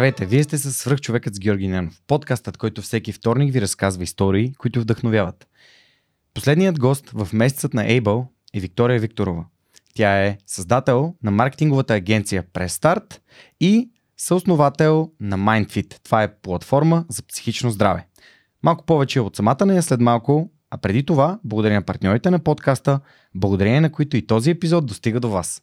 Здравейте, вие сте с свръхчовекът с Георги Ненов, подкастът, който всеки вторник ви разказва истории, които вдъхновяват. Последният гост в месецът на Able е Виктория Викторова. Тя е създател на маркетинговата агенция Prestart и съосновател на MindFit. Това е платформа за психично здраве. Малко повече от самата нея след малко, а преди това, благодаря на партньорите на подкаста, благодарение на които и този епизод достига до вас.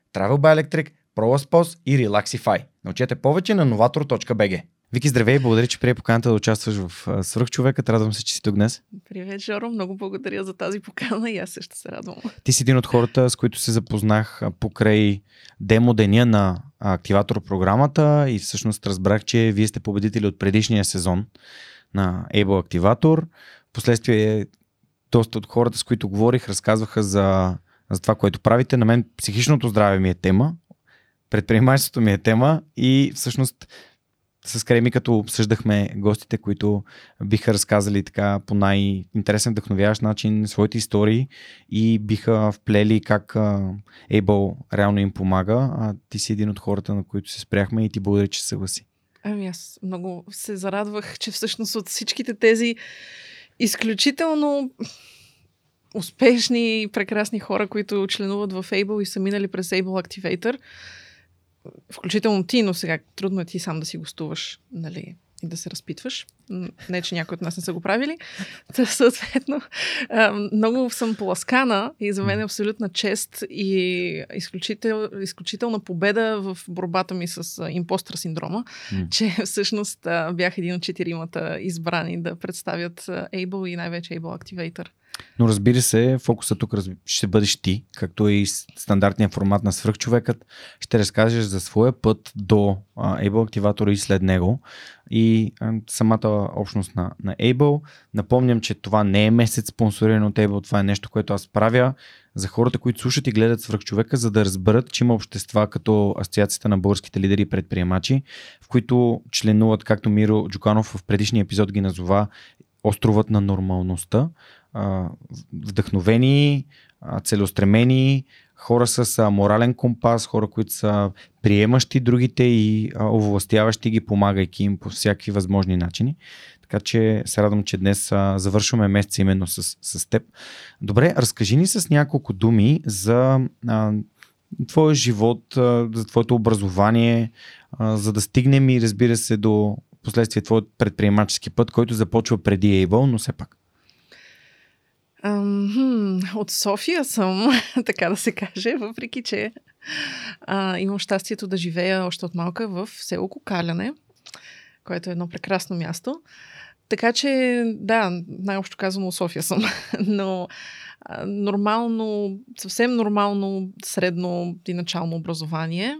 Travel by Electric, ProLaspos и Relaxify. Научете повече на novator.bg. Вики, здравей, благодаря, че прие поканата да участваш в Свръхчовекът. Радвам се, че си тук днес. Привет, Жоро. Много благодаря за тази покана и аз също се радвам. Ти си един от хората, с които се запознах покрай демо деня на активатор програмата и всъщност разбрах, че вие сте победители от предишния сезон на Able Активатор. Впоследствие доста от хората, с които говорих, разказваха за, за това, което правите. На мен психичното здраве ми е тема, предприемачеството ми е тема и всъщност с Креми, като обсъждахме гостите, които биха разказали така по най-интересен, вдъхновяващ начин своите истории и биха вплели как Able реално им помага. А ти си един от хората, на които се спряхме и ти благодаря, че съгласи. Ами аз много се зарадвах, че всъщност от всичките тези изключително успешни и прекрасни хора, които членуват в Able и са минали през Able Activator, включително ти, но сега трудно е ти сам да си гостуваш, нали, и да се разпитваш. Не, че някои от нас не са го правили. Та, съответно, много съм поласкана и за мен е абсолютна чест и изключител, изключителна победа в борбата ми с импостър синдрома, mm. че всъщност бях един от четиримата избрани да представят Able и най-вече Able Activator. Но разбира се, фокусът тук ще бъдеш ти, както и стандартния формат на свръхчовекът. Ще разкажеш за своя път до Able активатора и след него и самата общност на, на Able. Напомням, че това не е месец спонсориран от Able, това е нещо, което аз правя за хората, които слушат и гледат свръхчовека, за да разберат, че има общества като Асоциацията на българските лидери и предприемачи, в които членуват, както Миро Джуканов в предишния епизод ги назова, островът на нормалността вдъхновени, целеустремени, хора с морален компас, хора, които са приемащи другите и овластяващи ги, помагайки им по всякакви възможни начини. Така че се радвам, че днес завършваме месец именно с, с теб. Добре, разкажи ни с няколко думи за а, твоя живот, за твоето образование, за да стигнем и разбира се до последствие твоят предприемачески път, който започва преди Able, но все пак. От София съм, така да се каже, въпреки че а, имам щастието да живея още от малка в село Кокаляне, което е едно прекрасно място. Така че, да, най-общо казано София съм. Но а, нормално, съвсем нормално средно и начално образование.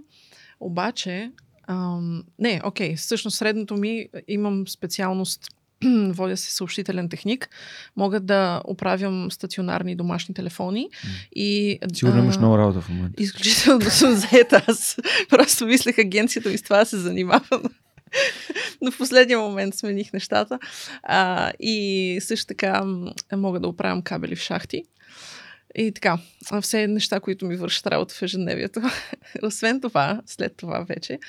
Обаче, ам, не, окей, всъщност средното ми имам специалност водя се съобщителен техник, мога да оправям стационарни домашни телефони. И, Сигурно имаш много работа в момента. Изключително съм заета. Аз просто мислех агенцията ми с това се занимава. Но в последния момент смених нещата. А, и също така мога да оправям кабели в шахти. И така, все неща, които ми вършат работа в ежедневието. Освен това, след това вече,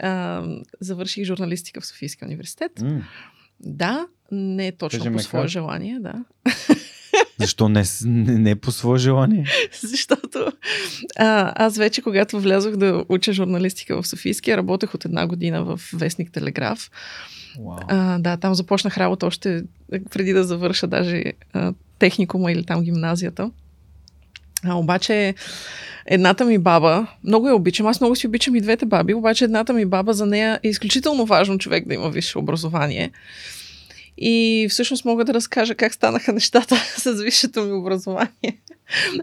а, завърших журналистика в Софийския университет. Mm. Да, не е точно Кажи по свое желание, да. Защо не, не, не по свое желание? Защото а, аз вече, когато влязох да уча журналистика в Софийския, работех от една година в Вестник Телеграф. Wow. А, да, там започнах работа още преди да завърша даже а, техникума или там гимназията. А, обаче едната ми баба, много я обичам, аз много си обичам и двете баби, обаче едната ми баба за нея е изключително важно човек да има висше образование. И всъщност мога да разкажа как станаха нещата с висшето ми образование.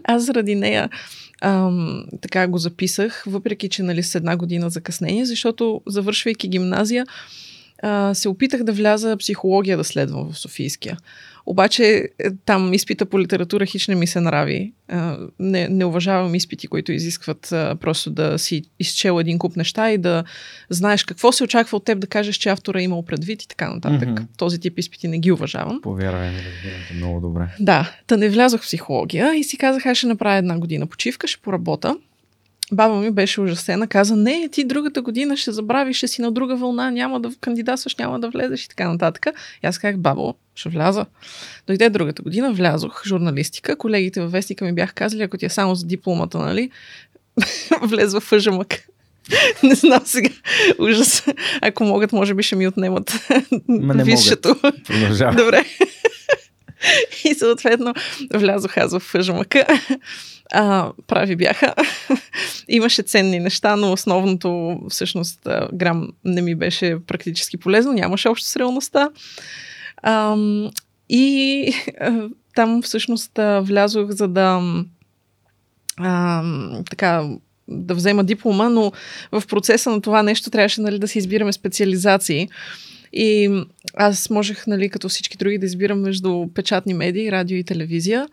Аз заради нея ам, така го записах, въпреки че нали, с една година закъснение, защото завършвайки гимназия, а, се опитах да вляза психология да следвам в Софийския. Обаче е, там изпита по литература хич не ми се нрави. А, не, не уважавам изпити, които изискват а, просто да си изчел един куп неща и да знаеш какво се очаква от теб да кажеш, че автора е имал предвид и така нататък. Мгм. Този тип изпити не ги уважавам. Повярвай ми, разбирам те много добре. Да, та не влязох в психология и си казах, аз ще направя една година почивка, ще поработа. Баба ми беше ужасена, каза, не, ти другата година ще забравиш, ще си на друга вълна, няма да кандидатстваш, няма да влезеш и така нататък. И аз казах, бабо, ще вляза. Дойде другата година, влязох журналистика. Колегите във вестника ми бяха казали, ако ти е само за дипломата, нали, влез в фъжамък. Не знам сега. Ужас. Ако могат, може би ще ми отнемат Ма не висшето. Продължавай. Добре. И съответно влязох аз в фъжмака. А, прави бяха. Имаше ценни неща, но основното всъщност а, грам не ми беше практически полезно. Нямаше общо с реалността. Ам, и а, там всъщност а, влязох за да ам, така да взема диплома, но в процеса на това нещо трябваше нали, да си избираме специализации. И аз можех, нали, като всички други, да избирам между печатни медии, радио и телевизия.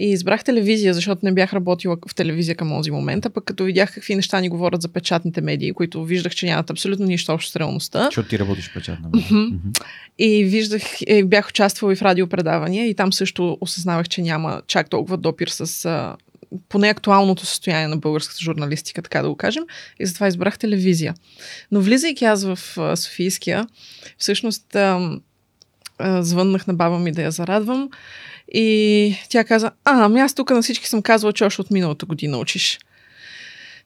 И избрах телевизия, защото не бях работила в телевизия към този момент, а пък като видях какви неща ни говорят за печатните медии, които виждах, че нямат абсолютно нищо общо с реалността. Защото ти работиш в печатна. Мгм. Мгм. И виждах, е, бях участвала и в радиопредавания и там също осъзнавах, че няма чак толкова допир с а, поне актуалното състояние на българската журналистика, така да го кажем. И затова избрах телевизия. Но влизайки аз в а, Софийския, всъщност а, а, звъннах на баба ми да я зарадвам и тя каза, а, ами аз тук на всички съм казвала, че още от миналата година учиш.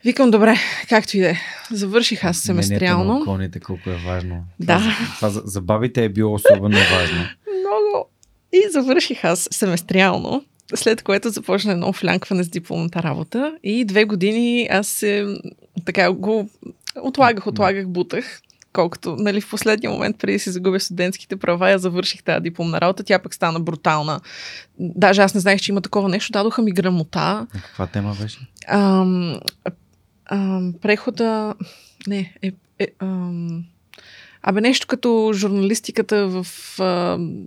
Викам, добре, както и да е. Завърших аз Мнението на семестриално. колко е важно. Да. Това, за- това за, за бабите е било особено важно. Много. И завърших аз семестриално, след което започна едно флянкване с дипломната работа. И две години аз се, така го отлагах, отлагах, бутах. Колкото, нали, в последния момент, преди си загубя студентските права, я завърших тази дипломна работа. Тя пък стана брутална. Даже аз не знаех, че има такова нещо. Дадоха ми грамота. Каква тема беше? Ам, ам, прехода... Не, е, е, ам, абе нещо като журналистиката в ам,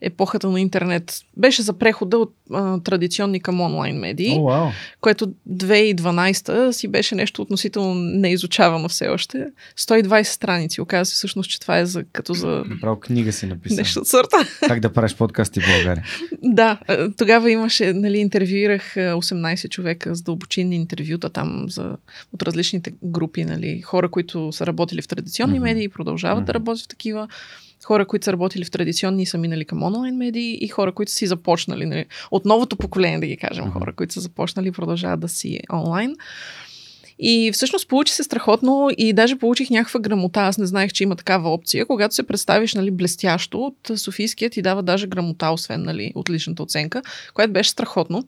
епохата на интернет. Беше за прехода от а, традиционни към онлайн медии, О, вау. което 2012 си беше нещо относително неизучавано все още. 120 страници. Оказва се всъщност, че това е за, като за Направо книга си написан. нещо от сорта. Как да правиш подкасти в България. Да, тогава имаше, нали, интервюирах а, 18 човека с дълбочинни интервюта там за, от различните групи, нали, хора, които са работили в традиционни Мгм. медии и продължават да Мгм. работят в такива, хора, които са работили в традиционни и са минали към онлайн медии и хора, които са си започнали, нали, от новото поколение, да ги кажем, Мгм. хора, които са започнали и продължават да си онлайн. И всъщност получи се страхотно и даже получих някаква грамота. Аз не знаех, че има такава опция. Когато се представиш нали, блестящо, от Софийския ти дава даже грамота, освен нали, от личната оценка, което беше страхотно.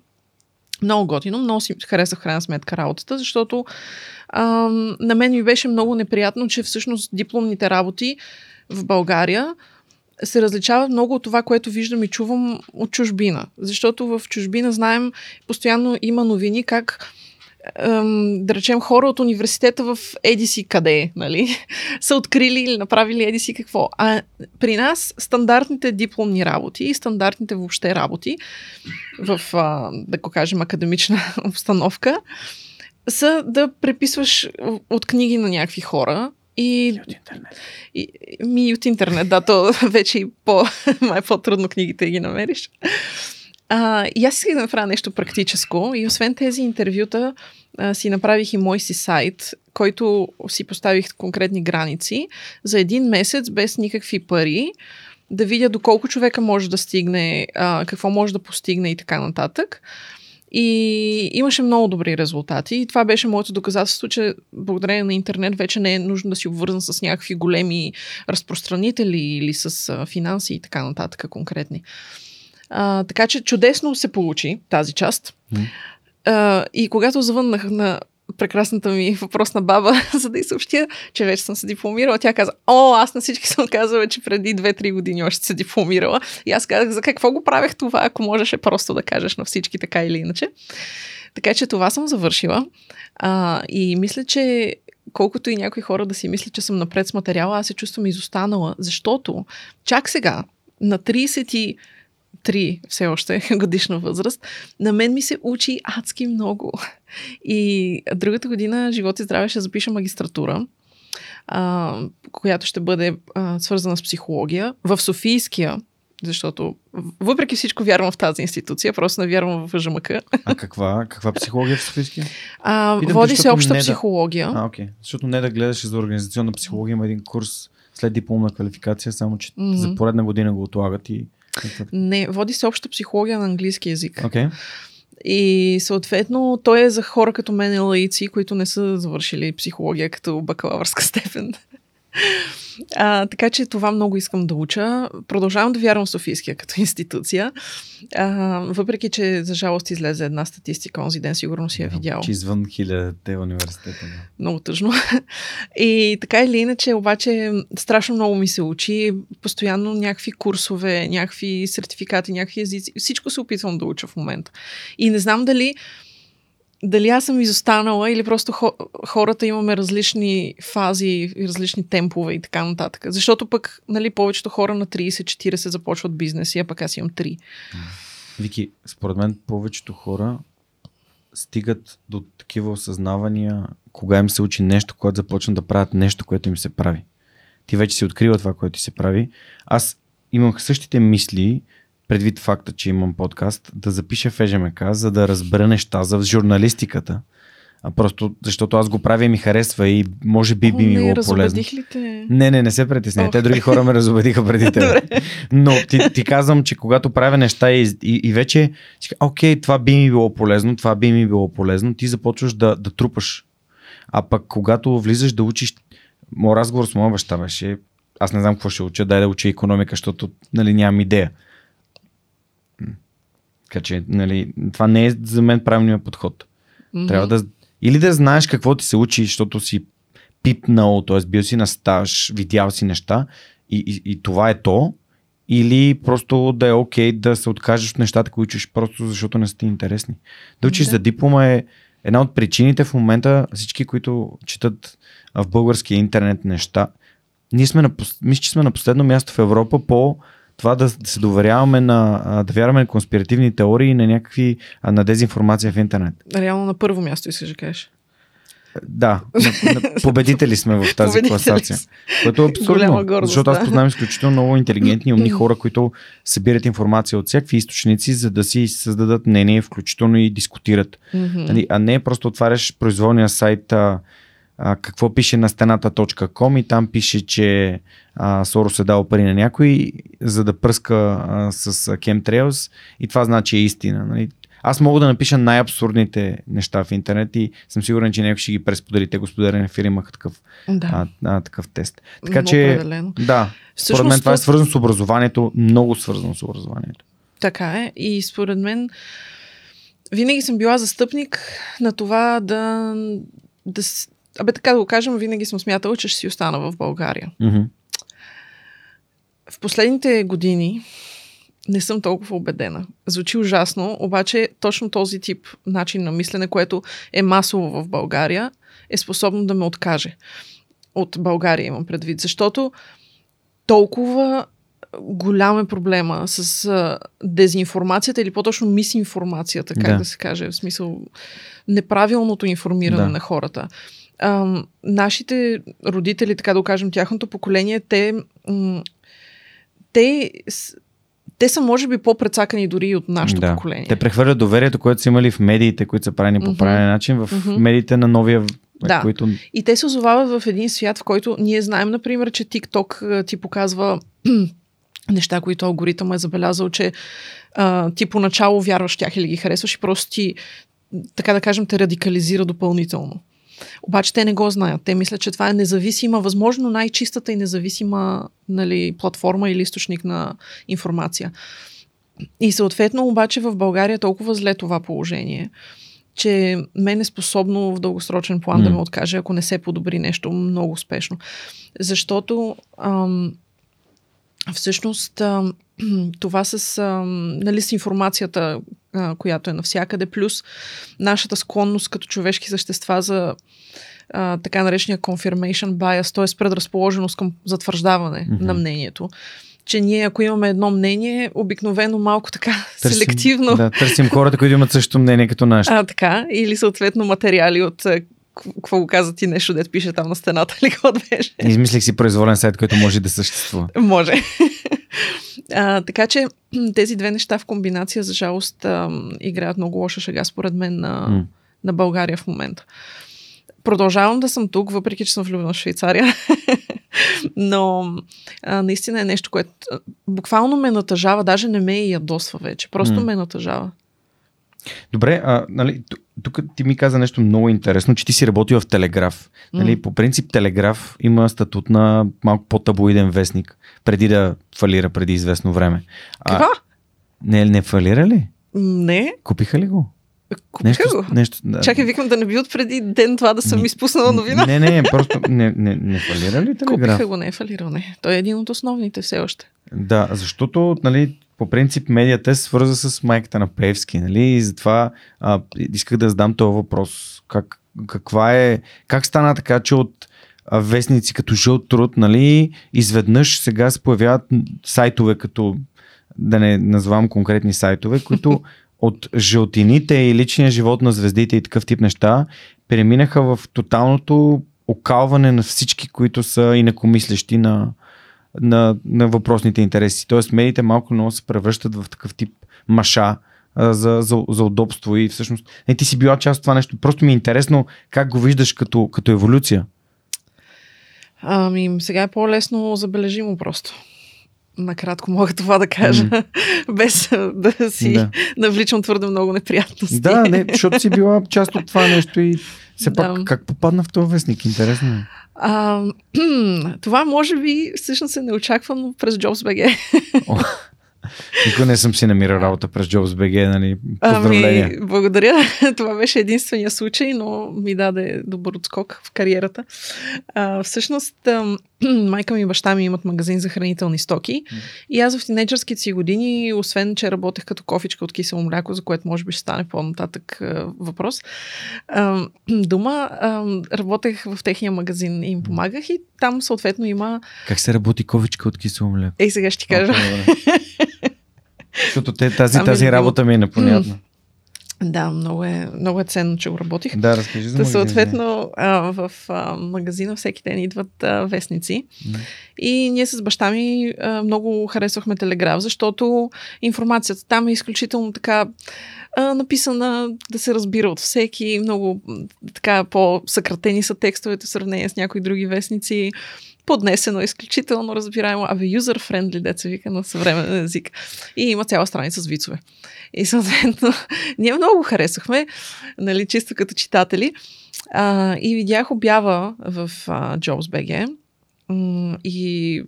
Много готино, много си харесах в крайна сметка работата, защото ам, на мен ми беше много неприятно, че всъщност дипломните работи в България се различават много от това, което виждам и чувам от чужбина. Защото в чужбина знаем, постоянно има новини как да речем, хора от университета в Едиси къде, нали, са открили или направили Едиси какво. А при нас стандартните дипломни работи и стандартните въобще работи в, да го кажем, академична обстановка са да преписваш от книги на някакви хора и От интернет. и, ми и от интернет, да, то вече и по, май е по-трудно книгите ги намериш. А, и аз исках да направя нещо практическо и освен тези интервюта а, си направих и мой си сайт, който си поставих конкретни граници за един месец без никакви пари, да видя доколко човека може да стигне, а, какво може да постигне и така нататък. И имаше много добри резултати. И това беше моето доказателство, че благодарение на интернет вече не е нужно да си обвързан с някакви големи разпространители или с финанси и така нататък конкретни. А, така че чудесно се получи тази част. М. А, и когато завъннах на прекрасната ми въпросна баба, за да й съобщя, че вече съм се дипломирала, тя каза, о, аз на всички съм казала, че преди 2-3 години още се дипломирала. И аз казах, за какво го правех това, ако можеше просто да кажеш на всички така или иначе. Така че това съм завършила. А, и мисля, че колкото и някои хора да си мислят, че съм напред с материала, аз се чувствам изостанала, защото чак сега, на 33 все още годишна възраст, на мен ми се учи адски много. И другата година, живот и здраве, ще запиша магистратура, а, която ще бъде а, свързана с психология. В Софийския, защото въпреки всичко вярвам в тази институция, просто не вярвам в ЖМК. А каква, каква психология в Софийския? А, Питам води се обща не да- психология. А, окей. Защото не да гледаш за организационна психология, има един курс след дипломна квалификация, само че Мгм. за поредна година го отлагат и... Не, води се обща психология на английски язик. Окей. И съответно той е за хора като мен лаици, които не са завършили психология като бакалавърска степен. А, така че това много искам да уча. Продължавам да вярвам в Софийския като институция. А, въпреки, че за жалост излезе една статистика, онзи ден сигурно си я видял. Че извън хилядите университета. Да. Много тъжно. И така или иначе, обаче, страшно много ми се учи. Постоянно някакви курсове, някакви сертификати, някакви езици. Всичко се опитвам да уча в момента. И не знам дали дали аз съм изостанала или просто хо- хората имаме различни фази различни темпове и така нататък. Защото пък, нали, повечето хора на 30-40 започват бизнеси, а пък аз имам 3. Вики, според мен повечето хора стигат до такива осъзнавания, кога им се учи нещо, когато започнат да правят нещо, което им се прави. Ти вече си открила това, което ти се прави. Аз имах същите мисли, предвид факта, че имам подкаст, да запиша в ЕЖМК, за да разбера неща за журналистиката. А просто защото аз го правя и ми харесва и може би би ми О, било полезно. ли те? Не, не, не се притесняй. Те други хора ме разобедиха преди теб. Но ти, ти казвам, че когато правя неща и, и, и вече, окей, това би ми било полезно, това би ми било полезно, ти започваш да, да трупаш. А пък когато влизаш да учиш, моят разговор с моя баща беше, аз не знам какво ще уча, дай да уча економика, защото нали, нямам идея. Така че, нали, това не е за мен правилният подход. Мгм. Трябва да. Или да знаеш какво ти се учи, защото си пипнал, т.е. бил си на стаж, видял си неща и, и, и това е то. Или просто да е окей да се откажеш от нещата, които учиш, просто защото не са ти интересни. Да учиш Да. за диплома е една от причините в момента всички, които четат в българския интернет неща. Ние сме на, мисля, че сме на последно място в Европа по това да се доверяваме на, да вярваме на конспиративни теории и на някакви, на дезинформация в интернет. Реално на първо място искаш да кажеш. Да, на, на, победители сме в тази Победители класация. Което е абсурдно, гордост, защото аз познавам изключително много интелигентни и умни хора, които събират информация от всякакви източници, за да си създадат мнение, включително и дискутират. Нали, а не просто отваряш произволния сайт а, а, какво пише на стената.com и там пише, че а, Сорос е дал пари на някой, за да пръска а, с а, chemtrails и това значи е истина. Нали. Аз мога да напиша най-абсурдните неща в интернет и съм сигурен, че някой ще ги пресподели. Те господарен ефир имаха такъв, Да. а, а, такъв тест. Така Много че, определено. да, според Всъщност, мен това е свързано с образованието, много свързано с образованието. Така е. И според мен винаги съм била застъпник на това да, да Абе така да го кажем, винаги съм смятала, че ще си остана в България. Мгм. В последните години не съм толкова убедена. Звучи ужасно, обаче точно този тип начин на мислене, което е масово в България, е способно да ме откаже. От България имам предвид. Защото толкова голям е проблема с а, дезинформацията или по-точно мисинформацията, как Да. да, се каже, в смисъл неправилното информиране Да. на хората. Ам, нашите родители, така да кажем, тяхното поколение, те, м- те, те са може би по-прецакани дори от нашето да. поколение. Те прехвърлят доверието, което са имали в медиите, които са правени по Мгм. правилен начин, в Мгм. медиите на новия, Да. които... И те се озовават в един свят, в който ние знаем, например, че TikTok ти показва неща, които алгоритъм е забелязал, че а, ти поначало вярваш тях или ги харесваш и просто ти, така да кажем, те радикализира допълнително. Обаче те не го знаят. Те мислят, че това е независима, възможно най-чистата и независима нали, платформа или източник на информация. И съответно, обаче в България е толкова зле това положение, че мен е способно в дългосрочен план mm. да ме откаже, ако не се подобри нещо много успешно. Защото ам, всъщност ам, това с, ам, нали, с информацията, а, която е навсякъде, плюс нашата склонност като човешки същества за а, така наречения confirmation bias, т.е. предразположеност към затвърждаване mm-hmm. на мнението че ние, ако имаме едно мнение, обикновено малко така търсим, селективно. Да, търсим хората, които имат същото мнение като нашето. А, така. Или съответно материали от какво го каза ти нещо, дет пише там на стената или какво беше. Измислих си произволен сайт, който може да съществува. Може. А, така че тези две неща в комбинация, за жалост, а, играят много лоша шега, според мен, на, mm. на България в момента. Продължавам да съм тук, въпреки че съм влюбена в Швейцария. Но а, наистина е нещо, което буквално ме натъжава, даже не ме и ядосва вече. Просто mm. ме натъжава. Добре, а, нали, тук ти ми каза нещо много интересно, че ти си работил в Телеграф. Нали, mm. По принцип Телеграф има статут на малко по-таблоиден вестник, преди да фалира преди известно време. Какво? Не, не фалира ли? Не. Купиха ли го? Купиха нещо, го? Нещо, да. Чакай, викам да не би от преди ден това да съм не, изпуснала новина. Не, не, просто не, не, не фалира ли Телеграф? Купиха го, не е фалирал, не. Той е един от основните все още. Да, защото нали, по принцип медията е свърза с майката на Певски, нали? И затова а, исках да задам този въпрос. Как, каква е, как стана така, че от вестници като Жълт труд, нали, изведнъж сега се появяват сайтове като, да не назвам конкретни сайтове, които от жълтините и личния живот на звездите и такъв тип неща преминаха в тоталното окалване на всички, които са инакомислещи на, на, на въпросните интереси. Тоест медиите малко много се превръщат в такъв тип маша за, за, за удобство и всъщност не ти си била част от това нещо. Просто ми е интересно как го виждаш като, като еволюция. Ами, сега е по-лесно забележимо просто. Накратко мога това да кажа, mm. без да си да. навличам твърде много неприятности. Да, не, защото си била част от това нещо и все да. пак как попадна в този вестник? Интересно е. А, това може би всъщност е неочаквано през JobsBG. Никога не съм си намирал работа през JobsBG, нали? Поздравления. Ами, благодаря. Това беше единствения случай, но ми даде добър отскок в кариерата. А, всъщност, а, майка ми и баща ми имат магазин за хранителни стоки mm. и аз в тинейджърските си години, освен, че работех като кофичка от кисело мляко, за което може би ще стане по-нататък а, въпрос, а, дома а, работех в техния магазин и им помагах и там съответно има... Как се работи кофичка от кисело мляко? Ей, сега ще ти кажа. Okay, Защото те, тази, ами, тази работа ми е непонятна. Да, много е, много е ценно, че го работих. Да, разкажи за Та, Съответно, а, в а, магазина всеки ден идват а, вестници. Mm. И ние с баща ми а, много харесвахме Телеграф, защото информацията там е изключително така а, написана да се разбира от всеки. Много така по-съкратени са текстовете в сравнение с някои други вестници поднесено, изключително разбираемо, абе юзер-френдли, деца вика на съвременен език. И има цяла страница с вицове. И съответно, ние много харесахме, нали, чисто като читатели. А, и видях обява в а, JobsBG и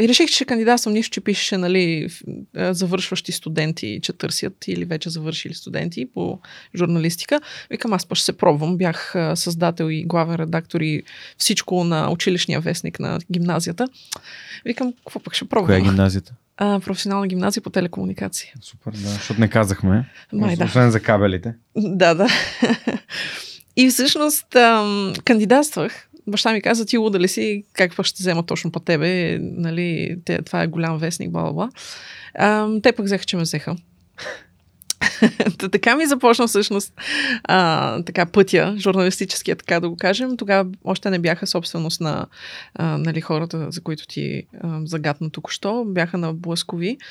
и реших, че кандидатствам нищо, че пишеше, нали, завършващи студенти, че търсят или вече завършили студенти по журналистика. Викам, аз па ще се пробвам. Бях създател и главен редактор и всичко на училищния вестник на гимназията. Викам, какво пък ще пробвам? Коя е гимназията? А, професионална гимназия по телекомуникации. Супер, да, защото не казахме. Май, да. Освен за кабелите. Да, да. И всъщност ам, кандидатствах баща ми каза, ти луда ли си, как ще взема точно по тебе, нали, те, това е голям вестник, бла, бла. А, те пък взеха, че ме взеха. така ми започна всъщност а, така пътя, журналистическия, така да го кажем. Тогава още не бяха собственост на а, нали, хората, за които ти а, загадна току-що. Бяха на Блъскови а,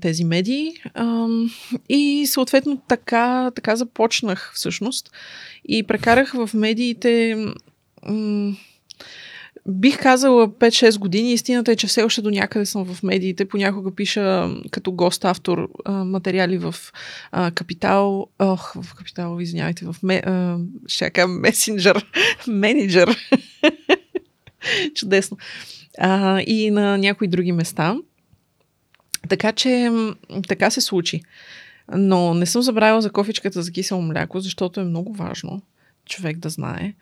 тези медии. А, и съответно така, така започнах всъщност. И прекарах в медиите м- бих казала 5-6 години. Истината е, че все още до някъде съм в медиите. Понякога пиша като гост-автор а, материали в а, Капитал. Ох, в Капитал, извинявайте, в ме, а, ще кажа месенджер, менеджер. Чудесно. А, и на някои други места. Така че така се случи. Но не съм забравила за кофичката за кисело мляко, защото е много важно човек да знае.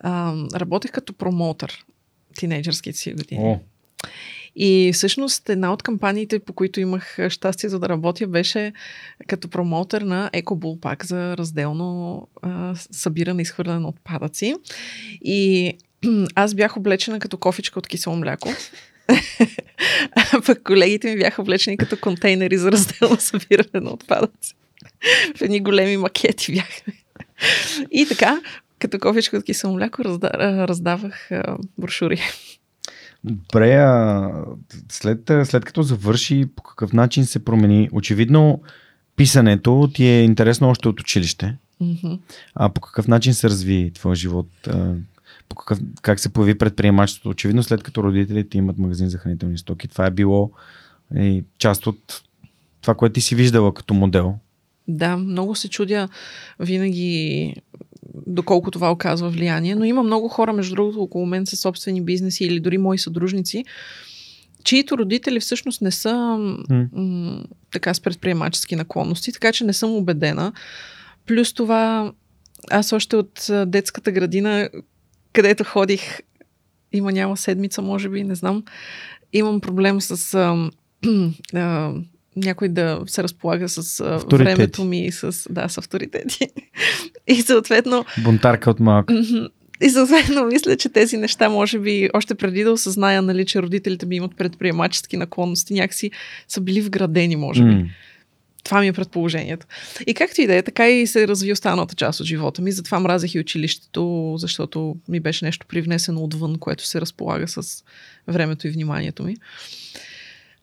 А, работех като промоутър тинейджърските си години. О. И всъщност една от кампаниите, по които имах щастие за да работя, беше като промоутър на Екобул пак за разделно а, събиране и изхвърляне на отпадъци. И аз бях облечена като кофичка от кисело мляко. А пък колегите ми бяха облечени като контейнери за разделно събиране на отпадъци. В едни големи макети бяхме. И така, като кофичка от кисело мляко разда, раздавах а, брошури. Добре, а след, след като завърши, по какъв начин се промени? Очевидно, писането ти е интересно още от училище. Mm-hmm. А по какъв начин се разви твоя живот? По какъв, как се появи предприемачеството? Очевидно, след като родителите имат магазин за хранителни стоки, това е било е, част от това, което ти си виждала като модел. Да, много се чудя винаги доколко това оказва влияние, но има много хора, между другото, около мен са собствени бизнеси или дори мои съдружници, чието родители всъщност не са mm. м- така с предприемачески наклонности, така че не съм убедена. Плюс това, аз още от детската градина, където ходих, има няма седмица, може би, не знам, имам проблем с а, а, някой да се разполага с Авторитети. времето ми, с, да, с авторитети. И съответно... Бунтарка от малко. И съответно мисля, че тези неща, може би, още преди да осъзная, нали, че родителите ми имат предприемачески наклонности, някакси са били вградени, може би. Mm. Това ми е предположението. И както и да е, така и се разви останалата част от живота ми. Затова мразех и училището, защото ми беше нещо привнесено отвън, което се разполага с времето и вниманието ми.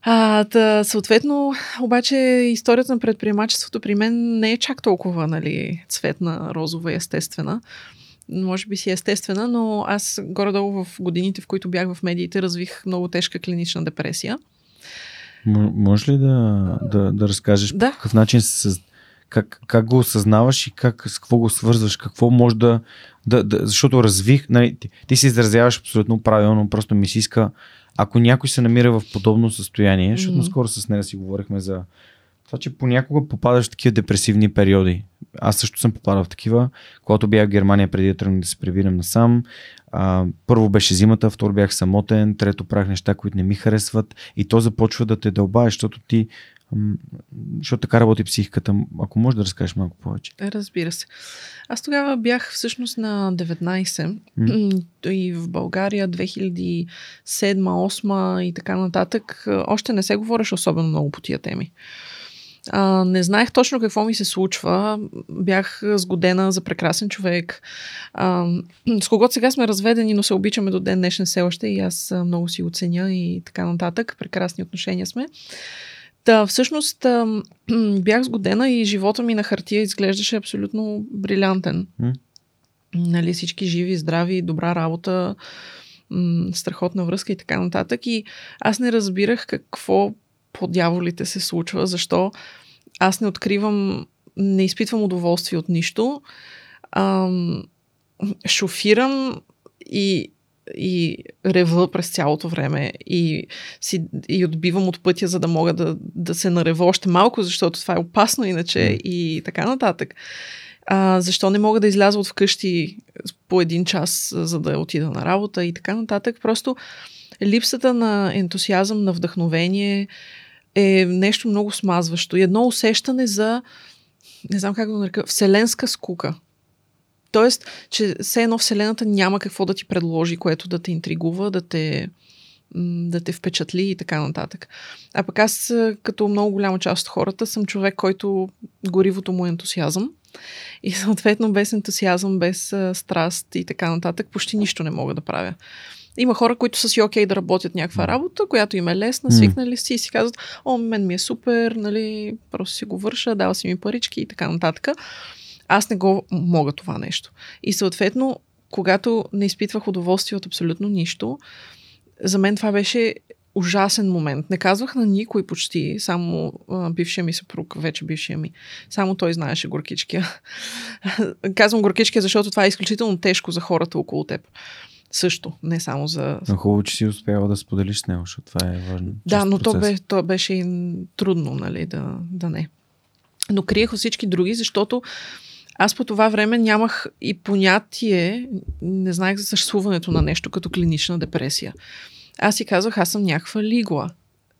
А, та, съответно, обаче историята на предприемачеството при мен не е чак толкова нали, цветна, розова и естествена. Може би си е естествена, но аз горе-долу в годините, в които бях в медиите, развих много тежка клинична депресия. Може ли да, да, да разкажеш да. по какъв начин се как, как го осъзнаваш и как, с какво го свързваш, какво може да, да, да защото развих, нали, ти, ти се изразяваш абсолютно правилно, просто ми се иска ако някой се намира в подобно състояние, защото mm-hmm. наскоро с нея си говорихме за това, че понякога попадаш в такива депресивни периоди. Аз също съм попадал в такива, когато бях в Германия преди да тръгна да се превирам насам. А, първо беше зимата, второ бях самотен, трето правих неща, които не ми харесват и то започва да те дълбае, защото ти защото така работи психиката. Ако можеш да разкажеш малко повече. Разбира се. Аз тогава бях всъщност на 19 mm. и в България 2007, 2008 и така нататък. Още не се говореше особено много по тия теми. А, не знаех точно какво ми се случва. Бях сгодена за прекрасен човек. А, с когото сега сме разведени, но се обичаме до ден днешен все още и аз много си оценя и така нататък. Прекрасни отношения сме. Та, всъщност бях сгодена и живота ми на хартия изглеждаше абсолютно брилянтен. Mm. Нали, всички живи, здрави, добра работа, страхотна връзка и така нататък. И аз не разбирах какво по дяволите се случва, защо аз не откривам, не изпитвам удоволствие от нищо. Ам, шофирам и и рева през цялото време и, си, и отбивам от пътя, за да мога да, да се нарева още малко, защото това е опасно иначе и така нататък. А, защо не мога да изляза от вкъщи по един час, за да отида на работа и така нататък. Просто липсата на ентусиазъм, на вдъхновение е нещо много смазващо. И едно усещане за, не знам как да нарека, вселенска скука. Тоест, че все едно Вселената няма какво да ти предложи, което да те интригува, да те, да те впечатли и така нататък. А пък аз, като много голяма част от хората, съм човек, който горивото му е ентусиазъм. И съответно без ентусиазъм, без страст и така нататък, почти нищо не мога да правя. Има хора, които са си окей okay да работят някаква работа, която им е лесна, свикнали си и си казват, о, мен ми е супер, нали, просто си го върша, дава си ми парички и така нататък. Аз не го мога това нещо. И съответно, когато не изпитвах удоволствие от абсолютно нищо, за мен това беше ужасен момент. Не казвах на никой почти, само а, бившия ми съпруг, вече бившия ми. Само той знаеше горкичкия. Казвам горкичкия, защото това е изключително тежко за хората около теб. Също, не само за... Но хубаво, че си успяла да споделиш с него, защото това е важно. Да, но то, бе, то беше и трудно, нали, да, да не. Но криех всички други, защото аз по това време нямах и понятие, не знаех за съществуването на нещо като клинична депресия. Аз си казах, аз съм някаква лигла.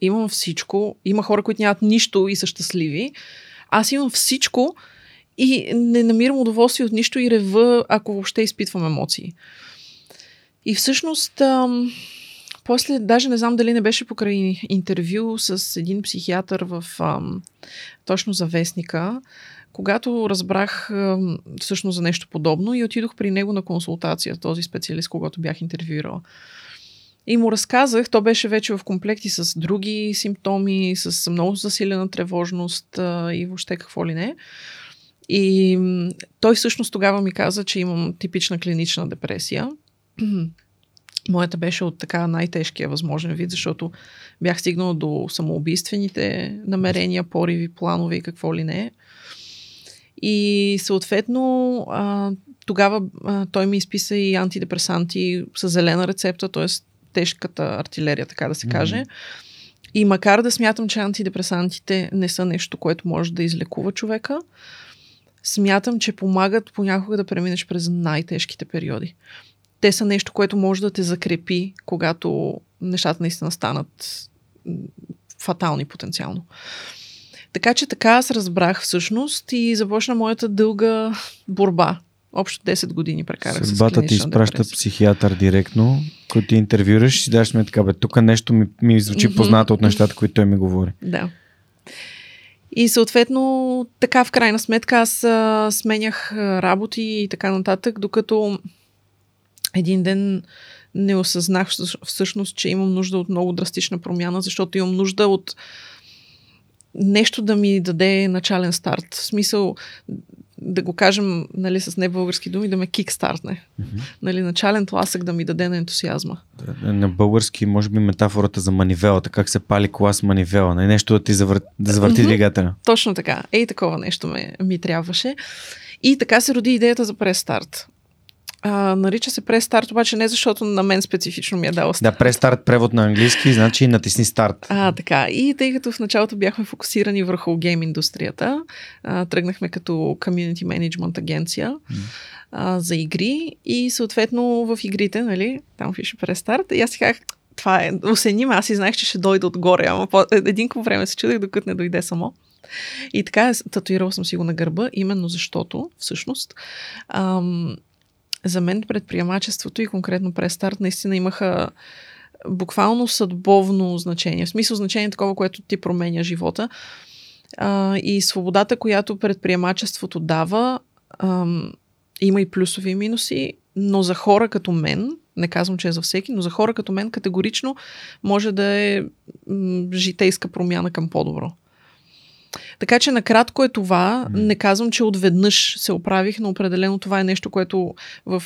Имам всичко. Има хора, които нямат нищо и са щастливи. Аз имам всичко и не намирам удоволствие от нищо и рева, ако въобще изпитвам емоции. И всъщност, ам, после, даже не знам дали не беше покрай интервю с един психиатър в ам, точно за вестника, когато разбрах ам, всъщност за нещо подобно и отидох при него на консултация, този специалист, когато бях интервюирала. И му разказах, то беше вече в комплекти с други симптоми, с много засилена тревожност а, и въобще какво ли не. И той всъщност тогава ми каза, че имам типична клинична депресия. Моята беше от така най-тежкия възможен вид, защото бях стигнала до самоубийствените намерения, пориви, планове и какво ли не. И съответно а, тогава а, той ми изписа и антидепресанти с зелена рецепта, т.е тежката артилерия, така да се каже. Mm-hmm. И макар да смятам, че антидепресантите не са нещо, което може да излекува човека, смятам, че помагат понякога да преминеш през най-тежките периоди. Те са нещо, което може да те закрепи, когато нещата наистина станат фатални потенциално. Така че така аз разбрах всъщност и започна моята дълга борба Общо 10 години прекарах Съдбата ти изпраща депресия. психиатър директно, който ти интервюраш и си даш сметка, бе, тук нещо ми, ми звучи mm-hmm. познато от нещата, които той ми говори. Да. И съответно, така в крайна сметка аз а, сменях работи и така нататък, докато един ден не осъзнах всъщност, че имам нужда от много драстична промяна, защото имам нужда от нещо да ми даде начален старт. В смисъл, да го кажем нали, с небългарски думи, да ме кикстартне. Mm-hmm. Нали, начален тласък да ми даде на ентусиазма. На български, може би, метафората за манивелата, как се пали кола с манивела, нали? нещо да ти завър... да завърти mm-hmm. двигателя. Точно така. Ей, такова нещо ме, ми трябваше. И така се роди идеята за престарт. А, нарича се престарт, обаче не защото на мен специфично ми е дал старт. Да, престарт превод на английски, значи натисни старт. А, така. И тъй като в началото бяхме фокусирани върху гейм индустрията, а, тръгнахме като community management агенция mm. а, за игри и съответно в игрите, нали, там пише престарт. И аз си казах, това е, осеним, аз и знаех, че ще дойде отгоре, ама по, един по време се чудех, докато не дойде само. И така, татуирал съм си го на гърба, именно защото, всъщност, ам, за мен предприемачеството и конкретно престарт наистина имаха буквално съдбовно значение. В смисъл значение такова, което ти променя живота. А, и свободата, която предприемачеството дава, ам, има и плюсови и минуси, но за хора като мен, не казвам, че е за всеки, но за хора като мен категорично може да е житейска промяна към по-добро. Така че накратко е това. Не казвам, че отведнъж се оправих, но определено това е нещо, което в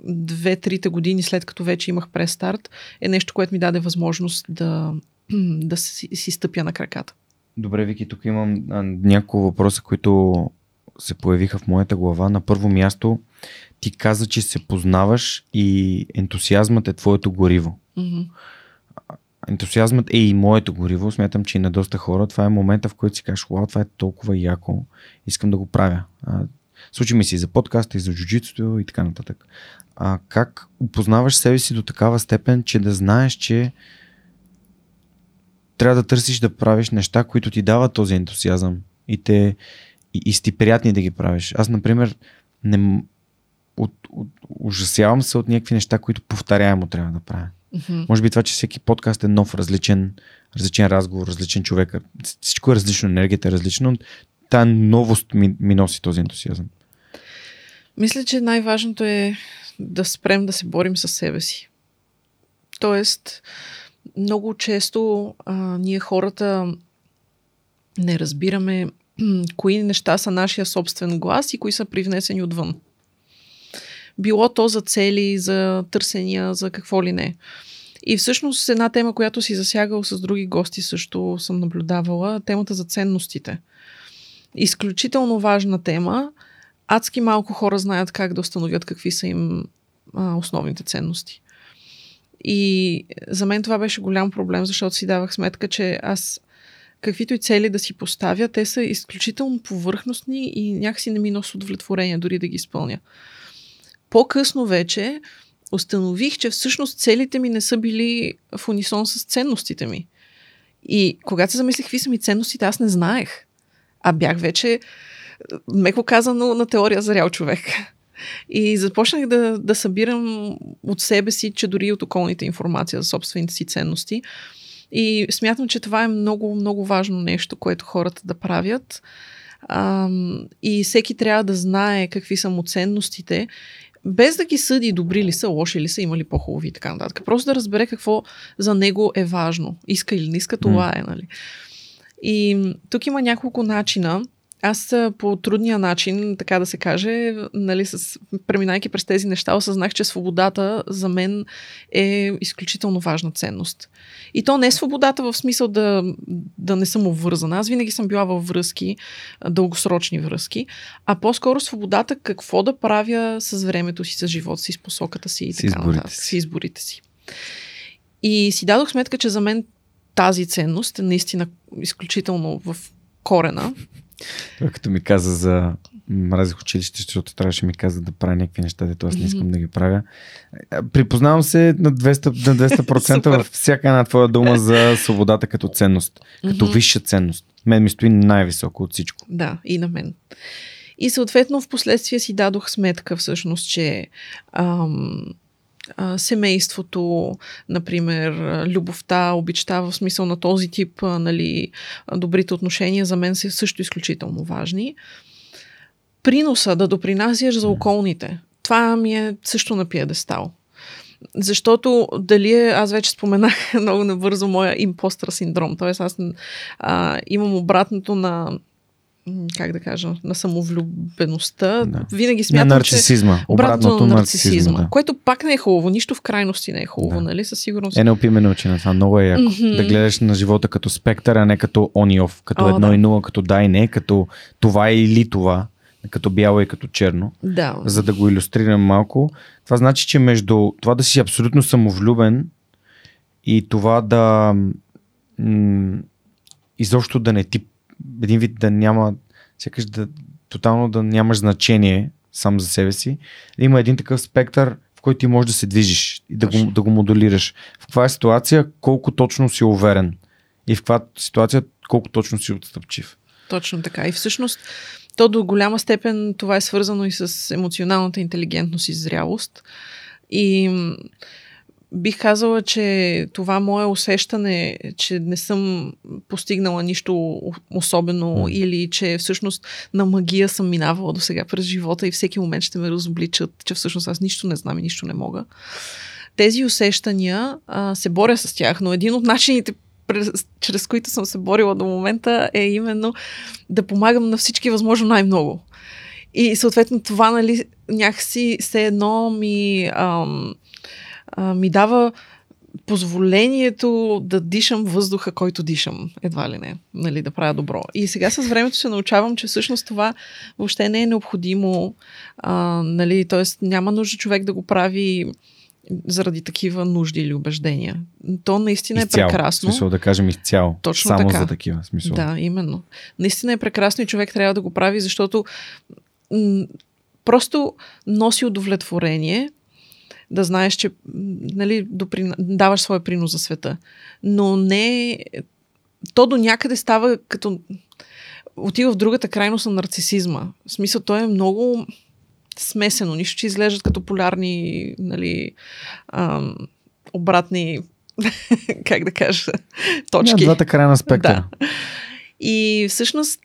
две-трите години след като вече имах престарт, е нещо, което ми даде възможност да, да си, си стъпя на краката. Добре, Вики, тук имам няколко въпроса, които се появиха в моята глава. На първо място, ти каза, че се познаваш и ентусиазмът е твоето гориво. Mm-hmm ентусиазмът е и моето гориво. Смятам, че и на доста хора това е момента, в който си кажеш, вау, това е толкова яко, искам да го правя. А, случи ми си за подкаста и за джуджитството и така нататък. А как опознаваш себе си до такава степен, че да знаеш, че трябва да търсиш да правиш неща, които ти дават този ентусиазъм и те и, и сти приятни да ги правиш. Аз, например, не, от, от, ужасявам се от някакви неща, които повторяемо трябва да правя. Mm-hmm. Може би това, че всеки подкаст е нов, различен, различен разговор, различен човек. Всичко е различно, енергията е различна, но тази новост ми, ми носи този ентусиазъм. Мисля, че най-важното е да спрем да се борим с себе си. Тоест, много често а, ние хората не разбираме кои неща са нашия собствен глас и кои са привнесени отвън. Било то за цели, за търсения, за какво ли не. И всъщност една тема, която си засягал с други гости също съм наблюдавала, темата за ценностите. Изключително важна тема. Адски малко хора знаят как да установят какви са им а, основните ценности. И за мен това беше голям проблем, защото си давах сметка, че аз каквито и цели да си поставя, те са изключително повърхностни и някакси не ми носи удовлетворение дори да ги изпълня. По-късно вече установих, че всъщност целите ми не са били в унисон с ценностите ми. И когато се замислих какви са ми ценностите, аз не знаех. А бях вече, меко казано, на теория за реал човек. И започнах да, да събирам от себе си, че дори от околните информация за собствените си ценности. И смятам, че това е много, много важно нещо, което хората да правят. Ам, и всеки трябва да знае какви са му ценностите, без да ги съди добри ли са, лоши ли са, има ли по-хубави и така нататък. Просто да разбере какво за него е важно. Иска или не иска, това е, нали? И тук има няколко начина аз по трудния начин, така да се каже, нали, с, преминайки през тези неща, осъзнах, че свободата за мен е изключително важна ценност. И то не е свободата в смисъл да, да не съм обвързана. Аз винаги съм била във връзки, дългосрочни връзки, а по-скоро свободата какво да правя с времето си, с живота си, с посоката си и така нататък. С изборите си. И си дадох сметка, че за мен тази ценност е наистина изключително в корена той като ми каза за мразих училище, защото трябваше ми каза да правя някакви неща, дето аз не искам да ги правя. Припознавам се на 200%, на 200% във всяка една твоя дума за свободата като ценност, като висша ценност. Мен ми стои най-високо от всичко. Да, и на мен. И съответно в последствие си дадох сметка всъщност, че ам, а, семейството, например, любовта, обичта в смисъл на този тип, а, нали, добрите отношения за мен са също изключително важни. Приноса да допринасяш за околните. Това ми е също на пиедестал. Защото дали е, аз вече споменах много набързо моя импостър синдром, т.е. аз а, имам обратното на как да кажа, на самовлюбеността. Да. Винаги смятам, на нарцисизма. че обратното на нарцисизма. Да. Което пак не е хубаво. Нищо в крайности не е хубаво, да. нали? Със сигурност. Е, не опиме научи на това. Много е яко. Mm-hmm. Да гледаш на живота като спектър, а не като on и off. Като О, едно да. и нула, като да и не, като това или това. Като бяло и като черно. Да. За да го иллюстрирам малко. Това значи, че между това да си абсолютно самовлюбен и това да м- изобщо да не ти един вид да няма, сякаш да тотално да нямаш значение сам за себе си. Има един такъв спектър, в който ти можеш да се движиш и да го, да го модулираш. В каква е ситуация, колко точно си уверен и в каква ситуация, колко точно си отстъпчив. Точно така. И всъщност то до голяма степен това е свързано и с емоционалната интелигентност и зрялост. И бих казала, че това мое усещане, че не съм постигнала нищо особено mm. или че всъщност на магия съм минавала до сега през живота и всеки момент ще ме разобличат, че всъщност аз нищо не знам и нищо не мога. Тези усещания а, се боря с тях, но един от начините, през, чрез които съм се борила до момента е именно да помагам на всички възможно най-много. И съответно това, нали, някакси все едно ми... Ам, а, ми дава позволението да дишам въздуха, който дишам, едва ли не, нали, да правя добро. И сега с времето се научавам, че всъщност това въобще не е необходимо, а, нали, т.е. няма нужда човек да го прави заради такива нужди или убеждения. То наистина изцяло, е прекрасно. Смисъл да кажем изцяло. Точно Само така. за такива. Смисъл. Да, именно. Наистина е прекрасно и човек трябва да го прави, защото м- просто носи удовлетворение да знаеш, че нали, доприн... даваш своя принос за света. Но не. То до някъде става като. Отива в другата крайност на нарцисизма. В смисъл, той е много смесено. Нищо, че изглеждат като полярни, нали, ам, обратни, как да кажа, точки. Не, двата края на спектъра. Да. И всъщност,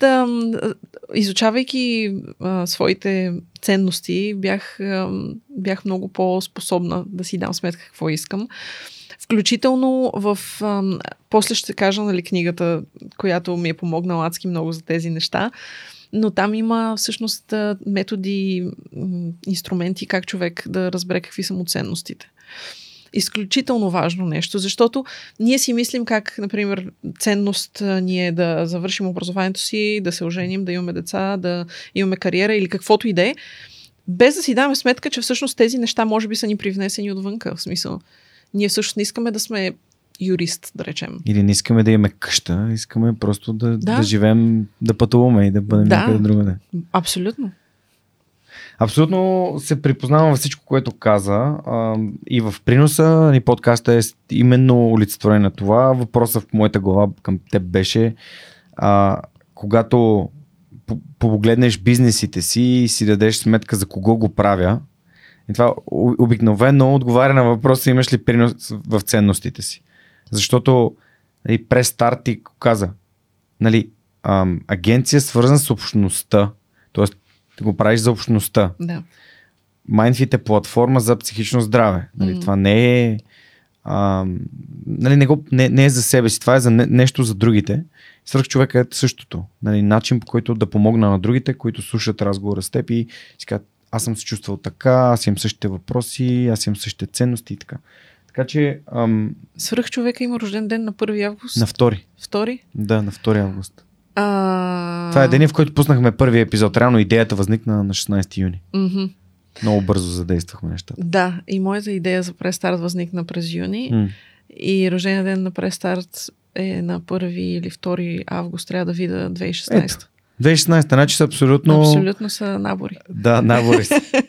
изучавайки а, своите ценности, бях, а, бях много по-способна да си дам сметка какво искам. Включително в... А, после ще кажа, нали, книгата, която ми е помогнала адски много за тези неща. но там има всъщност методи, инструменти, как човек да разбере какви са му ценностите изключително важно нещо, защото ние си мислим как, например, ценност ни е да завършим образованието си, да се оженим, да имаме деца, да имаме кариера или каквото и да е, без да си даваме сметка, че всъщност тези неща може би са ни привнесени отвънка. В смисъл, ние всъщност не искаме да сме юрист, да речем. Или не искаме да имаме къща, искаме просто да, да. да живеем, да пътуваме и да бъдем да, някъде другаде. Абсолютно. Абсолютно се припознавам във всичко, което каза а, и в приноса ни подкаста е именно олицетворение на това. Въпросът в моята глава към теб беше а, когато погледнеш бизнесите си и си дадеш сметка за кого го правя, и това обикновено отговаря на въпроса имаш ли принос в ценностите си. Защото нали, през старт ти каза, нали, ам, агенция свързана с общността, т.е. да го правиш за общността. Да. Mindfit е платформа за психично здраве. Нали, mm-hmm. Това не е а, нали, не, го, не, не е за себе си, това е за не, нещо за другите. Свърх човека е същото. Нали, начин по който да помогна на другите, които слушат разговора с теб и си казват, аз съм се чувствал така, аз имам същите въпроси, аз имам същите ценности и така. Така че... Ам... Свърх човека има рожден ден на 1 август? На 2. Втори? Да, на 2 август. А... Това е деня, в който пуснахме първи епизод. Реално идеята възникна на 16 юни. Mm-hmm. Много бързо задействахме нещата. Да, и моята идея за престарт възникна през юни. Mm. И рождения ден на престарт е на 1 или 2 август. Трябва да видя 2016. Ето. 2016, значи са абсолютно... Абсолютно са набори. Да, набори са.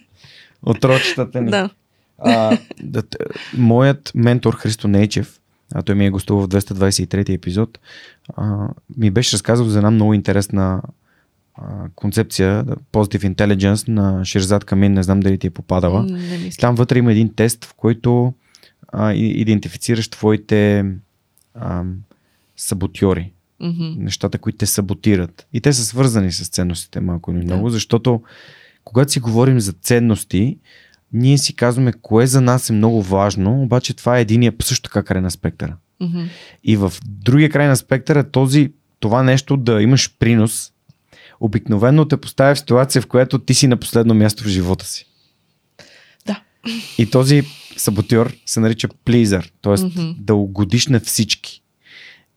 От рочетата ни. Да. А, да, моят ментор Христо Нейчев, а той ми е гостувал в 223 епизод, а, ми беше разказал за една много интересна а, концепция, Positive Intelligence на Ширзад Камин, не знам дали ти е попадала. Не Там вътре има един тест, в който а, идентифицираш твоите а, саботьори, mm-hmm. нещата, които те саботират. И те са свързани с ценностите малко или много, да. защото когато си говорим за ценности, ние си казваме кое за нас е много важно, обаче това е единия също така край на спектъра. Mm-hmm. И в другия край на спектъра този, това нещо да имаш принос, обикновено те поставя в ситуация, в която ти си на последно място в живота си. Да. И този саботьор се нарича плизър, т.е. Mm-hmm. да угодиш на всички.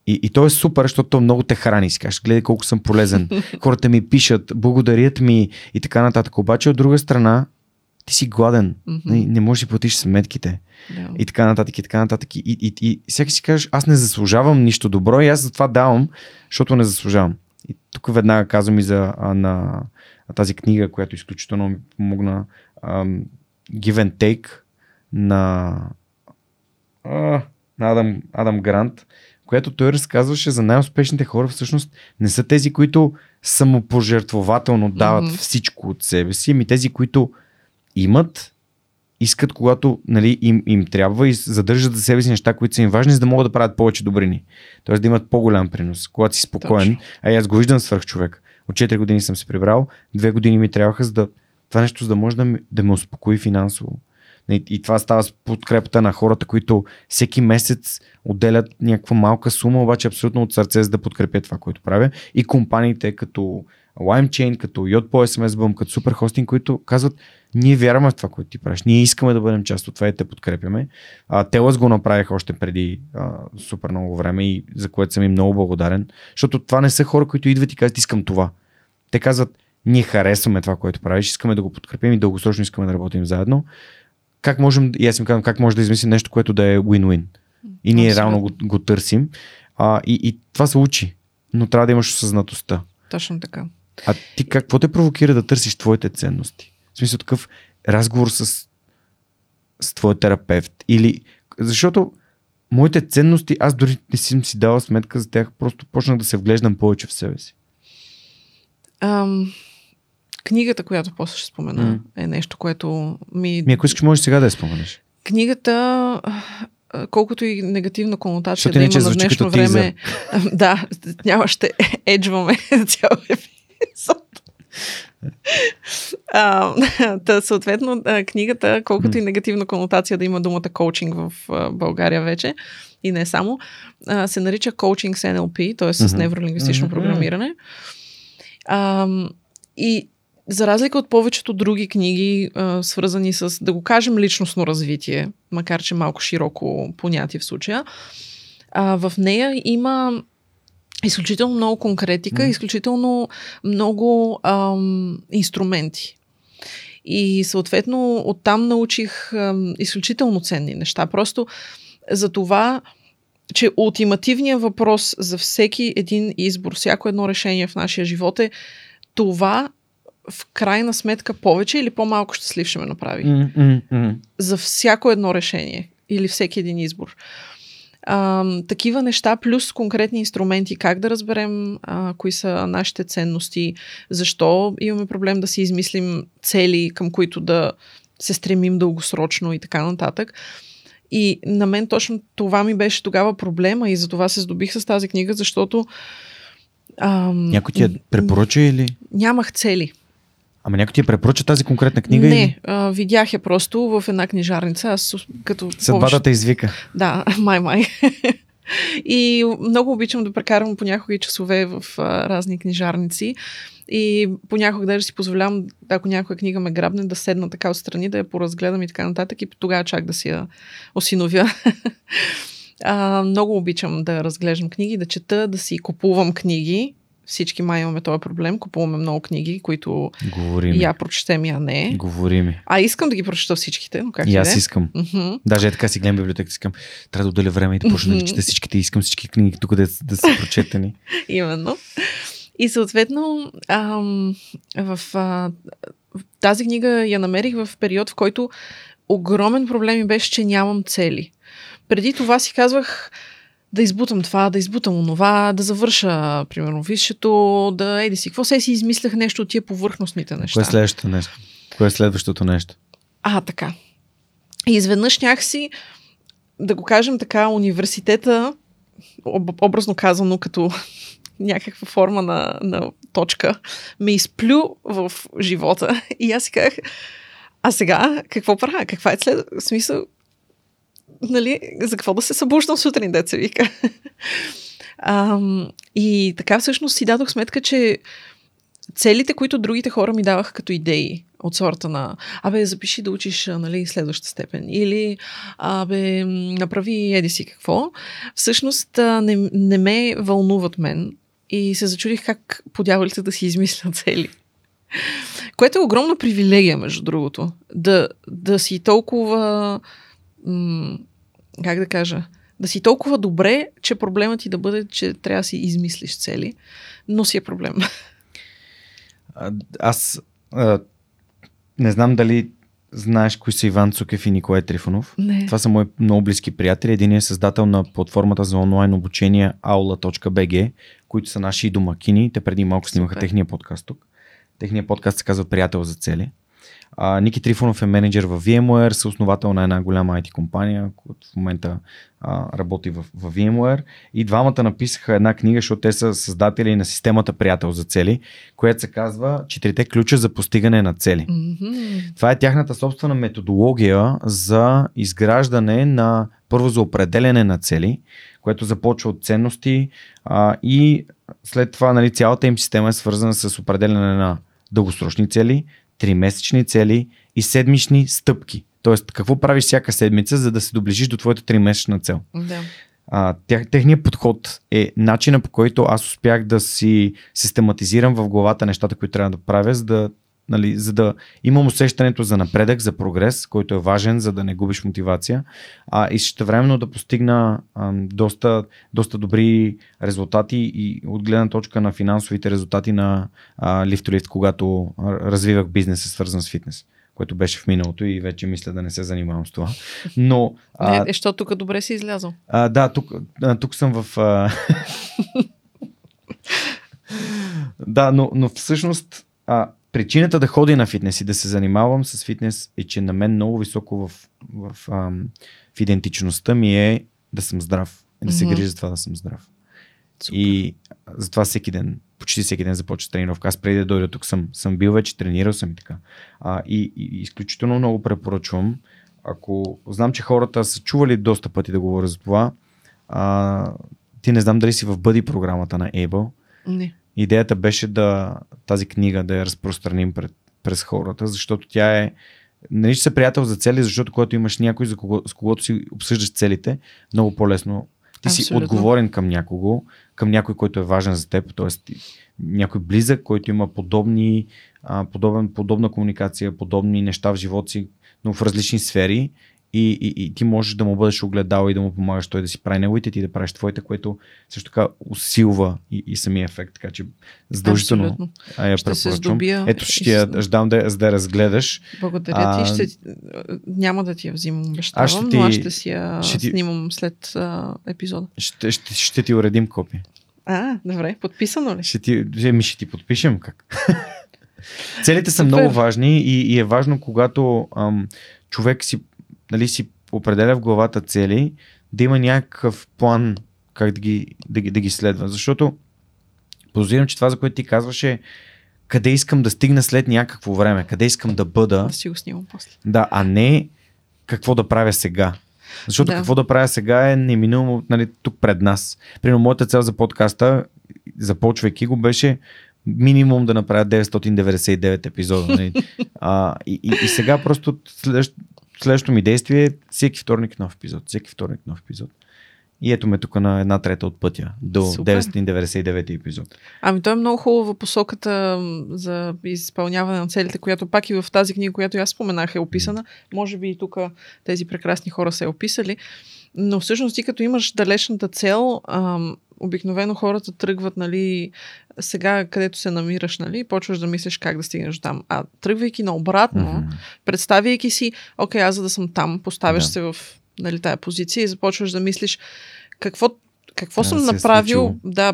И, и то е супер, защото много те храни. Си кажеш, гледай колко съм полезен. Хората ми пишат, благодарят ми и така нататък. Обаче от друга страна, ти си гладен. Mm-hmm. Не, не можеш да платиш сметките. Yeah. И така нататък, и така нататък. И, и, и, и всеки си кажеш, аз не заслужавам нищо добро и аз затова давам, защото не заслужавам. И тук веднага казвам и за а, на, на тази книга, която изключително ми помогна. Um, Give and Take на, а, на Адам, Адам Грант която той разказваше за най-успешните хора, всъщност не са тези, които самопожертвователно дават mm-hmm. всичко от себе си, ами тези, които имат, искат, когато нали, им, им трябва и задържат за себе си неща, които са им важни, за да могат да правят повече добрини. Тоест да имат по-голям принос, когато си спокоен. Точно. А аз го виждам свърх човек. От 4 години съм се прибрал, две години ми трябваха за да това нещо, за да може да, ми, да ме успокои финансово. И, и това става с подкрепата на хората, които всеки месец отделят някаква малка сума, обаче абсолютно от сърце, за да подкрепят това, което правя. И компаниите като LimeChain, като Yacht по SMS Boom, като Superhosting, които казват, ние вярваме в това, което ти правиш. Ние искаме да бъдем част от това и те подкрепяме. А, Телас го направих още преди а, супер много време и за което съм им много благодарен, защото това не са хора, които идват и казват, искам това. Те казват, ние харесваме това, което правиш, искаме да го подкрепим и дългосрочно искаме да работим заедно как можем, и аз им казвам, как може да измислим нещо, което да е win-win. И ние Абсолютно. реално го, го търсим. А, и, и това се учи, но трябва да имаш осъзнатостта. Точно така. А ти какво те провокира да търсиш твоите ценности? В смисъл такъв разговор с, с твоя терапевт. Или, защото моите ценности, аз дори не си си дала сметка за тях, просто почнах да се вглеждам повече в себе си. Um, Книгата, която после ще спомена, mm. е нещо, което ми... Ми, ако искаш, можеш сега да я споменеш. Книгата, колкото и негативна конотация да има на днешно време, да, няма ще еджваме цял епизод. А, та, съответно, книгата, колкото и негативна конотация да има думата коучинг в България вече, и не само, се нарича коучинг с NLP, т.е. с невролингвистично програмиране. А, и за разлика от повечето други книги, а, свързани с, да го кажем, личностно развитие, макар че малко широко понятие в случая, а, в нея има изключително много конкретика, mm. изключително много ам, инструменти. И съответно оттам научих ам, изключително ценни неща. Просто за това, че ултимативният въпрос за всеки един избор, всяко едно решение в нашия живот е това в крайна сметка повече или по-малко щастлив ще ме направи. Mm-hmm. За всяко едно решение или всеки един избор. А, такива неща, плюс конкретни инструменти, как да разберем а, кои са нашите ценности, защо имаме проблем да си измислим цели, към които да се стремим дългосрочно и така нататък. И на мен точно това ми беше тогава проблема и за това се здобих с тази книга, защото... Ам, Някой ти я препоръча или? Нямах цели. Ама някой ти препоръча тази конкретна книга? Не, или? а, видях я просто в една книжарница. Аз като Съдбата те извика. Да, май-май. и много обичам да прекарвам понякога и часове в а, разни книжарници. И понякога даже си позволявам, ако някоя книга ме грабне, да седна така отстрани, да я поразгледам и така нататък и тогава чак да си я осиновя. а, много обичам да разглеждам книги, да чета, да си купувам книги. Всички май имаме този проблем. Купуваме много книги, които Говори ми. я прочетем, я не. Говори ми. А искам да ги прочета всичките, но как И аз да е. искам. Мгм. Даже е така си гледам библиотека, искам. Трябва да отделя време и да почна да ги Мгм. чета всичките. Искам всички книги тук да, да са прочетени. Именно. И съответно, ам, в, а, тази книга я намерих в период, в който огромен проблем ми беше, че нямам цели. Преди това си казвах да избутам това, да избутам онова, да завърша, примерно, висшето, да еди си. Какво се си измислях нещо от тия повърхностните неща. Кое е следващото нещо? Кое е следващото нещо? А, така. И изведнъж някакси, да го кажем така, университета, об- образно казано като някаква форма на, на точка, ме изплю в живота. И аз си казах, а сега какво правя? Каква е след... в смисъл, нали, за какво да се събуждам сутрин, деца вика. Ам, и така всъщност си дадох сметка, че целите, които другите хора ми даваха като идеи, от сорта на, абе, запиши да учиш, нали, следваща степен. Или, абе, направи еди си какво. Всъщност не, не ме вълнуват мен. И се зачудих как по дяволите да си измисля цели. Което е огромна привилегия, между другото. Да, да си толкова... М- как да кажа? Да си толкова добре, че проблемът ти да бъде, че трябва да си измислиш цели. Но си е проблем. А, Аз а, не знам дали знаеш кои са Иван Цукев и Николай Трифонов. Не. Това са мои много близки приятели. Един е създател на платформата за онлайн обучение aula.bg, които са наши домакини. Те преди малко снимаха Супер. техния подкаст тук. Техният подкаст се казва Приятел за цели. А, Ники Трифонов е менеджер в VMware, съосновател на една голяма IT компания, която в момента а, работи в, в VMware. И двамата написаха една книга, защото те са създатели на системата Приятел за цели, която се казва Четирите ключа за постигане на цели. Мгм. Това е тяхната собствена методология за изграждане на, първо за определене на цели, което започва от ценности а, и след това нали, цялата им система е свързана с определене на дългосрочни цели, тримесечни цели и седмични стъпки. Тоест, какво правиш всяка седмица, за да се доближиш до твоята тримесечна цел. Да. А, тях, техният подход е начина по който аз успях да си систематизирам в главата нещата, които трябва да правя, за да, нали, за да имам усещането за напредък, за прогрес, който е важен, за да не губиш мотивация а, и същевременно да постигна а, доста, доста добри резултати и от гледна точка на финансовите резултати на а, Lift to Lift, когато развивах бизнеса свързан с фитнес което беше в миналото и вече мисля да не се занимавам с това. Но Не, а, е, защото тук добре си излязъл. а, да, тук, а, тук съм в. А... да, но, но всъщност а, причината да ходя на фитнес и да се занимавам с фитнес е, че на мен много високо в, в, ам, в идентичността ми е да съм здрав. И да се Мгм. грижа за това да съм здрав. Супер. И затова всеки ден, почти всеки ден започва тренировка. Аз преди да дойда тук съм, съм бил вече, тренирал съм и така. А, и, и изключително много препоръчвам, ако знам, че хората са чували доста пъти да говоря за това, а, ти не знам дали си в бъди програмата на Able. Не. Идеята беше да тази книга да я разпространим пред, през хората, защото тя е ще се приятел за цели, защото когато имаш някой, за кого, с когото си обсъждаш целите, много по-лесно ти си Абсолютно. отговорен към някого, към някой, който е важен за теб, т.е. някой близък, който има подобни, а, подобен, подобна комуникация, подобни неща в живота си, но в различни сфери и, и, и ти можеш да му бъдеш огледал и да му помагаш той да си прави неговите, ти да правиш твоите, което също така усилва и, и самия ефект, така че задължително Абсолютно. а, я Ще се препоръчвам. здобия Ето ще ти я ждам да, да разгледаш. Благодаря А, ти. Ще, няма да ти я взимам, обещавам, Аз ще но ти- аз ще си я ще ти- снимам след а, епизода. Ще, ще, ще ти уредим копия. А, добре. Подписано ли? Ще ти, ще, ми ще ти подпишем как. Целите са Супер. много важни и, и е важно, когато ам, човек си, нали, си определя в главата цели, да има някакъв план как да ги, да ги, да ги следва. Защото подозирам, че това, за което ти казваш е къде искам да стигна след някакво време, къде искам да бъда, Да си го снимам после. да, а не какво да правя сега. Защото Да. какво да правя сега е неминуемо нали, тук пред нас. Примерно, моята цел за подкаста, започвайки го, беше минимум да направя 999 епизода. Нали? а, и, и, и сега просто следващ, следващото ми действие е всеки вторник нов епизод. Всеки вторник нов епизод. И ето ме тук на една трета от пътя до Супер. 999 епизод. Ами той е много хубава посоката за изпълняване на целите, която пак и в тази книга, която аз споменах е описана. Може би и тук тези прекрасни хора са я описали. Но всъщност ти като имаш далечната цел, ам, обикновено хората тръгват, нали, сега където се намираш, нали, почваш да мислиш как да стигнеш там. А тръгвайки наобратно, Мгм. представяйки си, окей, аз за да съм там, поставяш Да. се в нали, тая позиция и започваш да мислиш какво, какво Да, съм е направил случило. да,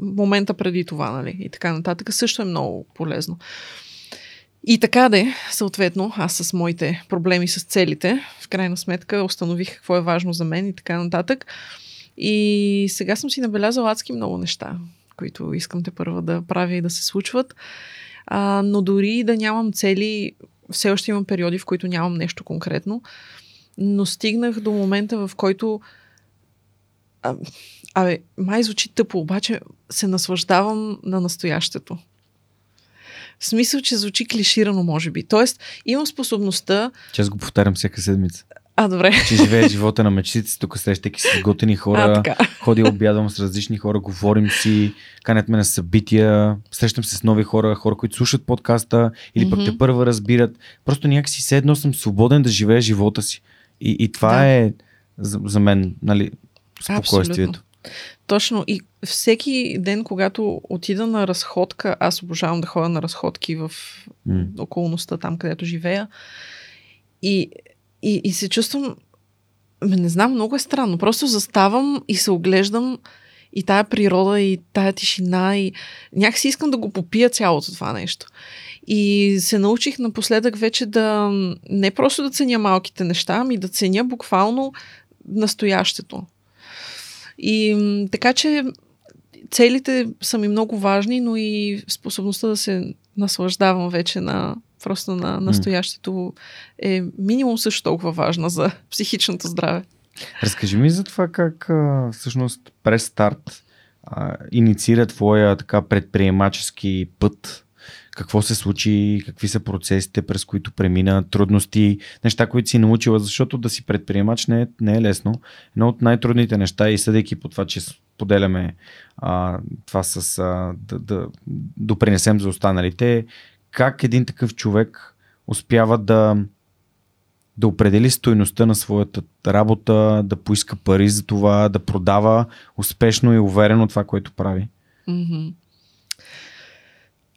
момента преди това, нали, и така нататък, също е много полезно. И така де, съответно, аз с моите проблеми с целите, в крайна сметка установих какво е важно за мен и така нататък. И сега съм си набелязала адски много неща, които искам те първа да правя и да се случват. А, но дори да нямам цели, все още имам периоди, в които нямам нещо конкретно, но стигнах до момента, в който абе, май звучи тъпо, обаче се наслаждавам на настоящето. В смисъл, че звучи клиширано, може би. Тоест, имам способността... Че аз го повтарям всяка седмица. А, добре. Че живее живота на мечтите си, тук срещайки се с готини хора. А. Ходя, обядвам с различни хора, говорим си, канят ме на събития, срещам се с нови хора, хора, които слушат подкаста или пък Мгм. те първа разбират. Просто някакси седно съм свободен да живея живота си. И, и това Да. е за, за мен, нали, спокойствието. Абсолютно. Точно. И всеки ден, когато отида на разходка, аз обожавам да ходя на разходки в М. околността, там където живея. И, и, и се чувствам, ме, не знам, много е странно. Просто заставам и се оглеждам и тая природа, и тая тишина, и някакси искам да го попия цялото това нещо. И се научих напоследък вече да не просто да ценя малките неща, ами да ценя буквално настоящето. И така че целите са ми много важни, но и способността да се наслаждавам вече на просто на настоящето е минимум също толкова важна за психичното здраве. Разкажи ми за това как а, всъщност през старт а, инициира твоя така предприемачески път. Какво се случи, какви са процесите, през които премина, трудности, неща, които си научила, защото да си предприемач не е, не е лесно. Едно от най-трудните неща и съдейки по това, че споделяме а, това с а, да, да допринесем за останалите, е как един такъв човек успява да да определи стойността на своята работа, да поиска пари за това, да продава успешно и уверено това, което прави.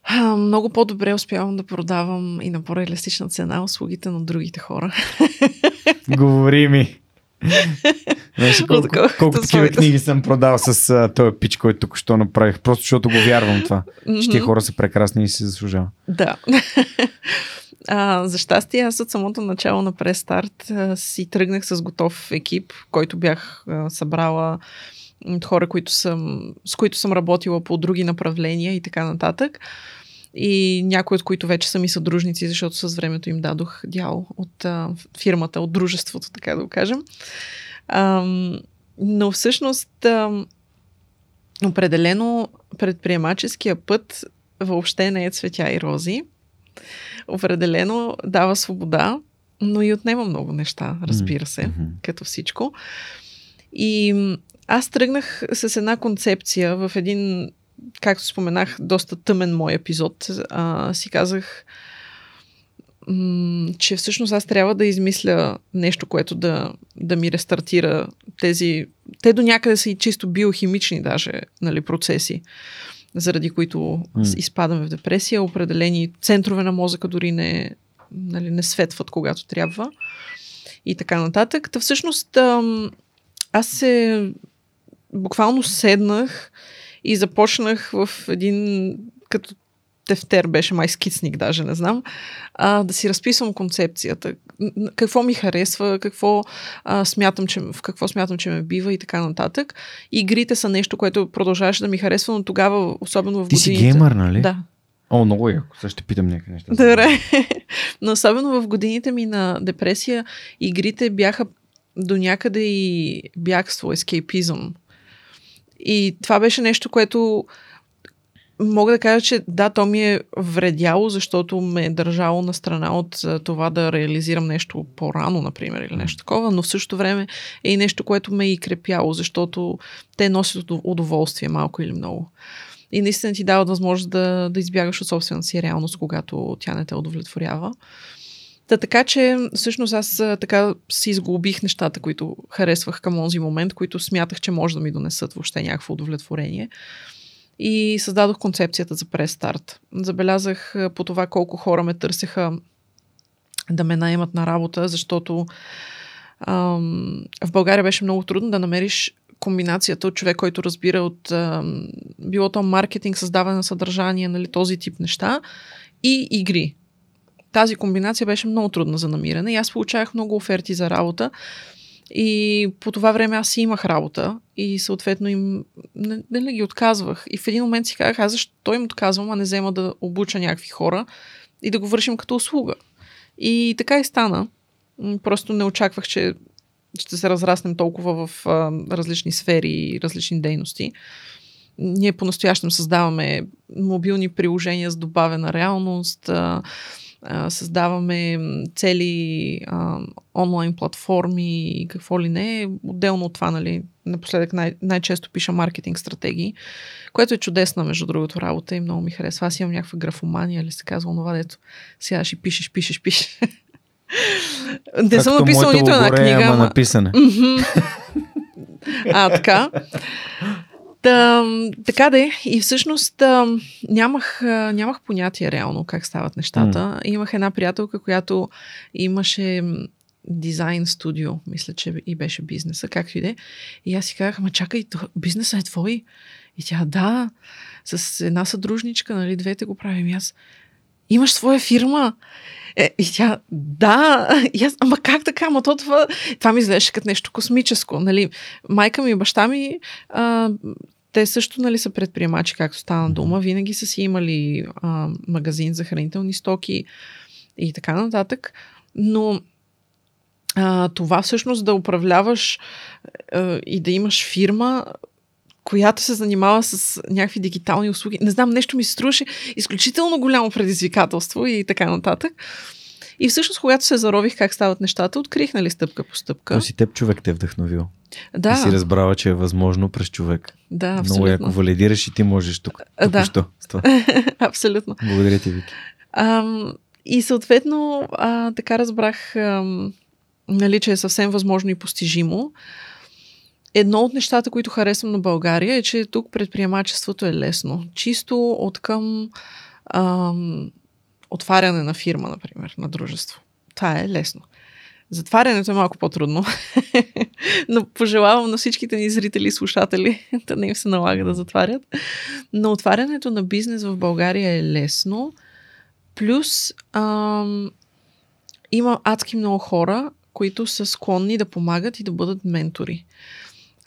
А, много по-добре успявам да продавам и на по-реалистична цена услугите на другите хора. Говори ми. Знаеш колко, колко такива книги съм продал с а, този пич, който тук що направих. Просто защото го вярвам това. Че тия хора са прекрасни и си заслужава. Да. А, за щастие, аз от самото начало на престарт а, си тръгнах с готов екип, който бях а, събрала хора, които съм, с които съм работила по други направления и така нататък. И някои от които вече са ми съдружници, защото с времето им дадох дял от а, фирмата, от дружеството, така да го кажем. Ам, но всъщност ам, определено предприемаческия път въобще не е цветя и рози. Определено дава свобода, но и отнема много неща, разбира се, mm-hmm. като всичко. И аз тръгнах с една концепция в един, както споменах, доста тъмен мой епизод. А, си казах, м- че всъщност аз трябва да измисля нещо, което да, да ми рестартира тези... Те до някъде са и чисто биохимични даже нали, процеси, заради които mm. изпадаме в депресия. Определени центрове на мозъка дори не, нали, не светват, когато трябва. И така нататък. Та всъщност аз се буквално седнах и започнах в един като тефтер беше май скицник, даже не знам, а, да си разписвам концепцията. Какво ми харесва, какво, а, смятам, че, в какво смятам, че ме бива и така нататък. Игрите са нещо, което продължаваше да ми харесва, но тогава, особено в Ти годините... си геймър, нали? Да. О, много яко. Сега ще питам някакви неща. Добре. но особено в годините ми на депресия, игрите бяха до някъде и бягство, ескейпизъм. И това беше нещо, което мога да кажа, че да, то ми е вредяло, защото ме е държало на страна от това да реализирам нещо по-рано, например, или нещо такова, но в същото време е и нещо, което ме е и крепяло, защото те носят удоволствие малко или много. И наистина ти дават възможност да, да избягаш от собствената си реалност, когато тя не те удовлетворява. Та, така че, всъщност, аз така си изглобих нещата, които харесвах към този момент, които смятах, че може да ми донесат въобще някакво удовлетворение и създадох концепцията за престарт. Забелязах по това колко хора ме търсеха да ме наемат на работа, защото ам, в България беше много трудно да намериш комбинацията от човек, който разбира от ам, било то маркетинг, създаване на съдържание, нали, този тип неща и игри. Тази комбинация беше много трудна за намиране и аз получавах много оферти за работа, и по това време аз си имах работа и съответно им не, не ги отказвах. И в един момент си казах, аз защо им отказвам, а не взема да обуча някакви хора и да го вършим като услуга. И така и стана. Просто не очаквах, че ще се разраснем толкова в а, различни сфери и различни дейности. Ние по-настоящем създаваме мобилни приложения с добавена реалност, а, създаваме цели а, онлайн платформи и какво ли не. Отделно от това, нали, напоследък най- най-често пиша маркетинг стратегии, което е чудесна, между другото, работа и много ми харесва. Аз имам някаква графомания, или се казва това, дето сега ще пишеш, пишеш, пишеш. Не съм написала нито една книга. Ама написане. а, така. Та, така де. И всъщност нямах, нямах понятие реално как стават нещата. Mm. Имах една приятелка, която имаше дизайн студио, мисля, че и беше бизнеса, както и де. И аз си казах, ма чакай, бизнеса е твой. И тя, да, с една съдружничка, нали, двете го правим. И аз, имаш своя фирма. Е, и тя, да, и аз, ама как така, ама то това, това ми изглеждаше като нещо космическо. Нали? Майка ми и баща ми, а, те също нали, са предприемачи, както стана дума. Винаги са си имали а, магазин за хранителни стоки и така нататък. Но а, това всъщност да управляваш а, и да имаш фирма, която се занимава с някакви дигитални услуги. Не знам, нещо ми се струваше изключително голямо предизвикателство и така нататък. И всъщност, когато се зарових как стават нещата, открих, нали, стъпка по стъпка. То си теб човек те е вдъхновил. Да. И си разбрала, че е възможно през човек. Да, абсолютно. Много яко валидираш и ти можеш тук. да. Що, абсолютно. Благодаря ти, Вики. Ам, и съответно, а, така разбрах, ам, нали, че е съвсем възможно и постижимо. Едно от нещата, които харесвам на България е, че тук предприемачеството е лесно. Чисто от към ам, отваряне на фирма, например, на дружество. Това е лесно. Затварянето е малко по-трудно, но пожелавам на всичките ни зрители и слушатели да не им се налага да затварят. Но отварянето на бизнес в България е лесно. Плюс ам, има адски много хора, които са склонни да помагат и да бъдат ментори.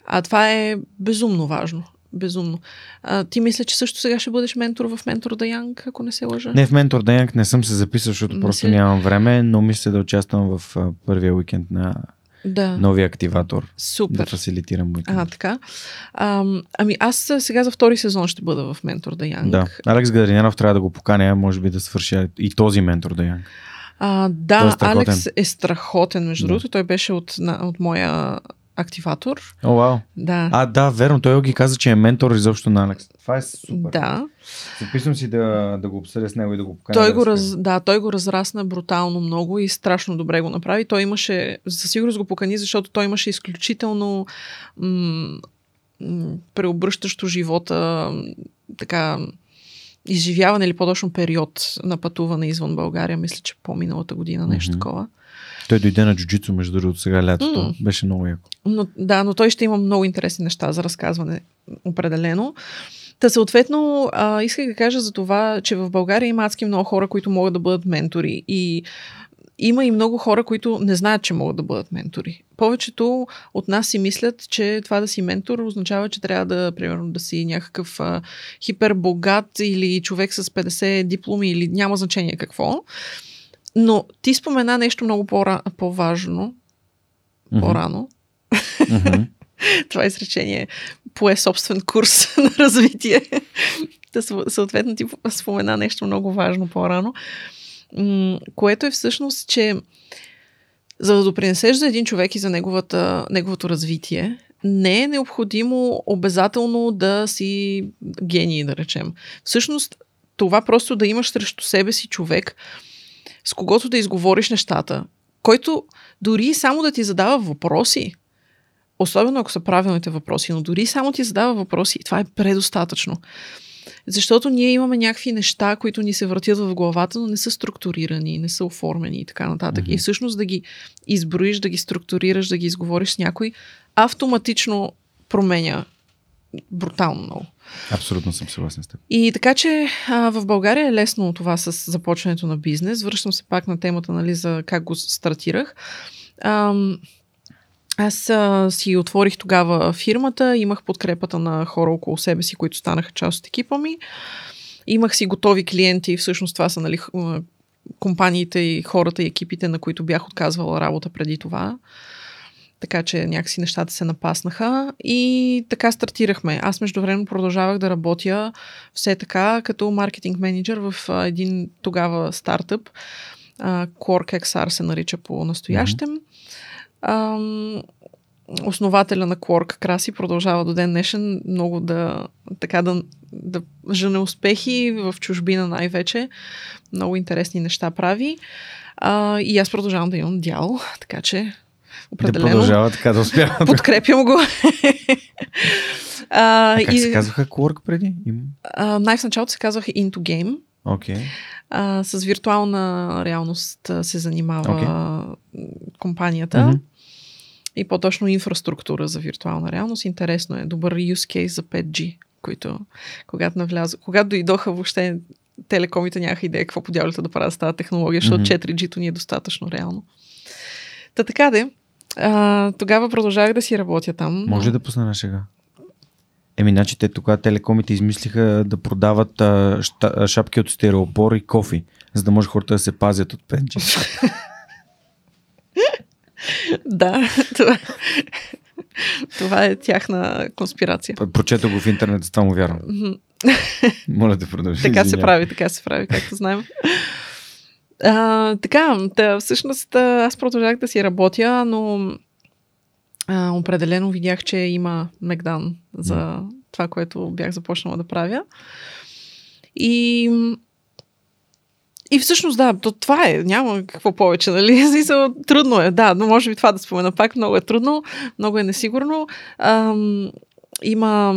А това е безумно важно. Безумно. А, ти мисля, че също сега ще бъдеш ментор в Ментор да Янг, ако не се лъжа? Не, в Ментор да Янг не съм се записал, защото не просто нямам време, но мисля да участвам в а, първия уикенд на Да. новия активатор да Супер. фасилитирам А, уикенд. така. Ам, ами аз а, сега за втори сезон ще бъда в Ментор да Янг. Да. Алекс Гадаринянов трябва да го поканя, може би да свърши и този ментор да Янг. А, да, е страхотен. Алекс е страхотен, между Да. другото. Той беше от, на, от моя активатор. О, вау. Да. А, да, верно. Той ги каза, че е ментор изобщо на Алекс. Това е супер. да. Записвам си да, да го обсъдя с него и да го поканя. Той да го, раз, да, той го разрасна брутално много и страшно добре го направи. Той имаше, със сигурност го покани, защото той имаше изключително м- м- преобръщащо живота, така, изживяване или по-точно период на пътуване извън България. Мисля, че по-миналата година нещо Мгм. такова. Той дойде на джуджицу, между другото, сега лятото. М. Беше много яко. Но, да, но той ще има много интересни неща за разказване, определено. Та съответно, а, исках да кажа за това, че в България има адски много хора, които могат да бъдат ментори. И има и много хора, които не знаят, че могат да бъдат ментори. Повечето от нас си мислят, че това да си ментор означава, че трябва да, примерно, да си някакъв а, хипербогат или човек с 50 дипломи или няма значение какво. Но ти спомена нещо много по-ра- по-важно, по-рано, Мгм. това изречение пое собствен курс на развитие. съответно ти спомена нещо много важно по-рано, което е всъщност, че за да допринесеш за един човек и за неговата, неговото развитие, не е необходимо обязателно да си гений, да речем. Всъщност, това просто да имаш срещу себе си човек, с когото да изговориш нещата, който дори само да ти задава въпроси, особено ако са правилните въпроси, но дори само ти задава въпроси, това е предостатъчно. Защото ние имаме някакви неща, които ни се въртят в главата, но не са структурирани, не са оформени и така нататък. Мгм. И всъщност да ги изброиш, да ги структурираш, да ги изговориш с някой, автоматично променя брутално много. Абсолютно съм съгласен с теб. И така че а, в България е лесно това с започването на бизнес. Връщам се пак на темата, нали, за как го стартирах. Ам, аз а, си отворих тогава фирмата, имах подкрепата на хора около себе си, които станаха част от екипа ми. Имах си готови клиенти, всъщност това са нали, компаниите и хората и екипите, на които бях отказвала работа преди това. Така че някакси нещата се напаснаха и така стартирахме. Аз междувременно продължавах да работя все така като маркетинг менеджер в един тогава стартъп. Quark XR се нарича по настоящем. Ам, основателя на Quark Краси продължава до ден днешен много да, така да, да жене успехи в чужбина най-вече. Много интересни неща прави. А, и аз продължавам да имам дял, така че Да определено продължава така да успява. подкрепям го. а, А как и, се казваха Quark преди? Им... а, най- в началото се казваха Into Game. А, с виртуална реалност се занимава Окей. компанията. Мгм. И по-точно инфраструктура за виртуална реалност. Интересно е. Добър use case за 5G, които когато навлязо, когато дойдоха въобще телекомите нямаха идея какво подявалите да правят с тази технология, защото Мгм. 4G-то ни е достатъчно реално. Та така де, а, тогава продължавах да си работя там. Може да пусна на шега? Еми, значи те тогава телекомите измислиха да продават а, ща, шапки от стереопор и кофи, за да може хората да се пазят от 5G. Да, това, това е тяхна конспирация. Прочета го в интернет, с това му вярвам. Моля да продължи. Така се прави, така се прави, както знаем. А, така, да, всъщност аз продължах да си работя, но а, определено видях, че има Мегдан за това, което бях започнала да правя. И и всъщност, да, то, това е. Няма какво повече, нали? Смисъл, трудно е, да, но може би това да спомена пак. Много е трудно, много е несигурно. Ам, има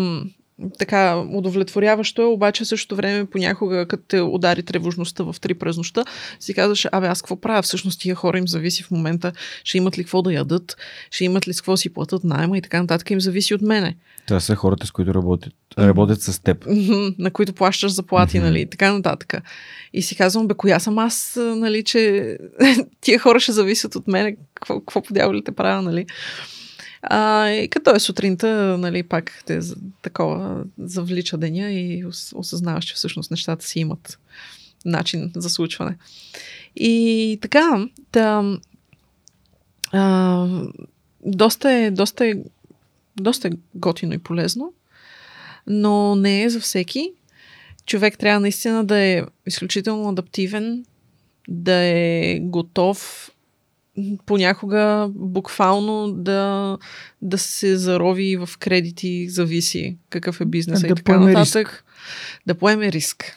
така удовлетворяващо е, обаче същото време понякога, като те удари тревожността в три през нощта, си казваш, абе аз какво правя? Всъщност тия хора им зависи в момента, ще имат ли какво да ядат, ще имат ли с какво си платят найма и така нататък им зависи от мене. Това са хората, с които работят. Работят с теб. На които плащаш заплати, нали, и така нататък. И си казвам, бе, коя съм аз, нали, че тия хора ще зависят от мене, какво, какво по дяволите правя, нали. А, и като е сутринта, нали, пак те такова завлича деня и ос- осъзнаваш, че всъщност нещата си имат начин за случване. И така, да, а, доста е, доста е, доста е готино и полезно, но не е за всеки. Човек трябва наистина да е изключително адаптивен, да е готов понякога буквално да, да се зарови в кредити, зависи какъв е бизнес Да и така нататък. риск. Да поеме риск.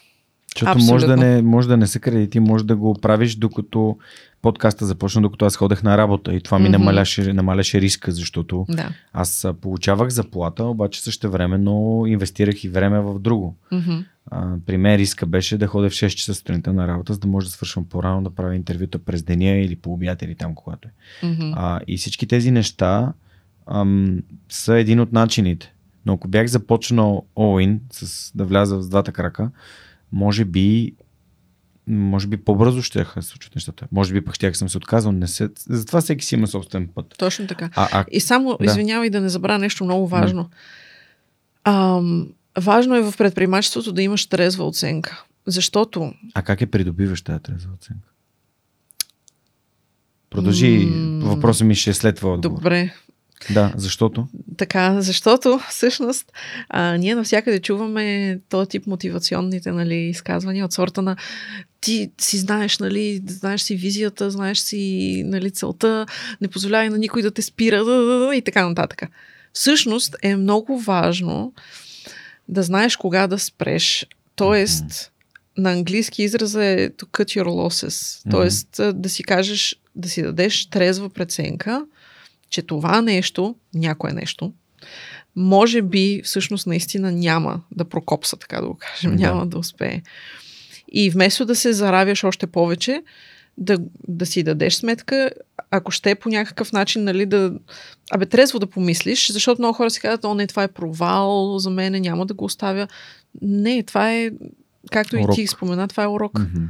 Защото може да, не, може да не са кредити, може да го правиш докато подкаста започна, докато аз ходех на работа и това ми Мгм. намаляше, намаляше риска, защото Да. аз а, получавах заплата, обаче също времено инвестирах и време в друго. Мгм. А, при мен риска беше да ходя в 6 часа сутринта на работа, за да може да свършвам по-рано, да правя интервюта през деня или по обяд или там, когато е. Мгм. А, и всички тези неща ам, са един от начините. Но ако бях започнал all-in, с, да вляза с двата крака, може би може би по-бързо ще се случат нещата. Може би пък ще съм се отказал. Не се... Затова всеки си има собствен път. Точно така. А, а И само, Да. да. извинявай да не забравя нещо много важно. Ам, важно е в предприемачеството да имаш трезва оценка. Защото А как е придобиваш тази трезва оценка? Продължи. М. Въпросът ми ще е след това отговор. добре, Да, защото. така, защото всъщност а, ние навсякъде чуваме този тип мотивационните нали, изказвания от сорта на ти си знаеш, нали, знаеш си визията, знаеш си нали, целта, не позволявай на никой да те спира да, да, да, и така нататък. Всъщност е много важно да знаеш кога да спреш. Тоест, на английски израза е to cut your losses. Тоест, а, да си кажеш, да си дадеш трезва преценка, че това нещо, някое нещо, може би всъщност наистина няма да прокопса, така да го кажем, Да. няма да успее. И вместо да се заравяш още повече, да, да си дадеш сметка, ако ще по някакъв начин, нали, да... Абе, трезво да помислиш, защото много хора си казват, о, не, това е провал, за мен няма да го оставя. Не, това е, както Урок. и ти спомена, това е урок. Мгм.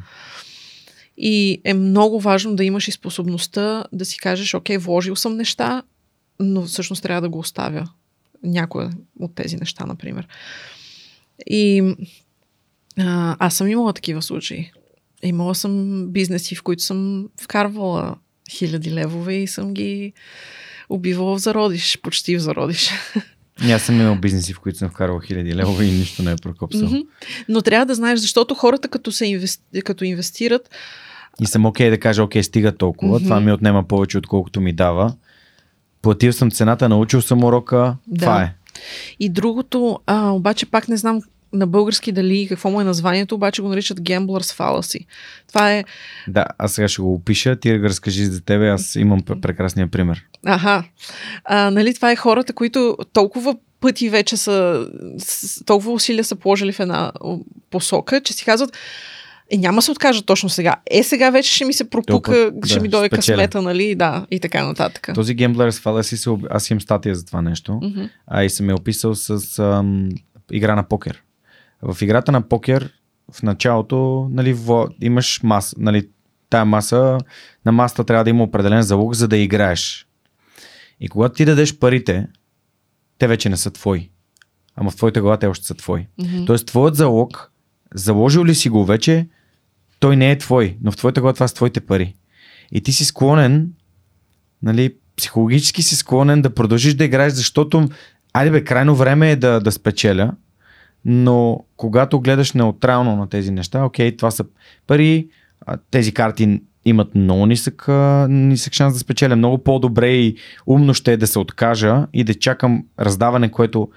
И е много важно да имаш и способността да си кажеш, окей, вложил съм неща, но всъщност трябва да го оставя. Някоя от тези неща, например. И а, аз съм имала такива случаи. Имала съм бизнеси, в които съм вкарвала хиляди левове и съм ги убивала в зародиш, почти в зародиш. И аз съм имал бизнеси, в които съм вкарал хиляди левове и нищо не е прокопсал. Мгм. Но трябва да знаеш, защото хората като, се инвести... като инвестират, И съм окей да кажа, окей, стига толкова, Мгм. това ми отнема повече, отколкото ми дава. Платил съм цената, научил съм урока, Да. това е. И другото, а, обаче пак не знам на български дали какво му е названието, обаче го наричат Gamblers Fallacy. Това е, Да, аз сега ще го опиша, ти го разкажи за тебе, аз имам пр- прекрасния пример. аха, а, нали, това е хората, които толкова пъти вече са, с, толкова усилия са положили в една посока, че си казват, е, няма се откажа точно сега. Е, сега вече ще ми се пропука, Толкова, ще да, ми дойде спечеля. късмета, нали, да, и така нататък. Този Gamblers Fallacy, се аз имам статия за това нещо, Мгм. а и съм я описал с ам, игра на покер. В играта на покер в началото нали, во, имаш маса, нали, тая маса, на масата трябва да има определен залог, за да играеш. И когато ти дадеш парите, те вече не са твои. Ама в твоята глава те още са твои. Мгм. Тоест, твоят залог, заложил ли си го вече, той не е твой, но в твоята глава това са твоите пари. И ти си склонен, нали, психологически си склонен да продължиш да играеш, защото, айде бе, крайно време е да, да спечеля, но когато гледаш неутрално на тези неща, окей, това са пари, тези карти имат много нисък, нисък шанс да спечеля. Много по-добре и умно ще е да се откажа и да чакам раздаване, което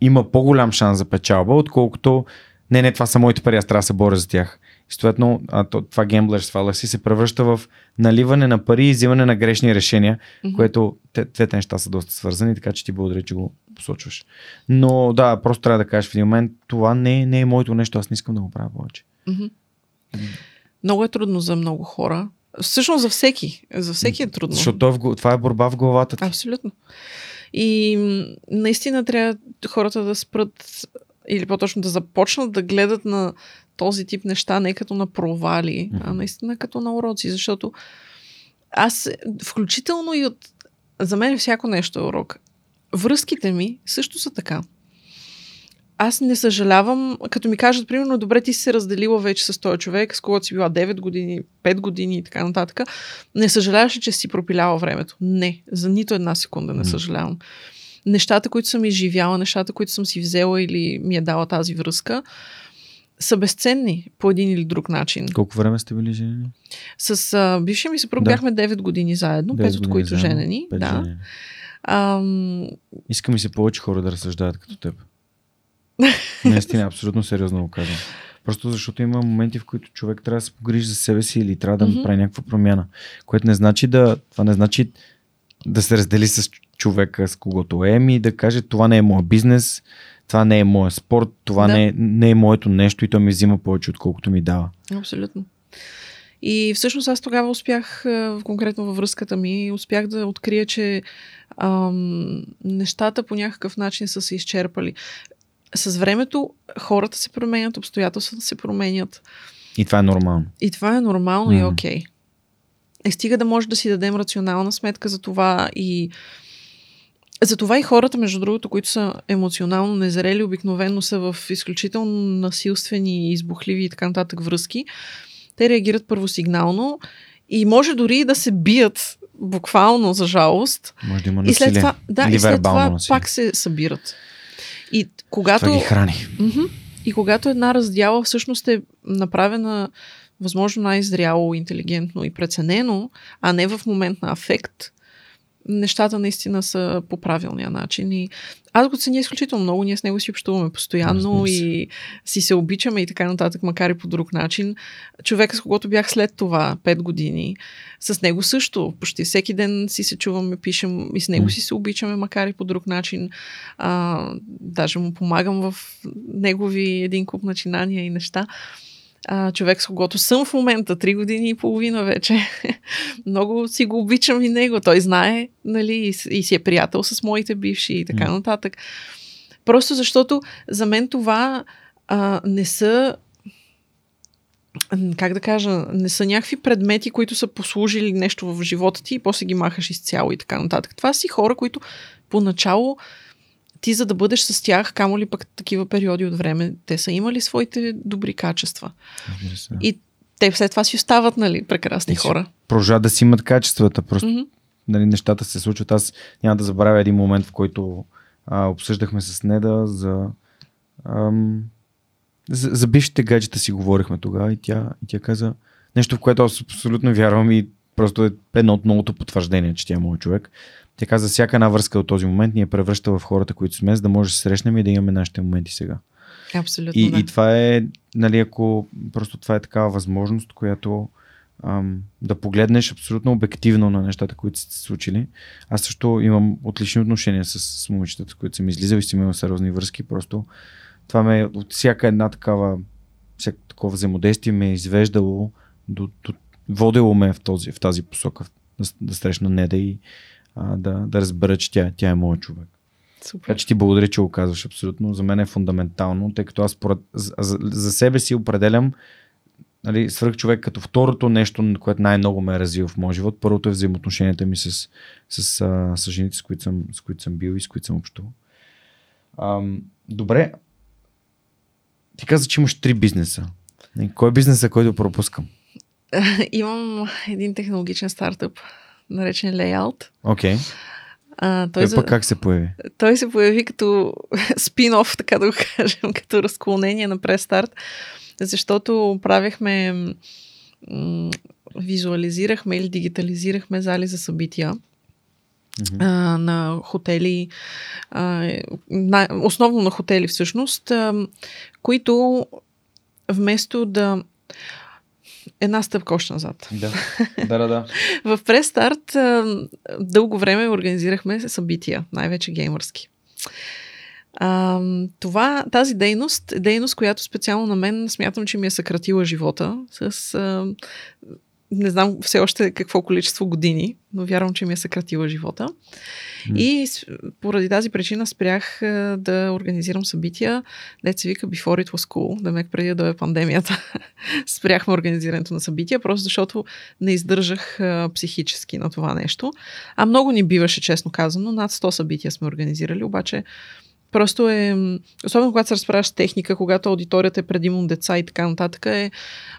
има по-голям шанс за печалба, отколкото не, не, това са моите пари, аз трябва да се боря за тях. Съответно, това Gamblers Fallacy се превръща в наливане на пари и взимане на грешни решения, Мгм. което те, двете неща са доста свързани, така че ти благодаря, че го посочваш. Но да, просто трябва да кажеш в един момент, това не, е- не е моето нещо, аз не искам да го правя повече. Мгм. Много е трудно за много хора. Всъщност за всеки. За всеки е трудно. Защото е това е борба в главата ти. Абсолютно. И наистина трябва хората да спрат или по-точно да започнат да гледат на този тип неща не като на провали, а наистина като на уроци, защото аз, включително и от... За мен всяко нещо е урок. Връзките ми също са така. аз не съжалявам, като ми кажат, примерно, добре, ти си се разделила вече с този човек, с когото си била 9 години, 5 години и така нататък. Не съжаляваш ли, че си пропиляла времето? Не, за нито една секунда не съжалявам. Нещата, които съм изживяла, нещата, които съм си взела или ми е дала тази връзка, са безценни по един или друг начин. Колко време сте били женени? С а, бившия ми съпруг Да. бяхме 9 години заедно, 9 5 от които заедно, женени. Да. женени. Ам, Иска ми се повече хора да разсъждават като теб. Наистина, абсолютно сериозно го казвам. Просто защото има моменти, в които човек трябва да се погрижи за себе си или трябва да Мгм. направи някаква промяна. Което не значи да. Това не значи да се раздели с човека, с когото е, ми да каже това не е моят бизнес, това не е моят спорт, това Да. не, е, не е моето нещо и то ми взима повече, отколкото ми дава. Абсолютно. И всъщност аз тогава успях, конкретно във връзката ми, успях да открия, че ам, нещата по някакъв начин са се изчерпали. С времето хората се променят, обстоятелствата се променят. И това е нормално. И това е нормално и Мгм. окей. Е, стига да може да си дадем рационална сметка за това и за това и хората, между другото, които са емоционално незрели, обикновено са в изключително насилствени, избухливи и така нататък връзки. Те реагират първосигнално и може дори и да се бият буквално за жалост. Може да има И насилие. след това, да, или и след това насилие. пак се събират. И когато... Това ги храни. Мгм. И когато една раздяла всъщност е направена възможно най-зряло, интелигентно и преценено, а не в момент на афект, нещата наистина са по правилния начин. И аз го ценя изключително много. Ние с него си общуваме постоянно Разбира и си се обичаме и така нататък, макар и по друг начин. Човека, с когото бях след това, 5 години, с него също. Почти всеки ден си се чуваме, пишем и с него си се обичаме, макар и по друг начин. А, даже му помагам в негови един куп начинания и неща. А, човек, с когото съм в момента, три години и половина вече. Много си го обичам и него. Той знае, нали, и, и си е приятел с моите бивши и така нататък. Просто защото за мен това а, не са как да кажа, не са някакви предмети, които са послужили нещо в живота ти и после ги махаш изцяло и така нататък. Това си хора, които поначало ти за да бъдеш с тях, камо ли пък такива периоди от време, те са имали своите добри качества. И те след това си остават, нали, прекрасни И хора. Продължават да си имат качествата. Просто Мгм. нали, нещата се случват. Аз няма да забравя един момент, в който а, обсъждахме с Неда за, ам, за, за бившите гаджета си говорихме тогава и тя, и тя каза нещо, в което аз абсолютно вярвам и просто е едно от многото потвърждение, че тя е моят човек. Тя каза, всяка една връзка от този момент ни е превръща в хората, които сме, за да може да се срещнем и да имаме нашите моменти сега. Абсолютно. И, да. и това е, нали, ако просто това е такава възможност, която ам, да погледнеш абсолютно обективно на нещата, които са се случили. Аз също имам отлични отношения с, с момичетата, с които съм излизал и съм имал сериозни връзки. Просто това ме е от всяка една такава, всяко такова взаимодействие ме е извеждало до, до водило ме в, този, в тази посока, да, да срещна Неда и а, да, да разбера, че тя, тя е моят човек. Супер. Така че ти благодаря, че го казваш абсолютно. За мен е фундаментално, тъй като аз според, за, за, себе си определям нали, свърх човек като второто нещо, което най-много ме е развил в моя живот. Първото е взаимоотношенията ми с, с, а, с жените, с които, съм, с които съм бил и с които съм общувал. Ам, добре. Ти каза, че имаш три бизнеса. Кой е бизнеса, който пропускам? Имам един технологичен стартъп, наречен Layout. Окей. А, той, Той за... пък как се появи? той се появи като спин-оф, така да го кажем, като разклонение на престарт, защото правихме, м- визуализирахме или дигитализирахме зали за събития а, на хотели, а, на, основно на хотели всъщност, а, които вместо да една стъпка още назад. Да. да, да, да. В престарт дълго време организирахме събития, най-вече геймърски. А, това, тази дейност е дейност, която специално на мен смятам, че ми е съкратила живота с а, не знам все още какво количество години, но вярвам, че ми е съкратила живота. И поради тази причина спрях а, да организирам събития. Дет се вика Before it was cool, да ме преди да е пандемията. Спряхме организирането на събития, просто защото не издържах а, психически на това нещо. А много ни биваше, честно казано. Над 100 събития сме организирали, обаче Просто е, особено когато се разправяш с техника, когато аудиторията е предимно деца и така нататък, е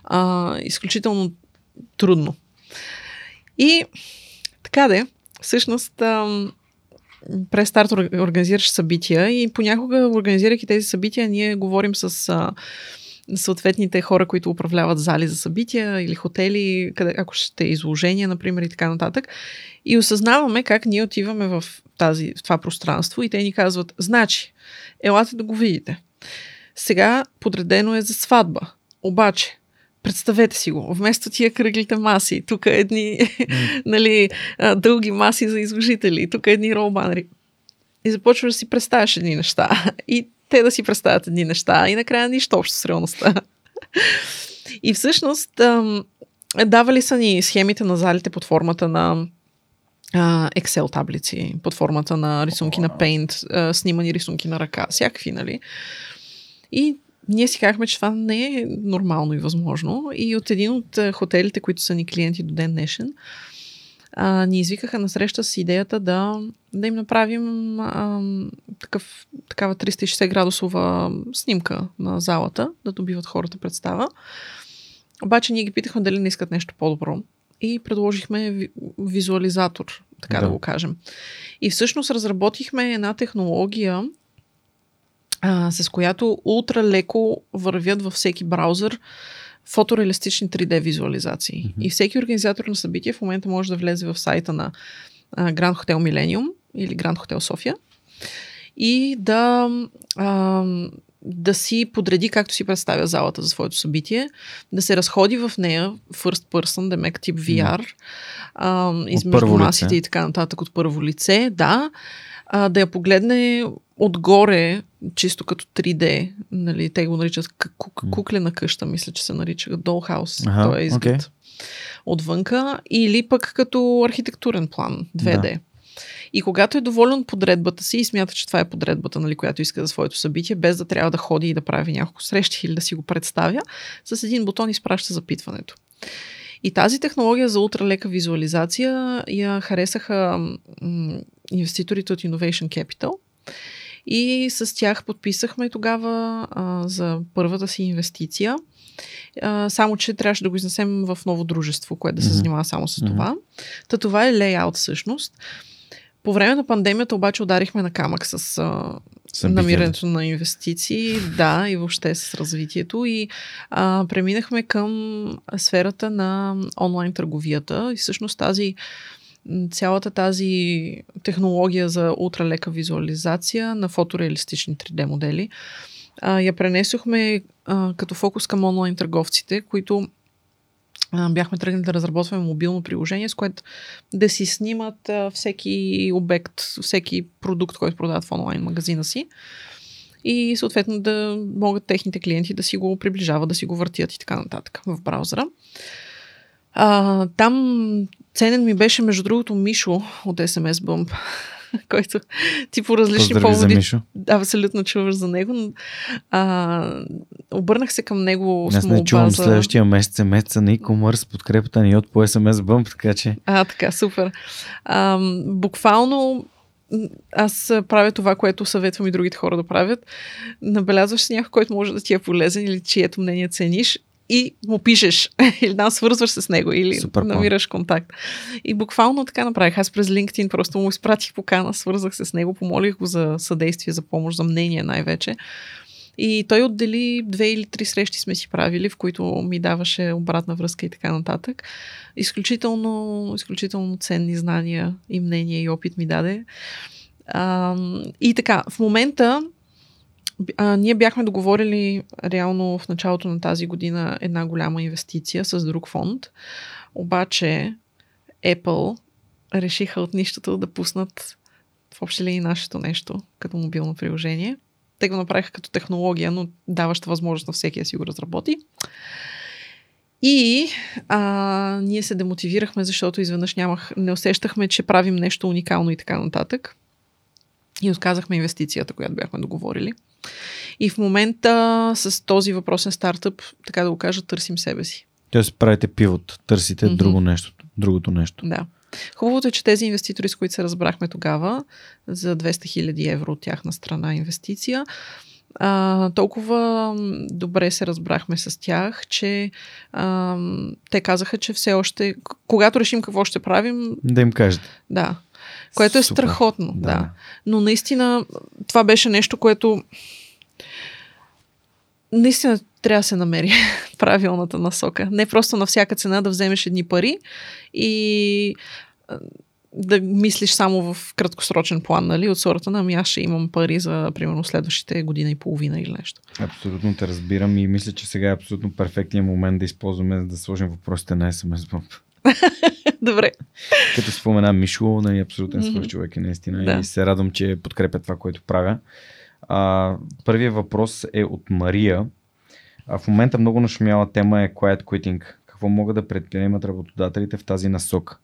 а, изключително трудно. И така де, всъщност през старт организираш събития и понякога, организирайки тези събития, ние говорим с а, съответните хора, които управляват зали за събития или хотели, къде, ако ще е изложения, например, и така нататък. И осъзнаваме как ние отиваме в, тази, в това пространство и те ни казват, значи, елате да го видите. Сега подредено е за сватба. Обаче, представете си го, вместо тия кръглите маси, тук едни mm. нали, дълги маси за изложители, тук едни ролбанери. И започваш да си представяш едни неща. И те да си представят едни неща. И накрая нищо общо с реалността. И всъщност давали са ни схемите на залите под формата на Excel таблици, под формата на рисунки на Paint, снимани рисунки на ръка, всякакви, нали? И ние си казахме, че това не е нормално и възможно. И от един от хотелите, които са ни клиенти до ден днешен, а, ни извикаха на среща с идеята да, да им направим а, такъв, такава 360 градусова снимка на залата, да добиват хората представа. Обаче ние ги питахме дали не искат нещо по-добро и предложихме визуализатор, така да, да го кажем. И всъщност разработихме една технология, а, с която ултра леко вървят във всеки браузър фотореалистични 3D визуализации. Mm-hmm. И всеки организатор на събитие в момента може да влезе в сайта на Гранд Хотел Милениум или Гранд Хотел София и да, а, да си подреди както си представя залата за своето събитие, да се разходи в нея first person, да мек тип VR, а, измежду масите лице. и така нататък от първо лице, да, а, да я погледне отгоре, чисто като 3D, нали, те го наричат кук, куклена къща, мисля, че се нарича Dollhouse, ага, той е изглед. Okay. Отвънка, или пък като архитектурен план, 2D. Да. И когато е доволен от подредбата си и смята, че това е подредбата, нали, която иска за своето събитие, без да трябва да ходи и да прави няколко срещи или да си го представя, с един бутон изпраща запитването. И тази технология за ултралека визуализация я харесаха м- инвеститорите от Innovation Capital. И с тях подписахме тогава а, за първата си инвестиция. А, само, че трябваше да го изнесем в ново дружество, което да се занимава само с това. Та това е лейаут всъщност. По време на пандемията обаче ударихме на камък с а, намирането на инвестиции, да, и въобще с развитието. И а, преминахме към сферата на онлайн търговията. И всъщност тази цялата тази технология за ултралека визуализация на фотореалистични 3D модели а, я пренесохме а, като фокус към онлайн търговците, които бяхме тръгнали да разработваме мобилно приложение, с което да си снимат всеки обект, всеки продукт, който продават в онлайн магазина си и съответно да могат техните клиенти да си го приближават, да си го въртят и така нататък в браузъра. А, там ценен ми беше, между другото, Мишо от SMS Bump, който ти по различни Поздрави поводи... За Мишо. Абсолютно чуваш за него. А, обърнах се към него Аз не чувам за... следващия месец, месеца на e-commerce, подкрепата ни от по SMS Bump, така че... А, така, супер. А, буквално аз правя това, което съветвам и другите хора да правят. Набелязваш си някой, който може да ти е полезен или чието мнение цениш и му пишеш или да, свързваш с него или Супер, намираш контакт. И буквално така направих. Аз през LinkedIn просто му изпратих покана, свързах се с него, помолих го за съдействие, за помощ, за мнение най-вече. И той отдели две или три срещи сме си правили, в които ми даваше обратна връзка и така нататък. Изключително, изключително ценни знания и мнения и опит ми даде. А, и така, в момента а, ние бяхме договорили реално в началото на тази година една голяма инвестиция с друг фонд. Обаче Apple решиха от нищото да пуснат в общи ли нашето нещо като мобилно приложение. Те го направиха като технология, но даваща възможност на всеки да си го разработи. И а, ние се демотивирахме, защото изведнъж нямах, не усещахме, че правим нещо уникално и така нататък. И отказахме инвестицията, която бяхме договорили. И в момента с този въпросен стартъп, така да го кажа, търсим себе си. Тоест правите пивот, търсите mm-hmm. друго нещо, другото нещо. Да. Хубавото е, че тези инвеститори, с които се разбрахме тогава, за 200 000 евро от тяхна страна инвестиция, а, толкова добре се разбрахме с тях, че а, те казаха, че все още, когато решим какво ще правим... Да им кажете. Да. Което е Супер. страхотно. Да. Да. Но наистина това беше нещо, което наистина трябва да се намери правилната насока. Не просто на всяка цена да вземеш едни пари и да мислиш само в краткосрочен план, нали, от сората на ами аз ще имам пари за, примерно, следващите година и половина или нещо. Абсолютно те разбирам и мисля, че сега е абсолютно перфектният момент да използваме да сложим въпросите на SMS Bomb. Добре. Като спомена Мишо, нали, абсолютен свърх човек е наистина Да. и се радвам, че подкрепя това, което правя. А, първият въпрос е от Мария. А, в момента много нашумяла тема е quiet quitting. Какво могат да предприемат работодателите в тази насока?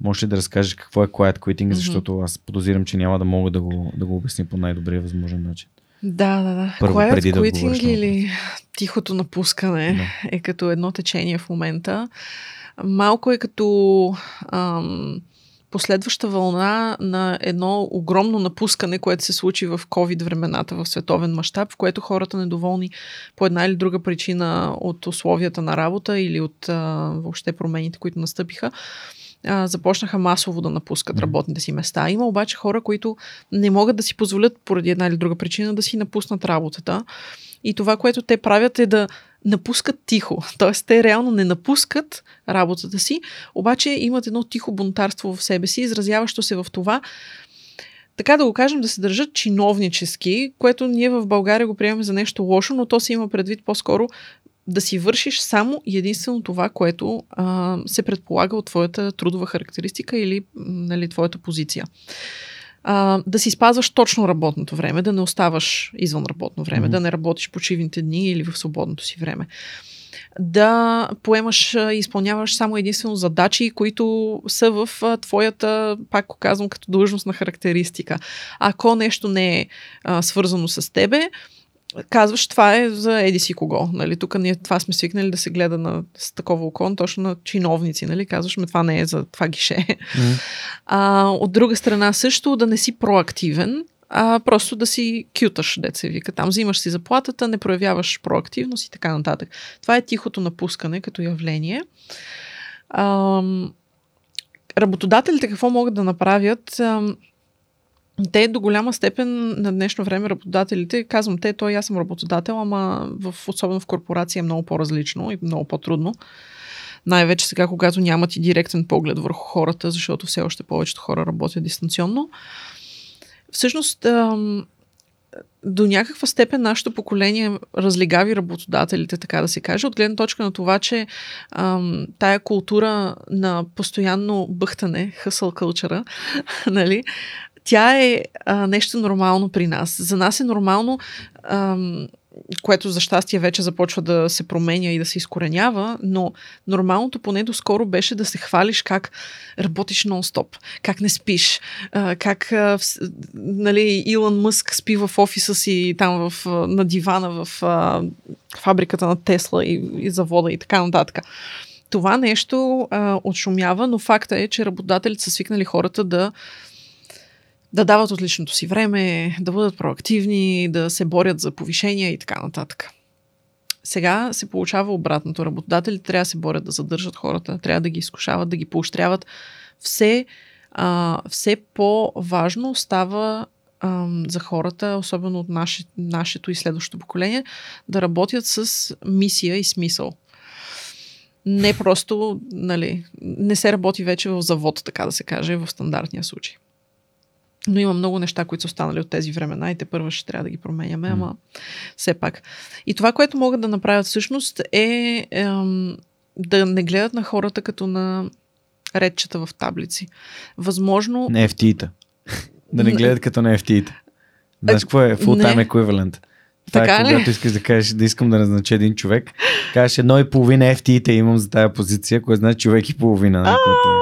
Може ли да разкажеш какво е quiet quitting, Мгм. защото аз подозирам, че няма да мога да го, да го обясня по най-добрия възможен начин. Да, да, да. Първо, Quiet преди да quitting на или тихото напускане Да. е като едно течение в момента. Малко е като ам, последваща вълна на едно огромно напускане, което се случи в COVID времената в световен мащаб, в което хората недоволни по една или друга причина от условията на работа или от а, въобще промените, които настъпиха, а, започнаха масово да напускат работните си места. Има обаче хора, които не могат да си позволят поради една или друга причина да си напуснат работата. И това, което те правят е да напускат тихо. Тоест, те реално не напускат работата си, обаче имат едно тихо бунтарство в себе си, изразяващо се в това, така да го кажем, да се държат чиновнически, което ние в България го приемаме за нещо лошо, но то се има предвид по-скоро да си вършиш само единствено това, което а, се предполага от твоята трудова характеристика или нали, твоята позиция. А, да си спазваш точно работното време, да не оставаш извън работно време, Мгм. да не работиш почивните дни или в свободното си време. Да поемаш и изпълняваш само единствено задачи, които са в твоята, пак го казвам, като длъжностна характеристика. Ако нещо не е а, свързано с тебе, казваш, това е за еди си кого. Нали? Тук ние това сме свикнали да се гледа на, с такова око, точно на чиновници. Нали? Казваш, ме това не е за това гише. А, от друга страна също да не си проактивен, а просто да си кюташ, деца вика. Там взимаш си заплатата, не проявяваш проактивност и така нататък. Това е тихото напускане като явление. Ам, работодателите какво могат да направят? Ам, те до голяма степен на днешно време работодателите, казвам те, той аз съм работодател, ама в, особено в корпорация е много по-различно и много по-трудно. Най-вече сега, когато нямат и директен поглед върху хората, защото все още повечето хора работят дистанционно. Всъщност, до някаква степен нашето поколение разлигави работодателите, така да се каже, от гледна точка на това, че ам, тая култура на постоянно бъхтане, хъсъл кълчера, нали, тя е а, нещо нормално при нас. За нас е нормално, ам, което за щастие вече започва да се променя и да се изкоренява, но нормалното поне доскоро беше да се хвалиш как работиш нон-стоп, как не спиш, а, как а, вс- нали, Илон Мъск спи в офиса си там в, на дивана в а, фабриката на Тесла и, и завода и така нататък. Това нещо а, отшумява, но факта е, че работодателите са свикнали хората да да дават от личното си време, да бъдат проактивни, да се борят за повишения и така нататък. Сега се получава обратното. Работодателите трябва да се борят да задържат хората, трябва да ги изкушават, да ги поощряват. Все, а, все по-важно става ам, за хората, особено от наше, нашето и следващото поколение, да работят с мисия и смисъл. Не просто, нали, не се работи вече в завод, така да се каже, в стандартния случай. Но има много неща, които са останали от тези времена и те първо ще трябва да ги променяме, ама все пак. И това, което могат да направят всъщност е ем, да не гледат на хората като на редчета в таблици. Възможно... На FT-та. Да не гледат като на FT-та. Знаеш какво е full-time equivalent? Това Така е ли? когато искаш да кажеш да искам да назнача един човек, кажеш едно и половина FT-та имам за тая позиция, което значи човек и половина. нали, което е-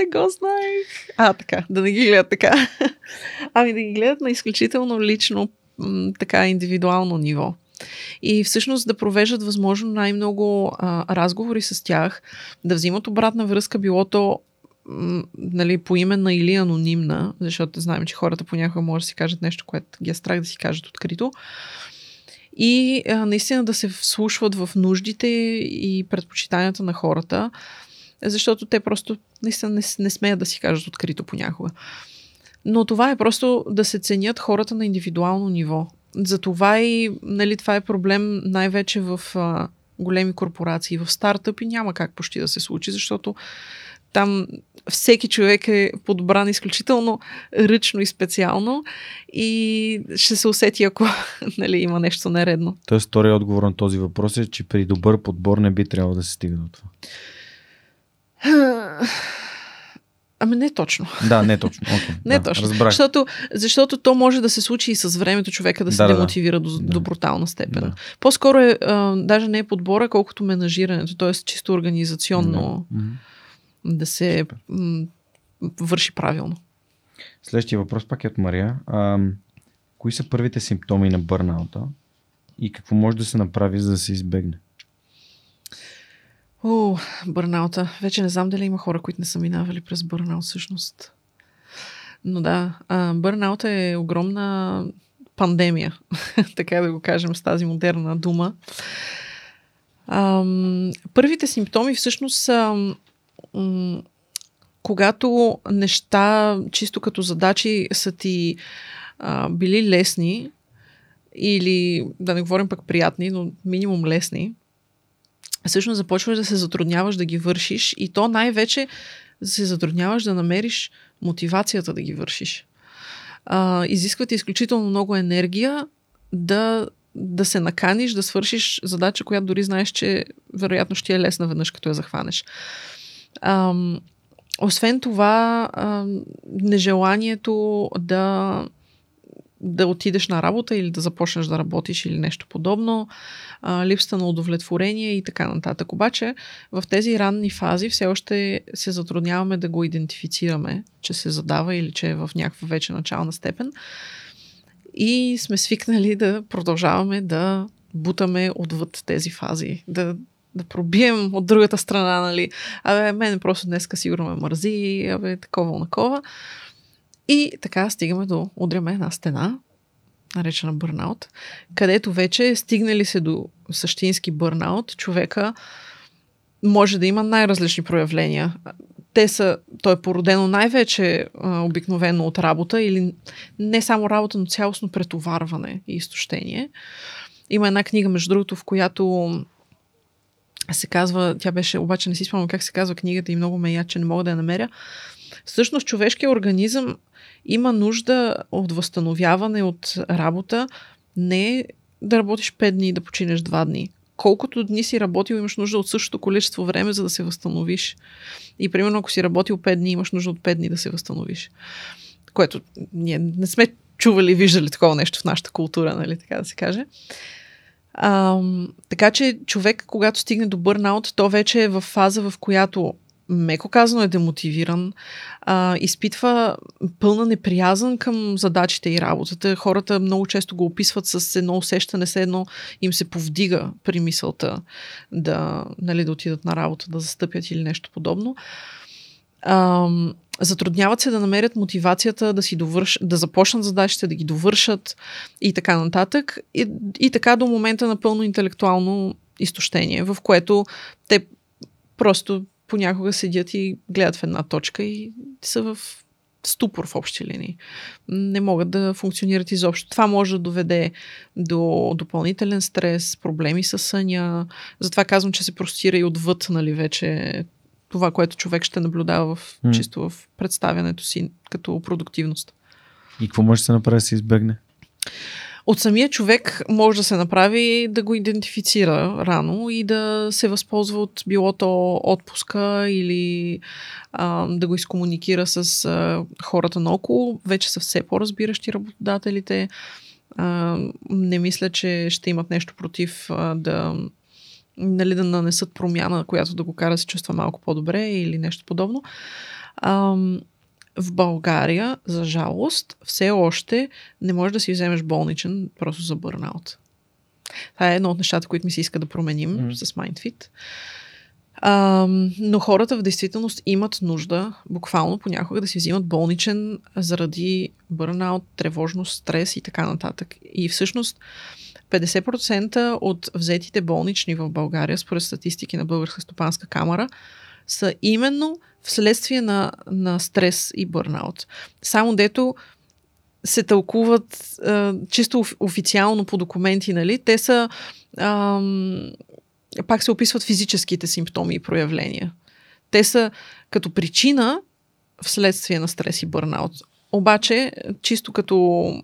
Не го знаех. А, така, да не ги гледат така. Ами да ги гледат на изключително лично, така индивидуално ниво. И всъщност да провеждат възможно най-много а, разговори с тях, да взимат обратна връзка, било то м, нали, поименна или анонимна, защото знаем, че хората понякога може да си кажат нещо, което ги е страх да си кажат открито. И а, наистина да се вслушват в нуждите и предпочитанията на хората, защото те просто наистина не, не смеят да си кажат открито понякога. Но това е просто да се ценят хората на индивидуално ниво. Затова и нали, това е проблем най-вече в а, големи корпорации. В стартъпи няма как почти да се случи, защото там всеки човек е подбран изключително ръчно и специално и ще се усети, ако нали, има нещо нередно. Тоест, втория отговор на този въпрос е, че при добър подбор не би трябвало да се стига до това. Ами не точно. Да, не точно. Okay, Не да, точно. Разбрах. Защото, защото то може да се случи и с времето човека да се Да, да, да. демотивира до, Да. до брутална степен. Да. По-скоро е, а, даже не е подбора, колкото менажирането, т.е. чисто организационно Да. Мгм. да се м- върши правилно. Следващия въпрос пак е от Мария. Ам, кои са първите симптоми на бърнаута и какво може да се направи, за да се избегне? О, бърнаута. Вече не знам дали има хора, които не са минавали през бърнаут всъщност. Но да, бърнаута е огромна пандемия, така да го кажем с тази модерна дума. Ам, първите симптоми всъщност са м, когато неща, чисто като задачи, са ти а, били лесни или, да не говорим пък приятни, но минимум лесни, всъщност започваш да се затрудняваш да ги вършиш и то най-вече се затрудняваш да намериш мотивацията да ги вършиш. А, изисква ти изключително много енергия да, да се наканиш, да свършиш задача, която дори знаеш, че вероятно ще е лесна веднъж, като я захванеш. Ам, освен това, ам, нежеланието да да отидеш на работа или да започнеш да работиш или нещо подобно, а, липсата на удовлетворение и така нататък. Обаче в тези ранни фази все още се затрудняваме да го идентифицираме, че се задава или че е в някаква вече начална степен. И сме свикнали да продължаваме да бутаме отвъд тези фази, да, да пробием от другата страна, нали. Абе, мен просто днеска сигурно ме мързи, абе, такова, накова. И така стигаме до удряме една стена, наречена бърнаут, където вече стигнали се до същински бърнаут, човека може да има най-различни проявления. Те са, то е породено най-вече а, обикновено от работа или не само работа, но цялостно претоварване и изтощение. Има една книга, между другото, в която се казва, тя беше, обаче не си спомням как се казва книгата и много ме я, че не мога да я намеря. Всъщност човешкият организъм има нужда от възстановяване от работа, не да работиш 5 дни и да починеш 2 дни. Колкото дни си работил, имаш нужда от същото количество време, за да се възстановиш. И примерно, ако си работил 5 дни, имаш нужда от 5 дни да се възстановиш. Което ние не сме чували, виждали такова нещо в нашата култура, нали, така да се каже. Ам, така че човек, когато стигне до бърнаут, то вече е в фаза, в която меко казано е демотивиран, а, изпитва пълна неприязан към задачите и работата. Хората много често го описват с едно усещане, се едно им се повдига при мисълта да, нали, да отидат на работа, да застъпят или нещо подобно. А, затрудняват се да намерят мотивацията да си довърш, да започнат задачите, да ги довършат и така нататък. И, и така до момента на пълно интелектуално изтощение, в което те просто понякога седят и гледат в една точка и са в ступор в общи линии. Не могат да функционират изобщо. Това може да доведе до допълнителен стрес, проблеми с съня. Затова казвам, че се простира и отвъд, нали, вече това, което човек ще наблюдава в, чисто в представянето си като продуктивност. И какво може да се направи да се избегне? От самия човек може да се направи да го идентифицира рано и да се възползва от било то отпуска или а, да го изкомуникира с а, хората наоколо. Вече са все по-разбиращи работодателите. А, не мисля, че ще имат нещо против а, да нали, да нанесат промяна, която да го кара да се чувства малко по-добре или нещо подобно. Ам, в България, за жалост, все още не можеш да си вземеш болничен просто за бърнаут. Това е едно от нещата, които ми се иска да променим mm. с MindFit. А, но хората в действителност имат нужда, буквално понякога, да си взимат болничен заради бърнаут, тревожност, стрес и така нататък. И всъщност 50% от взетите болнични в България, според статистики на Българска стопанска камера, са именно вследствие на, на стрес и бърнаут. Само дето се тълкуват а, чисто официално по документи, нали? Те са ам, пак се описват физическите симптоми и проявления. Те са като причина вследствие на стрес и бърнаут. Обаче, чисто като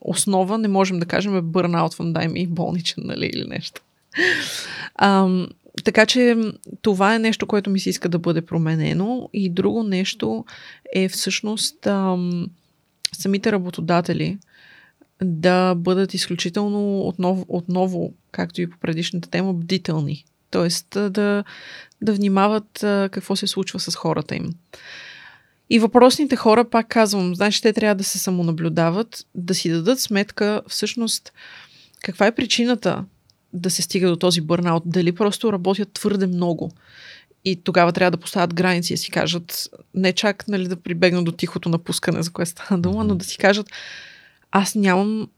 основа не можем да кажем бърнаут вам дай ми болничен, нали, или нещо. Ам, така че това е нещо, което ми се иска да бъде променено. И друго нещо е всъщност ам, самите работодатели да бъдат изключително отново, отново, както и по предишната тема, бдителни. Тоест да, да внимават какво се случва с хората им. И въпросните хора, пак казвам, значи те трябва да се самонаблюдават, да си дадат сметка всъщност каква е причината да се стига до този бърнаут. Дали просто работят твърде много. И тогава трябва да поставят граници и си кажат, не чак нали, да прибегнат до тихото напускане, за което стана дума, но да си кажат, аз нямам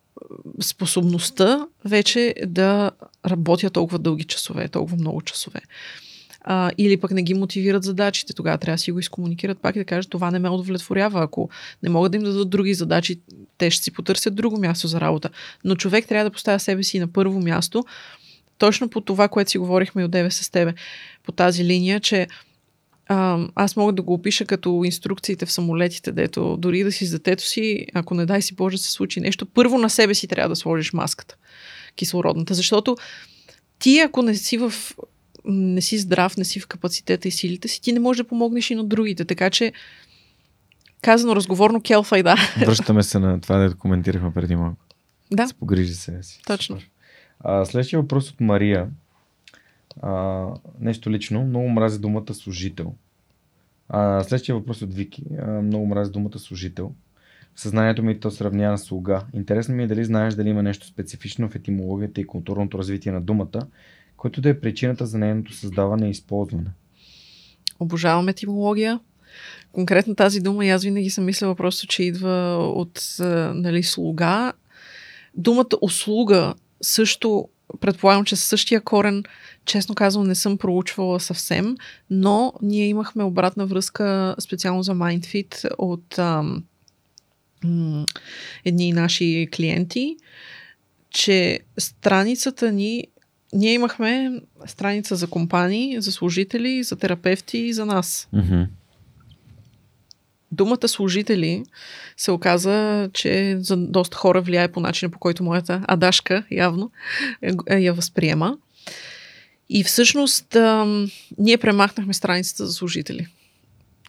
способността вече да работя толкова дълги часове, толкова много часове. А, или пък не ги мотивират задачите, тогава трябва да си го изкомуникират пак и да кажат, това не ме удовлетворява. Ако не могат да им дадат други задачи, те ще си потърсят друго място за работа. Но човек трябва да поставя себе си на първо място, точно по това, което си говорихме и деве с тебе, по тази линия, че аз мога да го опиша като инструкциите в самолетите, дето дори да си с детето си, ако не дай си Боже се случи нещо, първо на себе си трябва да сложиш маската, кислородната, защото ти ако не си в не си здрав, не си в капацитета и силите си, ти не можеш да помогнеш и на другите. Така че, казано разговорно, келфай да. Връщаме се на това, да коментирахме преди малко. Да. Се погрижи себе си. Точно. А, следващия въпрос от Мария. А, нещо лично. Много мрази думата служител. А, следващия въпрос от Вики. А, много мрази думата служител. Съзнанието ми то сравнява на слуга. Интересно ми е дали знаеш дали има нещо специфично в етимологията и културното развитие на думата, което да е причината за нейното създаване и използване. Обожавам етимология. Конкретно тази дума и аз винаги съм мислила просто, че идва от нали, слуга. Думата услуга също предполагам, че същия корен, честно казвам, не съм проучвала съвсем, но ние имахме обратна връзка специално за MindFit от ам, м- едни наши клиенти, че страницата ни ние имахме страница за компании, за служители, за терапевти и за нас. Mm-hmm. Думата служители се оказа, че за доста хора влияе по начина, по който моята Адашка явно я възприема. И всъщност ние премахнахме страницата за служители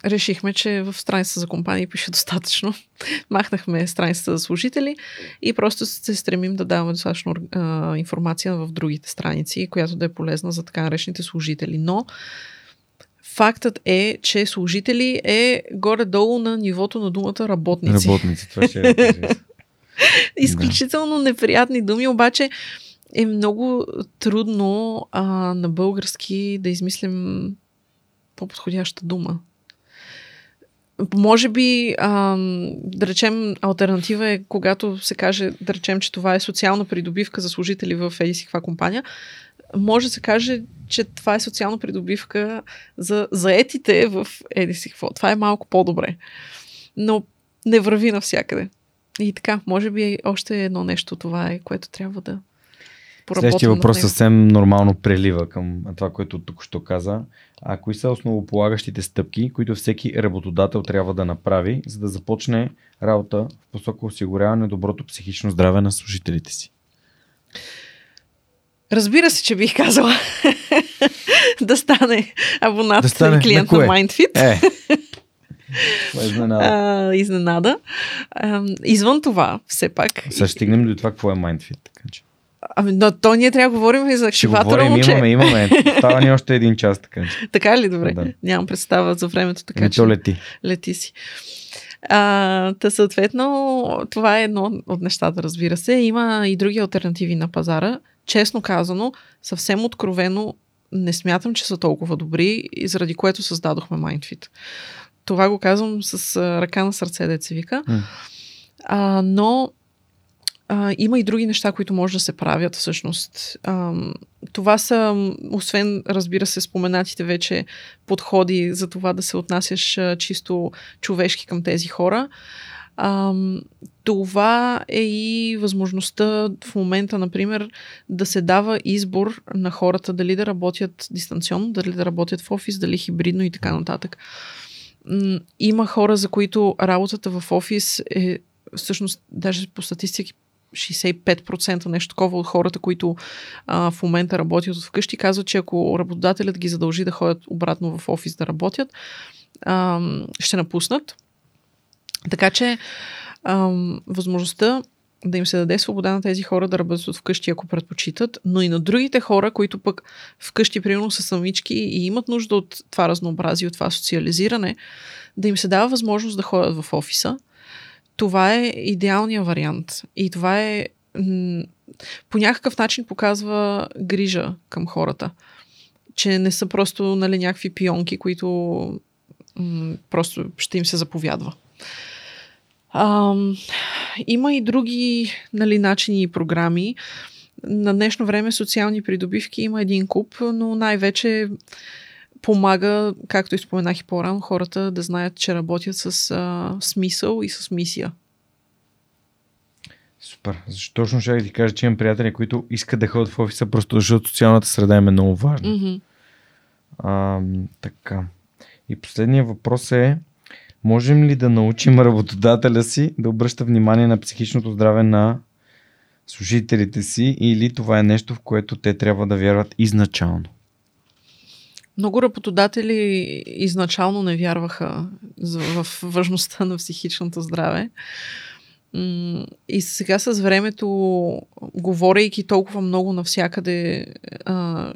решихме, че в страницата за компании пише достатъчно. Махнахме страницата за служители и просто се стремим да даваме достатъчно а, информация в другите страници, която да е полезна за така наречените служители. Но фактът е, че служители е горе-долу на нивото на думата работници. Работници, това ще е. Изключително да. неприятни думи, обаче е много трудно а, на български да измислим по-подходяща дума. Може би, а, да речем, альтернатива е, когато се каже, да речем, че това е социална придобивка за служители в еди си каква компания, може да се каже, че това е социална придобивка за заетите в еди си какво. Това е малко по-добре. Но не върви навсякъде. И така, може би още едно нещо това е, което трябва да Следващия въпрос съвсем нормално прелива към това, което тук що каза. А кои са основополагащите стъпки, които всеки работодател трябва да направи, за да започне работа в посока осигуряване на доброто психично здраве на служителите си? Разбира се, че бих казала да стане абонат да стане, клиент на, на MindFit. Е. Е изненада. А, изненада. А, извън това, все пак. Сега ще стигнем до това, какво е MindFit. Така че. Ами, но то ние трябва да говорим и за активатора момче. Имаме, имаме. Става ни още един час, така. така ли? Добре. Да. Нямам представа за времето, така ами, че... лети. Лети си. А, та съответно, това е едно от нещата, разбира се. Има и други альтернативи на пазара. Честно казано, съвсем откровено, не смятам, че са толкова добри и заради което създадохме MindFit. Това го казвам с ръка на сърце, деца вика. А, но има и други неща, които може да се правят всъщност. А, това са, освен, разбира се, споменатите вече подходи за това да се отнасяш а, чисто човешки към тези хора. А, това е и възможността в момента, например, да се дава избор на хората дали да работят дистанционно, дали да работят в офис, дали хибридно и така нататък. Има хора, за които работата в офис е всъщност даже по статистики 65% нещо такова от хората, които а, в момента работят от вкъщи, казват, че ако работодателят ги задължи да ходят обратно в офис да работят, а, ще напуснат. Така че а, възможността да им се даде свобода на тези хора да работят от вкъщи, ако предпочитат, но и на другите хора, които пък вкъщи, примерно, са самички и имат нужда от това разнообразие, от това социализиране, да им се дава възможност да ходят в офиса. Това е идеалният вариант. И това е по някакъв начин показва грижа към хората. Че не са просто нали, някакви пионки, които просто ще им се заповядва. Ам, има и други нали, начини и програми. На днешно време социални придобивки има един куп, но най-вече помага, както и споменах и по-рано, хората да знаят, че работят с а, смисъл и с мисия. Супер. Защо точно ще ти кажа, че имам приятели, които искат да ходят в офиса, просто защото социалната среда им е много важна. Мгм. А, така. И последният въпрос е, можем ли да научим работодателя си да обръща внимание на психичното здраве на служителите си или това е нещо, в което те трябва да вярват изначално? Много работодатели изначално не вярваха в важността на психичното здраве. И сега с времето, говорейки толкова много навсякъде,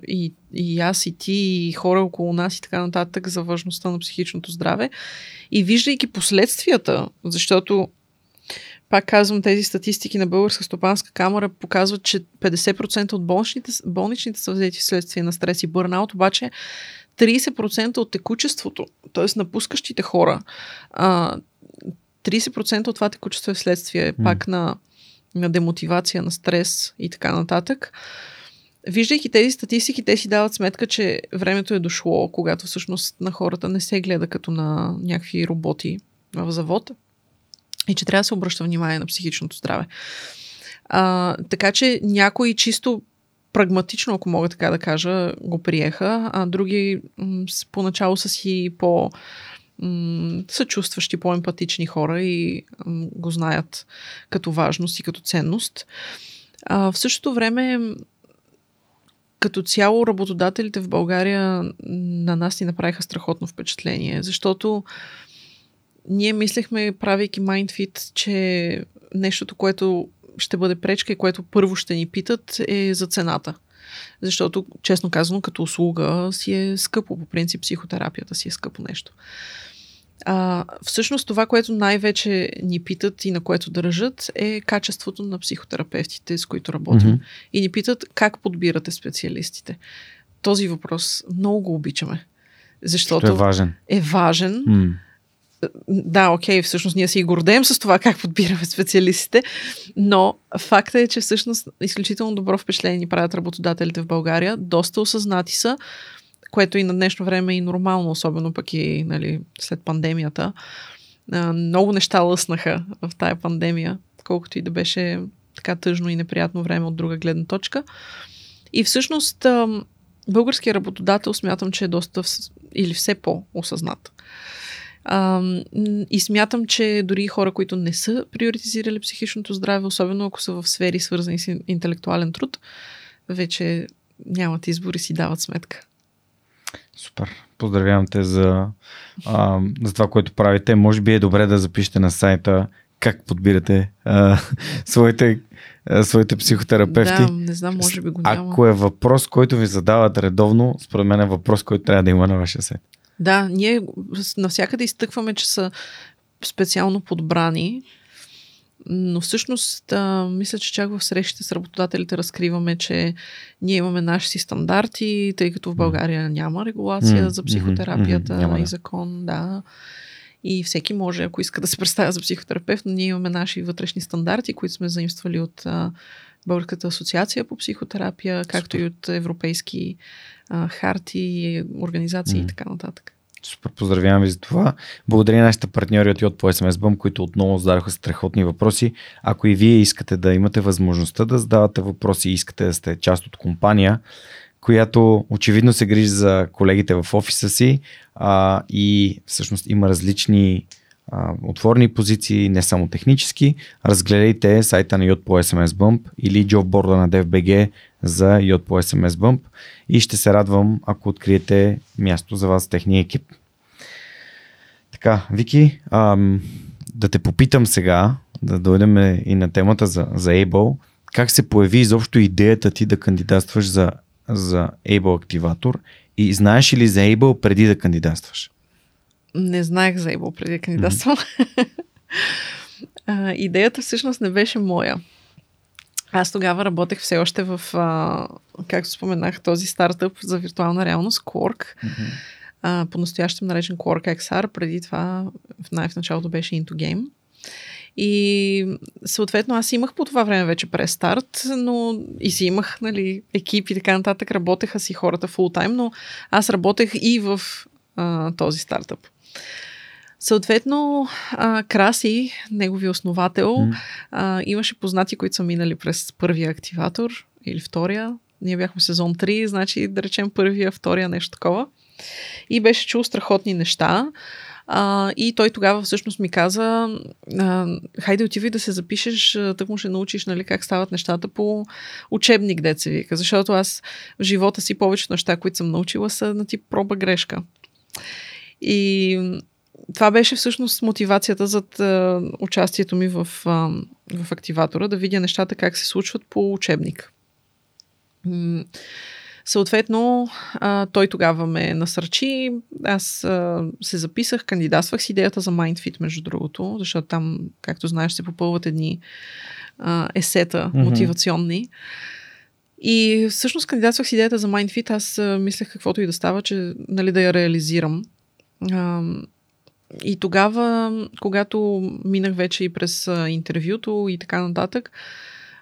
и, и аз, и ти, и хора около нас и така нататък за важността на психичното здраве, и виждайки последствията, защото пак казвам, тези статистики на Българска стопанска камера показват, че 50% от болничните, болничните са взети вследствие на стрес и бърнаут, обаче 30% от текучеството, т.е. напускащите хора, а, 30% от това текучество е вследствие М. пак на, на демотивация, на стрес и така нататък. Виждайки тези статистики, те си дават сметка, че времето е дошло, когато всъщност на хората не се гледа като на някакви роботи в завод и че трябва да се обръща внимание на психичното здраве. А, така че някои чисто прагматично, ако мога така да кажа, го приеха, а други м- поначало са си по съчувстващи, по-емпатични хора и м- го знаят като важност и като ценност. А, в същото време като цяло работодателите в България на нас ни направиха страхотно впечатление, защото ние мислехме, правейки MindFit, че нещото, което ще бъде пречка и което първо ще ни питат е за цената. Защото, честно казано, като услуга си е скъпо. По принцип, психотерапията си е скъпо нещо. А, всъщност това, което най-вече ни питат и на което държат е качеството на психотерапевтите, с които работим. Мгм. И ни питат как подбирате специалистите. Този въпрос много го обичаме. Защото Що е важен. е важен. М. Да, окей, всъщност ние се и гордеем с това как подбираме специалистите, но факта е, че всъщност изключително добро впечатление ни правят работодателите в България. Доста осъзнати са, което и на днешно време е и нормално, особено пък и нали, след пандемията. Много неща лъснаха в тая пандемия, колкото и да беше така тъжно и неприятно време от друга гледна точка. И всъщност българският работодател смятам, че е доста или все по-осъзнат. А, и смятам, че дори хора, които не са приоритизирали психичното здраве, особено ако са в сфери свързани с интелектуален труд, вече нямат избор и си дават сметка. Супер. Поздравявам те за, а, за това, което правите. Може би е добре да запишете на сайта как подбирате а, своите, а, своите психотерапевти. Да, не знам, може би го няма. Ако е въпрос, който ви задават редовно, според мен е въпрос, който трябва да има на вашия сайт. Да, ние навсякъде изтъкваме, че са специално подбрани. но всъщност, а, мисля, че чак в срещите с работодателите разкриваме, че ние имаме наши си стандарти, тъй като в България няма регулация М, за психотерапията няма, и закон, да. И всеки може, ако иска да се представя за психотерапевт, но ние имаме наши вътрешни стандарти, които сме заимствали от а, Българската асоциация по психотерапия, както и от европейски а, харти, организации М. и така нататък. Супер, поздравявам ви за това. Благодаря на нашите партньори от Йод по SMS Bump, които отново зададоха страхотни въпроси. Ако и вие искате да имате възможността да задавате въпроси и искате да сте част от компания, която очевидно се грижи за колегите в офиса си а, и всъщност има различни а, отворени позиции, не само технически, разгледайте сайта на Йод по SMS Bump или джобборда на DFBG за Йод по SMS Bump и ще се радвам, ако откриете място за вас в техния екип. Така, Вики, ам, да те попитам сега, да дойдем и на темата за, за Able. Как се появи изобщо идеята ти да кандидатстваш за, за Able активатор и знаеш ли за Able преди да кандидатстваш? Не знаех за Able преди да кандидатствам. А, идеята всъщност не беше моя. Аз тогава работех все още в, а, както споменах, този стартъп за виртуална реалност, Quark. А, по-настоящем наречен Quark XR. Преди това в най- в началото беше Into Game. И съответно аз имах по това време вече престарт, но и си имах нали, екип и така нататък. Работеха си хората фул тайм, но аз работех и в а, този стартъп. Съответно, а, Краси, негови основател, М. а, имаше познати, които са минали през първия активатор или втория. Ние бяхме сезон 3, значи да речем първия, втория, нещо такова. И беше чул страхотни неща. А, и той тогава всъщност ми каза, а, хайде отивай да се запишеш, тък му ще научиш нали, как стават нещата по учебник, деца вика. Защото аз в живота си повечето неща, които съм научила, са на тип проба грешка. И това беше всъщност мотивацията зад а, участието ми в, в активатора, да видя нещата как се случват по учебник. Съответно, той тогава ме насърчи. Аз се записах, кандидатствах с идеята за MindFit, между другото, защото там, както знаеш, се попълват едни есета Мгм. мотивационни. И всъщност кандидатствах с идеята за MindFit. Аз мислех каквото и да става, че нали, да я реализирам. А, и тогава, когато минах вече и през интервюто и така нататък,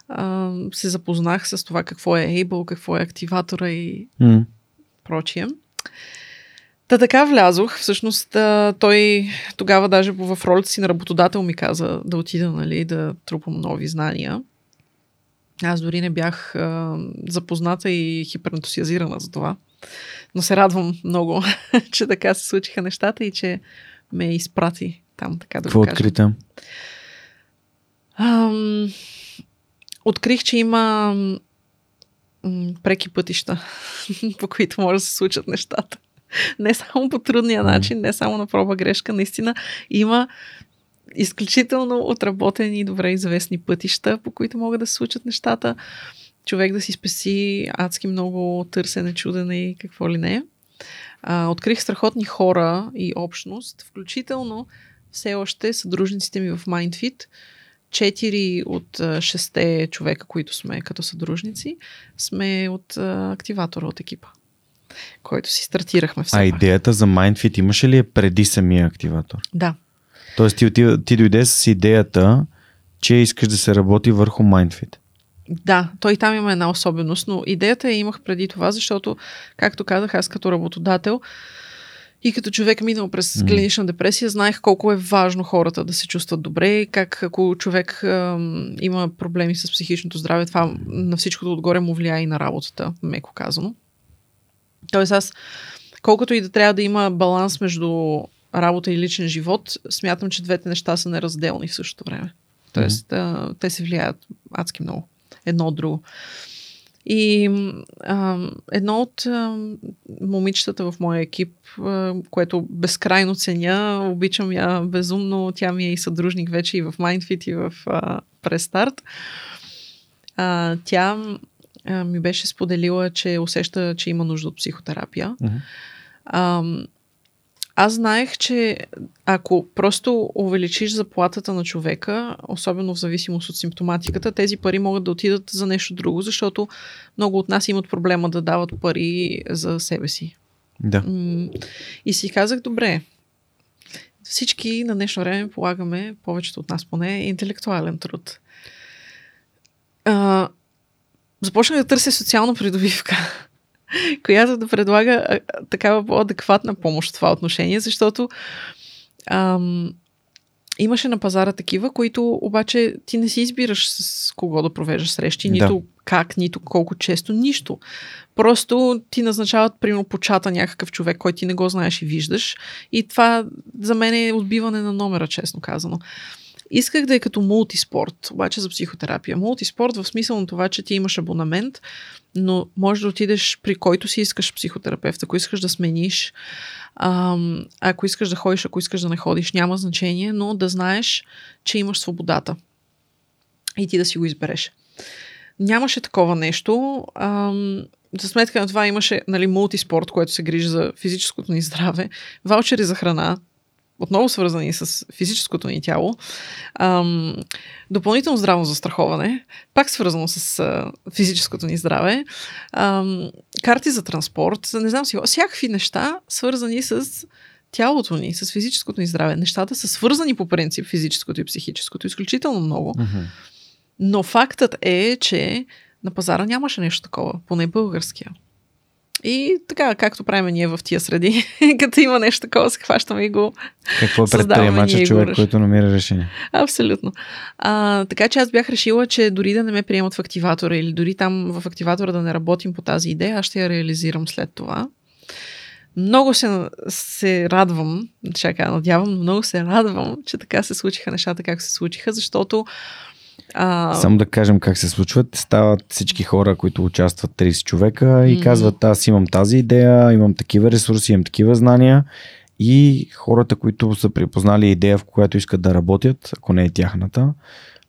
а, се запознах с това какво е Able, какво е активатора и М. прочие. Та така влязох. Всъщност той тогава даже в ролята си на работодател ми каза да отида, нали, да трупам нови знания. Аз дори не бях а, запозната и хиперентусиазирана за това. Но се радвам много, че така се случиха нещата и че ме изпрати там, така да Какво го кажа. откри там? Ам, открих, че има м, преки пътища, по които може да се случат нещата. Не само по трудния начин, не само на проба грешка, наистина има изключително отработени и добре известни пътища, по които могат да се случат нещата. Човек да си спеси адски много търсене, чудене и какво ли не. А, открих страхотни хора и общност, включително все още съдружниците ми в MindFit. Четири от а, шесте човека, които сме като съдружници, сме от а, активатора от екипа, който си стартирахме все А пак. идеята за MindFit имаше ли я преди самия активатор? Да. Тоест ти, ти, ти дойде с идеята, че искаш да се работи върху MindFit. Да, той там има една особеност, но идеята я имах преди това, защото, както казах, аз като работодател и като човек минал през М. клинична депресия, знаех колко е важно хората да се чувстват добре, как ако човек ам, има проблеми с психичното здраве, това на всичкото отгоре му влияе и на работата, меко казано. Тоест аз, колкото и да трябва да има баланс между работа и личен живот, смятам, че двете неща са неразделни в същото време. Тоест, а, те се влияят адски много едно от друго. И а, едно от а, момичетата в моя екип, а, което безкрайно ценя, обичам я безумно, тя ми е и съдружник вече и в MindFit и в а, Престарт. А, тя а, ми беше споделила, че усеща, че има нужда от психотерапия. Мгм. А, аз знаех, че ако просто увеличиш заплатата на човека, особено в зависимост от симптоматиката, тези пари могат да отидат за нещо друго, защото много от нас имат проблема да дават пари за себе си. Да. И си казах, добре, всички на днешно време полагаме, повечето от нас поне, интелектуален труд. А, започнах да търся социална придобивка, която да предлага а, такава по-адекватна помощ в това отношение, защото ам, имаше на пазара такива, които обаче ти не си избираш с кого да провеждаш срещи, да. нито как, нито колко често, нищо. Просто ти назначават, примерно, по чата някакъв човек, който ти не го знаеш и виждаш. И това за мен е отбиване на номера, честно казано. Исках да е като мултиспорт, обаче за психотерапия. Мултиспорт в смисъл на това, че ти имаш абонамент, но можеш да отидеш при който си искаш психотерапевт, ако искаш да смениш, ако искаш да ходиш, ако искаш да не ходиш, няма значение, но да знаеш, че имаш свободата и ти да си го избереш. Нямаше такова нещо. За сметка на това имаше нали, мултиспорт, което се грижи за физическото ни здраве, ваучери за храна, отново свързани с физическото ни тяло, ам, допълнително здравно застраховане, пак свързано с а, физическото ни здраве, ам, карти за транспорт, не знам си, всякакви неща, свързани с тялото ни, с физическото ни здраве. Нещата са свързани по принцип физическото и психическото изключително много. Mm-hmm. Но фактът е, че на пазара нямаше нещо такова, поне българския. И така, както правим ние в тия среди, като има нещо такова, се хващаме и го. Какво е предприемача човек, който намира решение? Абсолютно. А, така че аз бях решила, че дори да не ме приемат в активатора или дори там в активатора да не работим по тази идея, аз ще я реализирам след това. Много се, се радвам, чакай, надявам, но много се радвам, че така се случиха нещата, как се случиха, защото а... Само да кажем как се случват. Стават всички хора, които участват 30 човека и mm-hmm. казват, аз имам тази идея, имам такива ресурси, имам такива знания и хората, които са припознали идея, в която искат да работят, ако не е тяхната,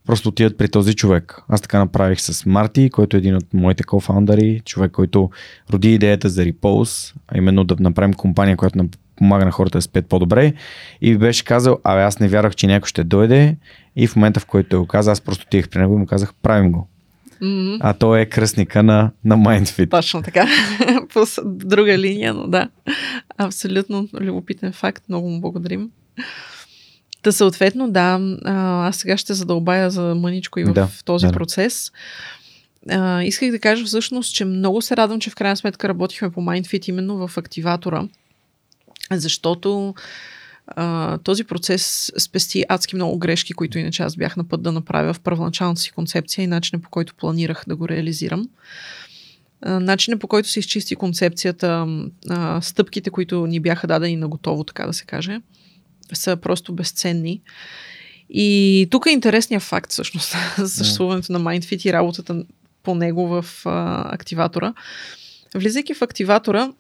просто отиват при този човек. Аз така направих с Марти, който е един от моите кофаундъри, човек, който роди идеята за Repose, а именно да направим компания, която помага на хората да спят по-добре. И беше казал, абе аз не вярвах, че някой ще дойде. И в момента, в който той го каза, аз просто отих при него и му казах, правим го. Mm-hmm. А той е кръстника на, на MindFit. Точно така. По друга линия, но да. Абсолютно любопитен факт. Много му благодарим. Та съответно, да, аз сега ще задълбая за мъничко и в да, този да. процес. А, исках да кажа всъщност, че много се радвам, че в крайна сметка работихме по MindFit именно в активатора, защото а, този процес спести адски много грешки, които иначе аз бях на път да направя в първоначалната си концепция и начина по който планирах да го реализирам. Начинът по който се изчисти концепцията, а, стъпките, които ни бяха дадени на готово, така да се каже, са просто безценни. И тук е интересният факт, всъщност, за съществуването на MindFit и работата по него в а, активатора. Влизайки в активатора,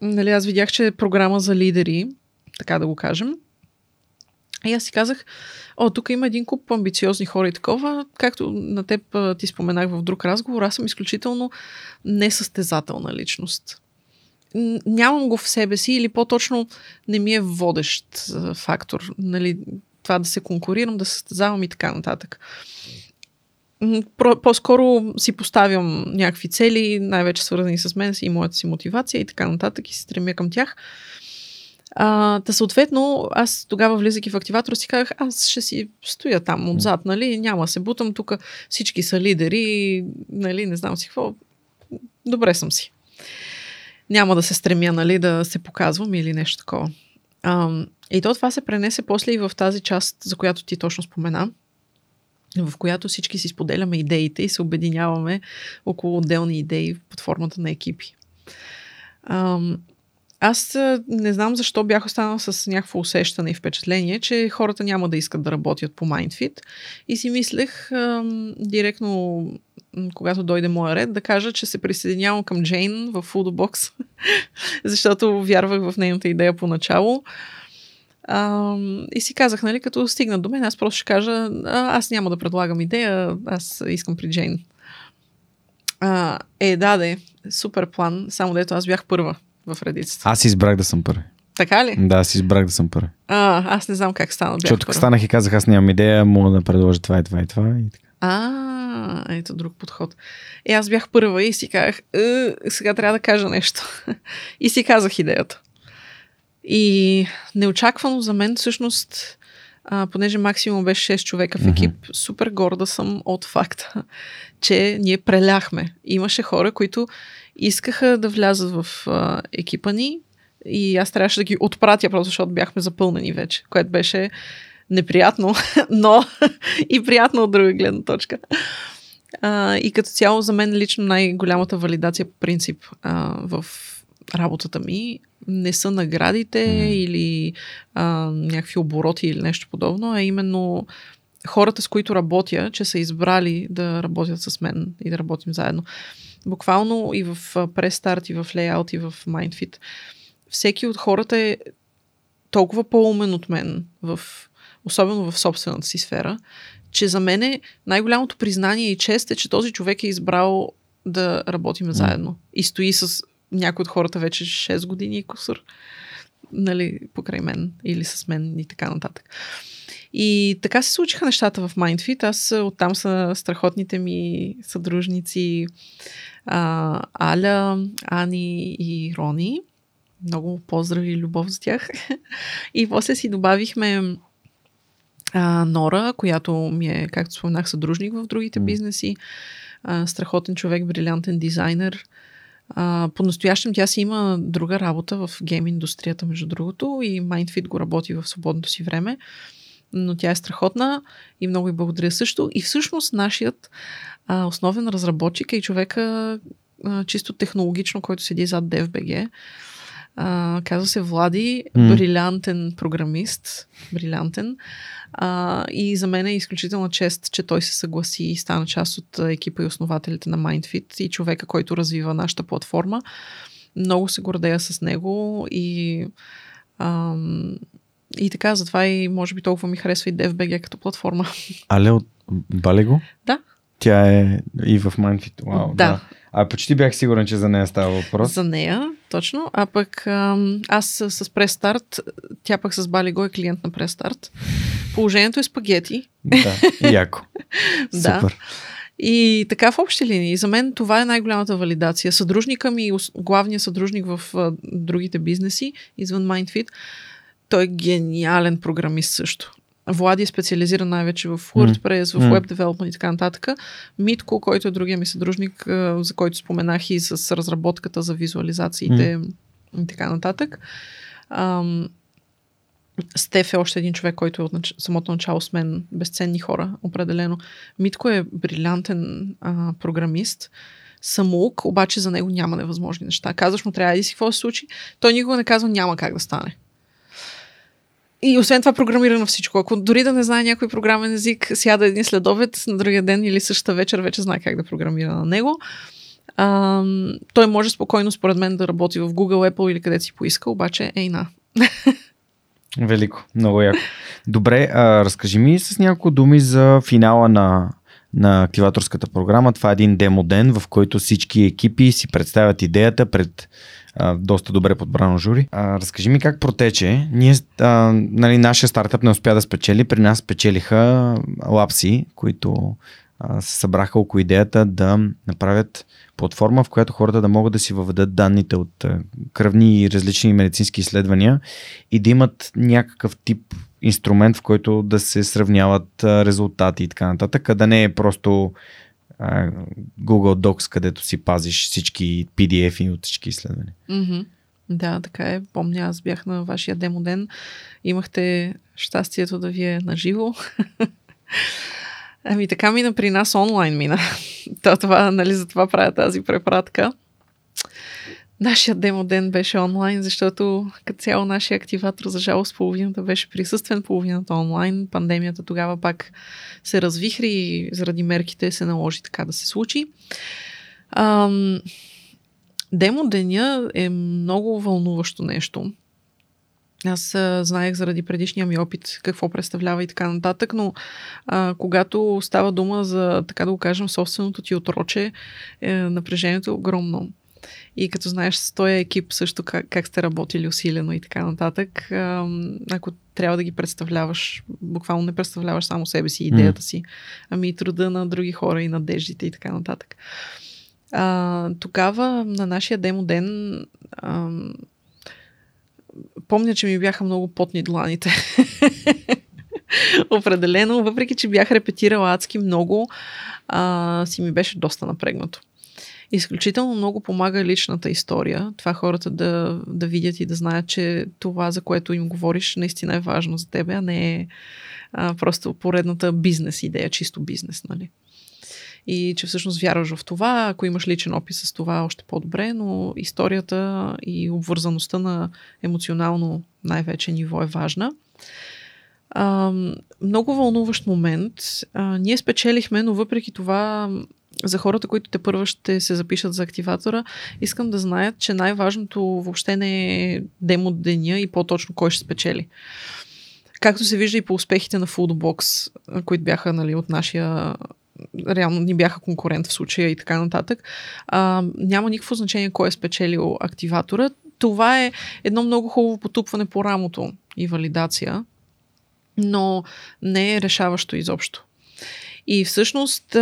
нали, аз видях, че е програма за лидери, така да го кажем. И аз си казах, о, тук има един куп амбициозни хора и такова, както на теб ти споменах в друг разговор, аз съм изключително несъстезателна личност нямам го в себе си или по-точно не ми е водещ фактор. Нали, това да се конкурирам, да състезавам и така нататък. По-скоро си поставям някакви цели, най-вече свързани с мен и моята си мотивация и така нататък и се стремя към тях. А, та съответно, аз тогава влизайки в активатора си казах, аз ще си стоя там отзад, нали, няма се бутам, тук всички са лидери, нали, не знам си какво. Добре съм си няма да се стремя, нали, да се показвам или нещо такова. А, и то това се пренесе после и в тази част, за която ти точно спомена, в която всички си споделяме идеите и се обединяваме около отделни идеи под формата на екипи. Аз не знам защо бях останал с някакво усещане и впечатление, че хората няма да искат да работят по MindFit. И си мислех а, директно когато дойде моя ред, да кажа, че се присъединявам към Джейн в Foodbox, защото вярвах в нейната идея поначало. А, и си казах, нали, като стигна до мен, аз просто ще кажа, аз няма да предлагам идея, аз искам при Джейн. А, е, да, да, супер план, само дето аз бях първа в редицата. Аз избрах да съм първи. Така ли? Да, си избрах да съм първи. А, аз не знам как стана. Защото станах и казах, аз нямам идея, мога да предложа това и това и това. И така. А, ето друг подход. И аз бях първа и си казах, «Е, сега трябва да кажа нещо. и си казах идеята. И неочаквано за мен всъщност, а, понеже максимум беше 6 човека в екип, супер горда съм от факта, че ние преляхме. Имаше хора, които искаха да влязат в а, екипа ни и аз трябваше да ги отпратя, просто защото бяхме запълнени вече, което беше неприятно, но и приятно от друга гледна точка. А, и като цяло за мен лично най-голямата валидация по принцип а, в работата ми не са наградите М. или а, някакви обороти или нещо подобно, а именно хората, с които работя, че са избрали да работят с мен и да работим заедно. Буквално и в престарт, и в лейаут, и в MindFit. Всеки от хората е толкова по-умен от мен, в, особено в собствената си сфера, че за мен е най-голямото признание и чест е, че този човек е избрал да работим заедно. И стои с някои от хората вече 6 години и кусър. Нали, покрай мен или с мен и така нататък. И така се случиха нещата в MindFit. Аз оттам са страхотните ми съдружници а, Аля, Ани и Рони. Много поздрави и любов за тях. И после си добавихме а, Нора, която ми е, както споменах, съдружник в другите бизнеси. А, страхотен човек, брилянтен дизайнер. А, по-настоящем тя си има друга работа в гейм индустрията, между другото, и MindFit го работи в свободното си време. Но тя е страхотна и много и благодаря също. И всъщност нашият а, основен разработчик е и човека а, чисто технологично, който седи зад DFBG. А, казва се Влади, М. брилянтен програмист, брилянтен. А, и за мен е изключителна чест, че той се съгласи и стана част от екипа и основателите на MindFit и човека, който развива нашата платформа. Много се гордея с него и ам, и така, затова и може би толкова ми харесва и DFBG като платформа. Але от Балего? Да. Тя е и в Mindfit. Вау, Да. да. А почти бях сигурен, че за нея става въпрос. За нея, точно. А пък аз с, с Престарт, тя пък с Балиго е клиент на Престарт. Положението е спагети. Да, яко. Да. Супер. И така в общи линии. За мен това е най-голямата валидация. Съдружника ми, главният съдружник в а, другите бизнеси, извън MindFit, той е гениален програмист също. Влади е специализиран най-вече в WordPress, в М. Web Development и така нататък. Митко, който е другия ми съдружник, за който споменах и с разработката за визуализациите и така нататък. Ам, Стеф е още един човек, който е от нач... самото начало с мен. Безценни хора, определено. Митко е брилянтен а, програмист. Самоук, обаче за него няма невъзможни неща. Казваш му, трябва да си какво се случи. Той никога не казва, няма как да стане. И освен това програмира на всичко. Ако дори да не знае някой програмен език, сяда един следобед, на другия ден или същата вечер вече знае как да програмира на него. А, той може спокойно, според мен, да работи в Google, Apple или където си поиска, обаче ей на. Велико, много яко. Добре, а, разкажи ми с няколко думи за финала на, на активаторската програма. Това е един демо ден, в който всички екипи си представят идеята пред доста добре подбрано жури. А, разкажи ми как протече. Ние, а, нали, нашия стартъп не успя да спечели. При нас спечелиха лапси, които се събраха около идеята да направят платформа, в която хората да могат да си въведат данните от кръвни и различни медицински изследвания и да имат някакъв тип инструмент, в който да се сравняват резултати и така нататък, а да не е просто Google Docs, където си пазиш всички PDF-и от всички изследвания. Mm-hmm. Да, така е. Помня, аз бях на вашия демо ден. Имахте щастието да ви е наживо. Ами така мина при нас онлайн мина. То, това, нали, за това правя тази препратка. Нашия демо ден беше онлайн, защото като цяло нашия активатор, за жалост, половината беше присъствен, половината онлайн. Пандемията тогава пак се развихри и заради мерките се наложи така да се случи. Ам, демо деня е много вълнуващо нещо. Аз а, знаех заради предишния ми опит какво представлява и така нататък, но а, когато става дума за, така да го кажем, собственото ти отроче, е, напрежението е огромно. И като знаеш с този екип също как, как сте работили усилено и така нататък, ако трябва да ги представляваш, буквално не представляваш само себе си, идеята си, ами и труда на други хора и надеждите и така нататък. А, тогава на нашия демо ден а, помня, че ми бяха много потни дланите. Определено, въпреки че бях репетирала адски много, а, си ми беше доста напрегнато. Изключително много помага личната история. Това хората да, да видят и да знаят, че това, за което им говориш, наистина е важно за тебе, а не е а, просто поредната бизнес идея, чисто бизнес, нали? И че всъщност вярваш в това, ако имаш личен опит с това, още по-добре, но историята и обвързаността на емоционално най-вече ниво е важна. А, много вълнуващ момент. А, ние спечелихме, но въпреки това за хората, които те първо ще се запишат за активатора, искам да знаят, че най-важното въобще не е демо деня и по-точно кой ще спечели. Както се вижда и по успехите на Foodbox, които бяха нали, от нашия реално ни бяха конкурент в случая и така нататък. А, няма никакво значение кой е спечелил активатора. Това е едно много хубаво потупване по рамото и валидация, но не е решаващо изобщо. И всъщност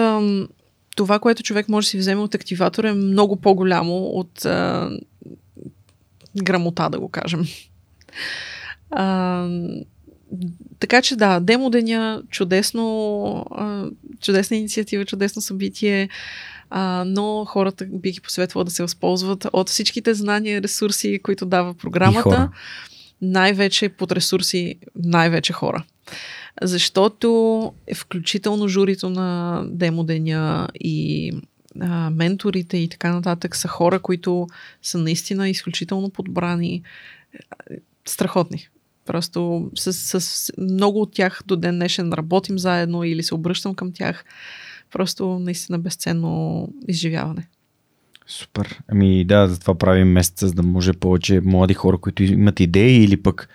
това, което човек може да си вземе от активатора е много по-голямо от а, грамота, да го кажем. А, така че да, демо деня, чудесно, а, чудесна инициатива, чудесно събитие, а, но хората би ги посветвала да се възползват от всичките знания, ресурси, които дава програмата. Най-вече под ресурси, най-вече хора защото е включително журито на демо деня и а, менторите и така нататък са хора, които са наистина изключително подбрани, страхотни. Просто с, с много от тях до ден днешен работим заедно или се обръщам към тях. Просто наистина безценно изживяване. Супер. Ами да, затова правим месеца, за да може повече млади хора, които имат идеи или пък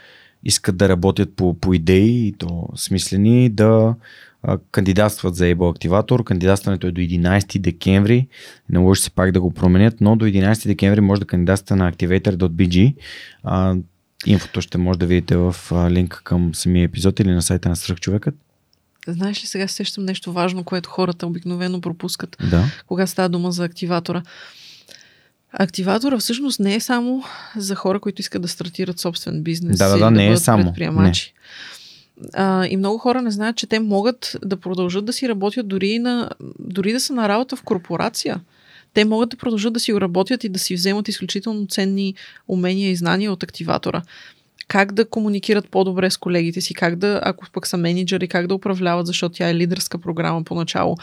искат да работят по, по идеи и то смислени, да а, кандидатстват за Able Activator. Кандидатстването е до 11 декември. Не може се пак да го променят, но до 11 декември може да кандидатствате на activator.bg. А, инфото ще може да видите в линка към самия епизод или на сайта на Свръхчовекът. Знаеш ли, сега сещам нещо важно, което хората обикновено пропускат, да. когато става дума за активатора. Активатора всъщност не е само за хора, които искат да стартират собствен бизнес. Да, да, да, да не е само. Предприемачи. Не. А, и много хора не знаят, че те могат да продължат да си работят дори, на, дори да са на работа в корпорация. Те могат да продължат да си го работят и да си вземат изключително ценни умения и знания от активатора. Как да комуникират по-добре с колегите си, как да, ако пък са менеджери, как да управляват, защото тя е лидерска програма поначало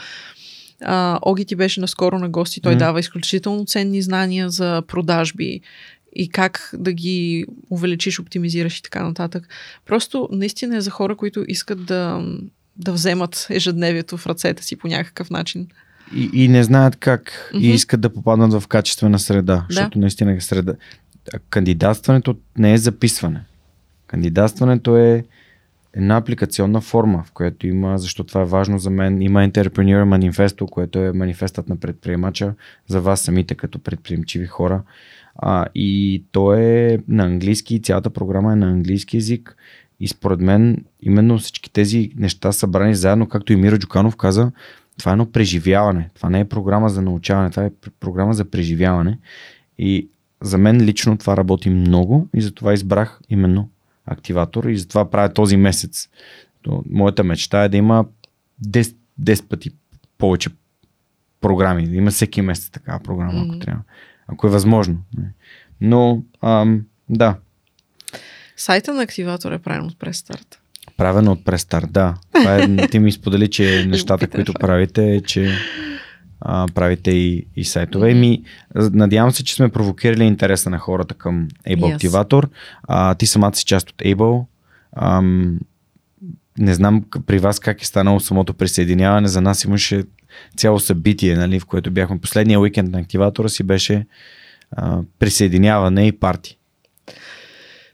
а, Оги ти беше наскоро на гости, той mm. дава изключително ценни знания за продажби и как да ги увеличиш, оптимизираш и така нататък. Просто наистина е за хора, които искат да, да вземат ежедневието в ръцете си по някакъв начин. И, и не знаят как mm-hmm. и искат да попаднат в качествена среда, да. защото наистина е среда. Кандидатстването не е записване. Кандидатстването е една апликационна форма, в която има, защото това е важно за мен, има Entrepreneur Manifesto, което е манифестът на предприемача за вас самите като предприемчиви хора. А, и то е на английски, цялата програма е на английски язик. И според мен, именно всички тези неща събрани заедно, както и Миро Джуканов каза, това е едно преживяване. Това не е програма за научаване, това е програма за преживяване. И за мен лично това работи много и затова избрах именно активатор и затова правя този месец. То, моята мечта е да има 10, 10 пъти повече програми, да има всеки месец такава програма, mm-hmm. ако трябва. Ако е възможно. Но, ам, да. Сайта на активатор е правен от престарт. Правен от престарт, да. Това е, ти ми сподели, че нещата, които правите, е, че а, правите и, и сайтове. Ми, надявам се, че сме провокирали интереса на хората към Able yes. Activator. А, ти самата си част от Able. Ам, не знам при вас как е станало самото присъединяване. За нас имаше цяло събитие, нали, в което бяхме последния уикенд на активатора си беше а, присъединяване и парти.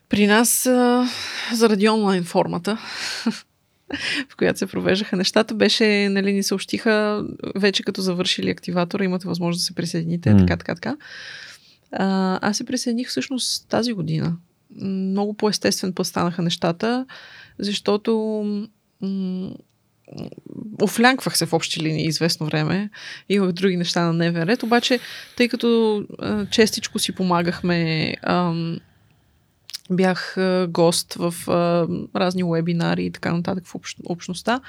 При нас а, заради онлайн формата в която се провеждаха нещата, беше, нали, ни съобщиха вече като завършили активатора, имате възможност да се присъедините, mm. така, така, така. А, аз се присъединих всъщност тази година. Много по-естествен път станаха нещата, защото м- офлянквах се в общи линии известно време. Имах други неща на дневен ред, обаче, тъй като а, честичко си помагахме, ам, бях гост в а, разни вебинари и така нататък в общ, общността.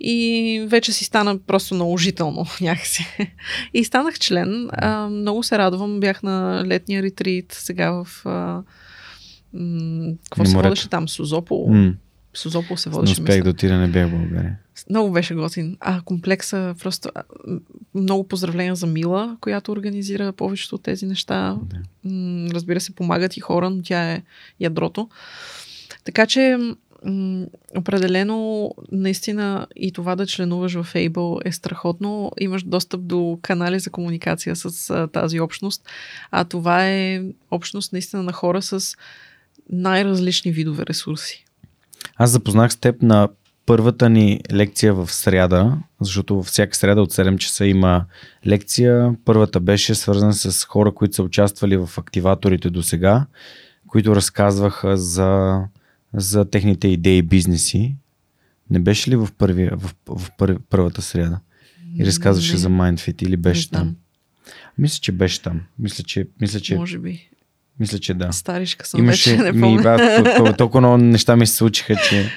И вече си стана просто наложително някакси. И станах член. А, много се радвам. Бях на летния ретрит сега в... А, м- какво се водеше там? Сузопол. М. Сузопол се Не водеше. успях мисля. да отида, не бях в България. Много беше готин. А комплекса, просто много поздравления за Мила, която организира повечето от тези неща. Да. Разбира се, помагат и хора, но тя е ядрото. Така че определено наистина и това да членуваш в Able е страхотно. Имаш достъп до канали за комуникация с а, тази общност. А това е общност наистина на хора с най-различни видове ресурси. Аз запознах с теб на първата ни лекция в сряда, защото във всяка сряда от 7 часа има лекция. Първата беше свързана с хора, които са участвали в активаторите до сега, които разказваха за, за техните идеи и бизнеси. Не беше ли в, първия, в, в пър, първата сряда? И разказваше Не, за MindFit или беше там? Мисля, че беше там. Мисля, че, мисля, че, Може би. Мисля, че да. Старишка съм Имаше, вече, не помня. толкова много неща ми се случиха, че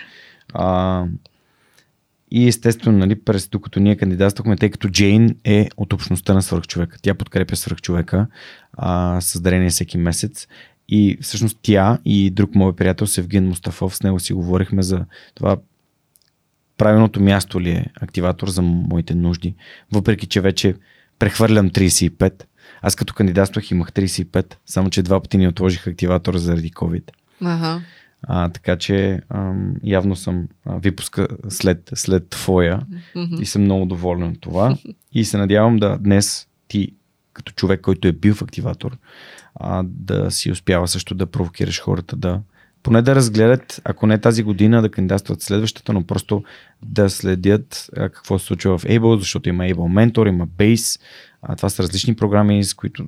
а, и естествено, нали, през докато ние кандидатствахме, тъй като Джейн е от общността на свърхчовека. Тя подкрепя свърхчовека а, с дарение всеки месец. И всъщност тя и друг мой приятел Севген Мустафов, с него си говорихме за това правилното място ли е активатор за моите нужди, въпреки че вече прехвърлям 35. Аз като кандидатствах имах 35, само че два пъти ни отложих активатора заради COVID. Ага. А, така че ам, явно съм а, випуска след, след твоя Мгм. и съм много доволен от това. И се надявам да днес ти, като човек, който е бил в активатор, а, да си успява също да провокираш хората да поне да разгледат, ако не тази година, да кандидатстват следващата, но просто да следят а, какво се случва в Able, защото има Able Mentor, има Base. А, това са различни програми, с които,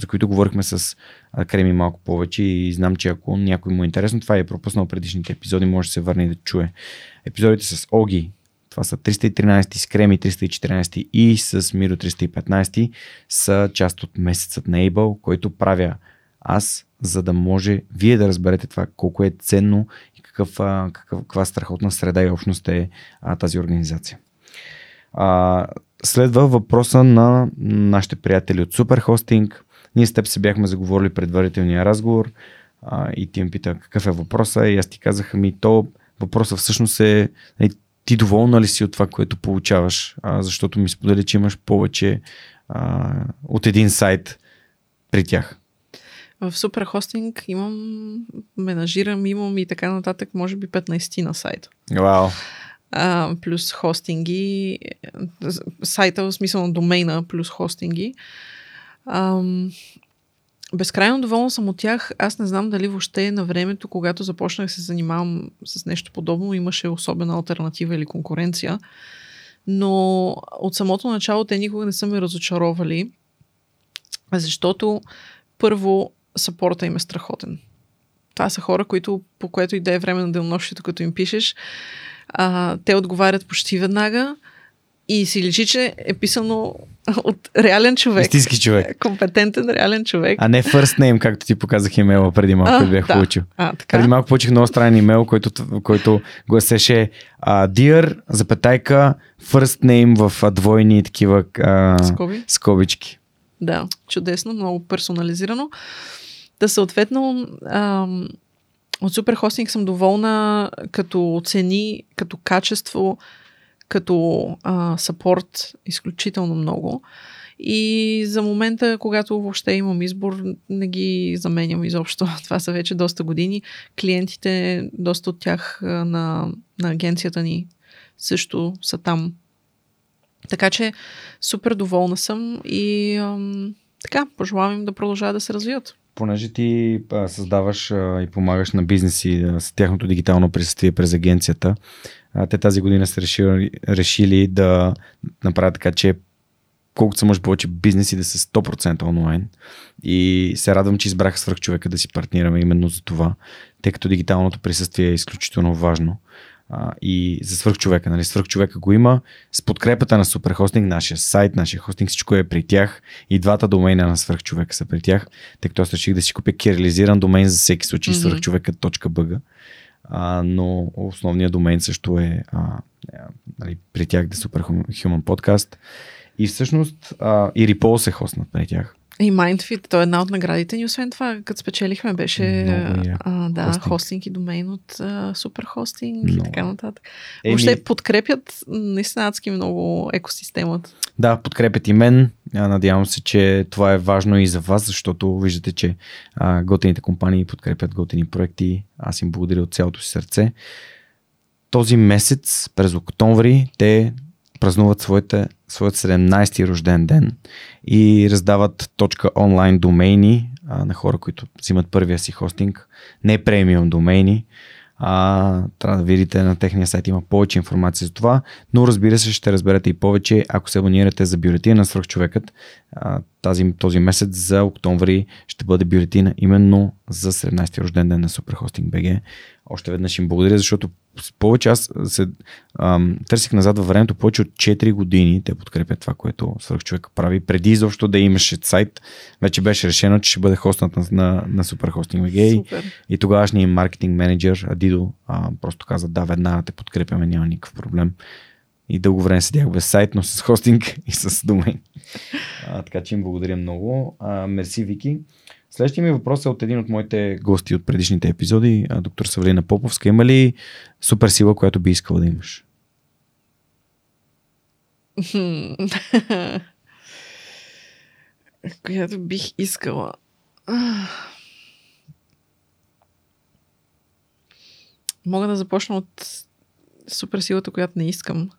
за които говорихме с Креми малко повече и знам, че ако някой му е интересно, това е пропуснал предишните епизоди, може да се върне и да чуе. Епизодите с Оги, това са 313, с Креми 314 и с Миро 315 са част от месецът на Able, който правя аз, за да може вие да разберете това колко е ценно и какъв, какъв, каква страхотна среда и общност е а, тази организация. А, следва въпроса на нашите приятели от Superhosting. Ние с теб се бяхме заговорили предварителния разговор а, и ти ме пита какъв е въпроса и аз ти казах, ми то въпросът всъщност е нали, ти доволна ли си от това, което получаваш, а, защото ми сподели, че имаш повече а, от един сайт при тях. В Суперхостинг имам, менажирам, имам и така нататък, може би 15 на сайта. Вау. А, плюс хостинги, сайта в смисъл на домейна плюс хостинги. Ам, безкрайно доволна съм от тях. Аз не знам дали въобще на времето, когато започнах се занимавам с нещо подобно, имаше особена альтернатива или конкуренция. Но от самото начало те никога не са ме разочаровали, защото първо сапорта им е страхотен. Това са хора, които по което и да е време на денонощието, като им пишеш, а, те отговарят почти веднага и си личи, че е писано от реален човек. Истински човек. Компетентен, реален човек. А не first name, както ти показах имейла преди малко, А, бях да. получил. А, така. Преди малко получих много странен имейл, който, който гласеше uh, Dear, запетайка, first name в а, двойни такива а, Скоби. скобички. Да, чудесно, много персонализирано. Да, съответно, ам, от Суперхостинг съм доволна като цени, като качество, като а, сапорт изключително много. И за момента, когато въобще имам избор, не ги заменям изобщо. Това са вече доста години. Клиентите, доста от тях на, на агенцията ни също са там. Така че супер доволна съм и ам, така, пожелавам им да продължават да се развиват. Понеже ти а, създаваш а, и помагаш на бизнеси с тяхното дигитално присъствие през агенцията, а, те тази година са решили, решили да направят така, че колкото се може повече бизнеси да са 100% онлайн. И се радвам, че избрах свърх човека да си партнираме именно за това, тъй като дигиталното присъствие е изключително важно. А, и за свърхчовека, нали? Свърхчовека го има с подкрепата на Суперхостинг, нашия сайт, нашия хостинг, всичко е при тях и двата домейна на свърхчовека са при тях, тъй като аз реших да си купя кирилизиран домейн за всеки случай, mm-hmm. свърхчовека.bg а, но основният домен също е а, нали, при тях да Super Human Podcast. И всъщност а, и Ripple се хостнат при тях. И MindFit, то е една от наградите ни. Освен това, като спечелихме, беше а, да, хостинг. хостинг и домейн от а, супер хостинг много. и така нататък. Еми... Въобще подкрепят наистина адски много екосистемата. Да, подкрепят и мен. Надявам се, че това е важно и за вас, защото виждате, че а, готените компании подкрепят готени проекти. Аз им благодаря от цялото си сърце. Този месец, през октомври, те празнуват своите, своят 17-ти рожден ден и раздават точка онлайн домейни а, на хора, които взимат първия си хостинг, не премиум домейни. А, трябва да видите на техния сайт, има повече информация за това, но разбира се ще разберете и повече, ако се абонирате за бюлетина на свръхчовекът. Тази, този месец за октомври ще бъде бюлетина именно за 17 рожден ден на Superhosting BG. Още веднъж им благодаря, защото повече аз се ам, търсих назад във времето, повече от 4 години те подкрепят това, което свърхчовек прави. Преди изобщо да имаше сайт, вече беше решено, че ще бъде хостнат на, на, на Superhosting BG. И тогавашният маркетинг менеджер Адидо а, просто каза, да, веднага те подкрепяме, няма никакъв проблем. И дълго време седях без сайт, но с хостинг и с домен. А, така че им благодаря много. А, мерси, Вики. Следващия ми въпрос е от един от моите гости от предишните епизоди, доктор Савлина Поповска. Има ли супер сила, която би искала да имаш? която бих искала. Мога да започна от супер силата, която не искам.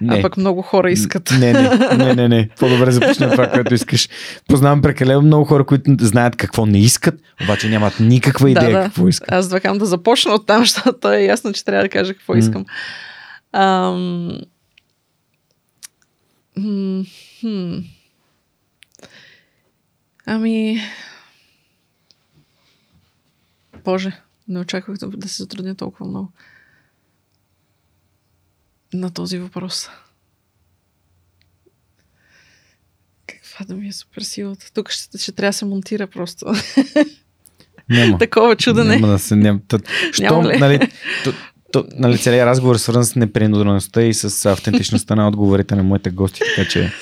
Не. А пък много хора искат. Не, не, не, не, не. По-добре започне това, което искаш. Познавам прекалено много хора, които знаят какво не искат, обаче нямат никаква идея да, да. какво искат. Аз да да започна от там, защото е ясно, че трябва да кажа какво искам. Ам... Хм. Ами... Боже, не очаквах да се затрудня толкова много на този въпрос. Каква да ми е супер силата? Тук ще, ще трябва да се монтира просто. Няма. Такова чудене. Няма да се... Няма, тът, що, нали, то, то, нали, целият разговор е свързан с непринудеността и с автентичността на отговорите на моите гости, така че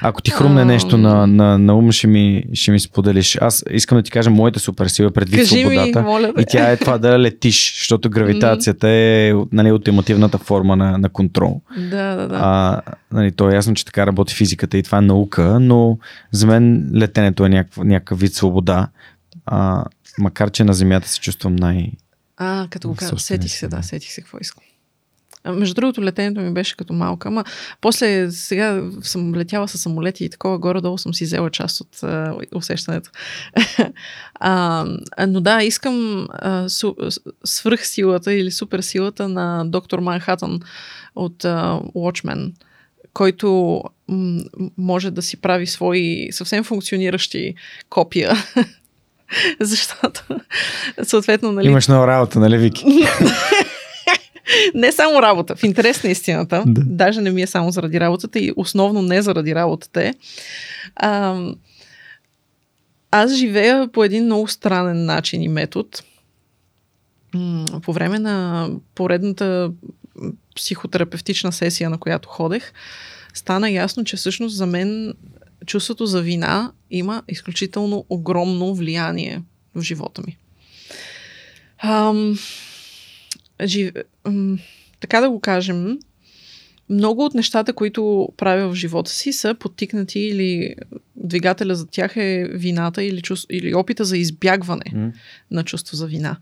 ако ти хрумне нещо на, на, на ум, ще ми, ще ми споделиш. Аз искам да ти кажа моята супер сила предвид Кажи свободата. Ми, моля. И тя е това да летиш, защото гравитацията е нали, ултимативната форма на, на контрол. Да, да, да. А, нали, то е ясно, че така работи физиката и това е наука, но за мен летенето е някакъв, някакъв вид свобода. А, макар, че на Земята се чувствам най- а, като го казвам, сетих се, да, сетих се какво искам. Между другото, летенето ми беше като малка, ама после сега съм летяла с самолети и такова, горе-долу съм си взела част от а, усещането. а, но да, искам а, су, свръхсилата или суперсилата на доктор Манхатън от а, Watchmen който м- може да си прави свои съвсем функциониращи копия. Защото, съответно, нали... Имаш нова работа, нали, Вики? не само работа. В интерес на истината. Да. Даже не ми е само заради работата и основно не заради работата е. А, аз живея по един много странен начин и метод. По време на поредната психотерапевтична сесия, на която ходех, стана ясно, че всъщност за мен чувството за вина има изключително огромно влияние в живота ми. Ам, жив... така да го кажем, много от нещата, които правя в живота си, са подтикнати или двигателя за тях е вината или, чувств... или опита за избягване mm. на чувство за вина.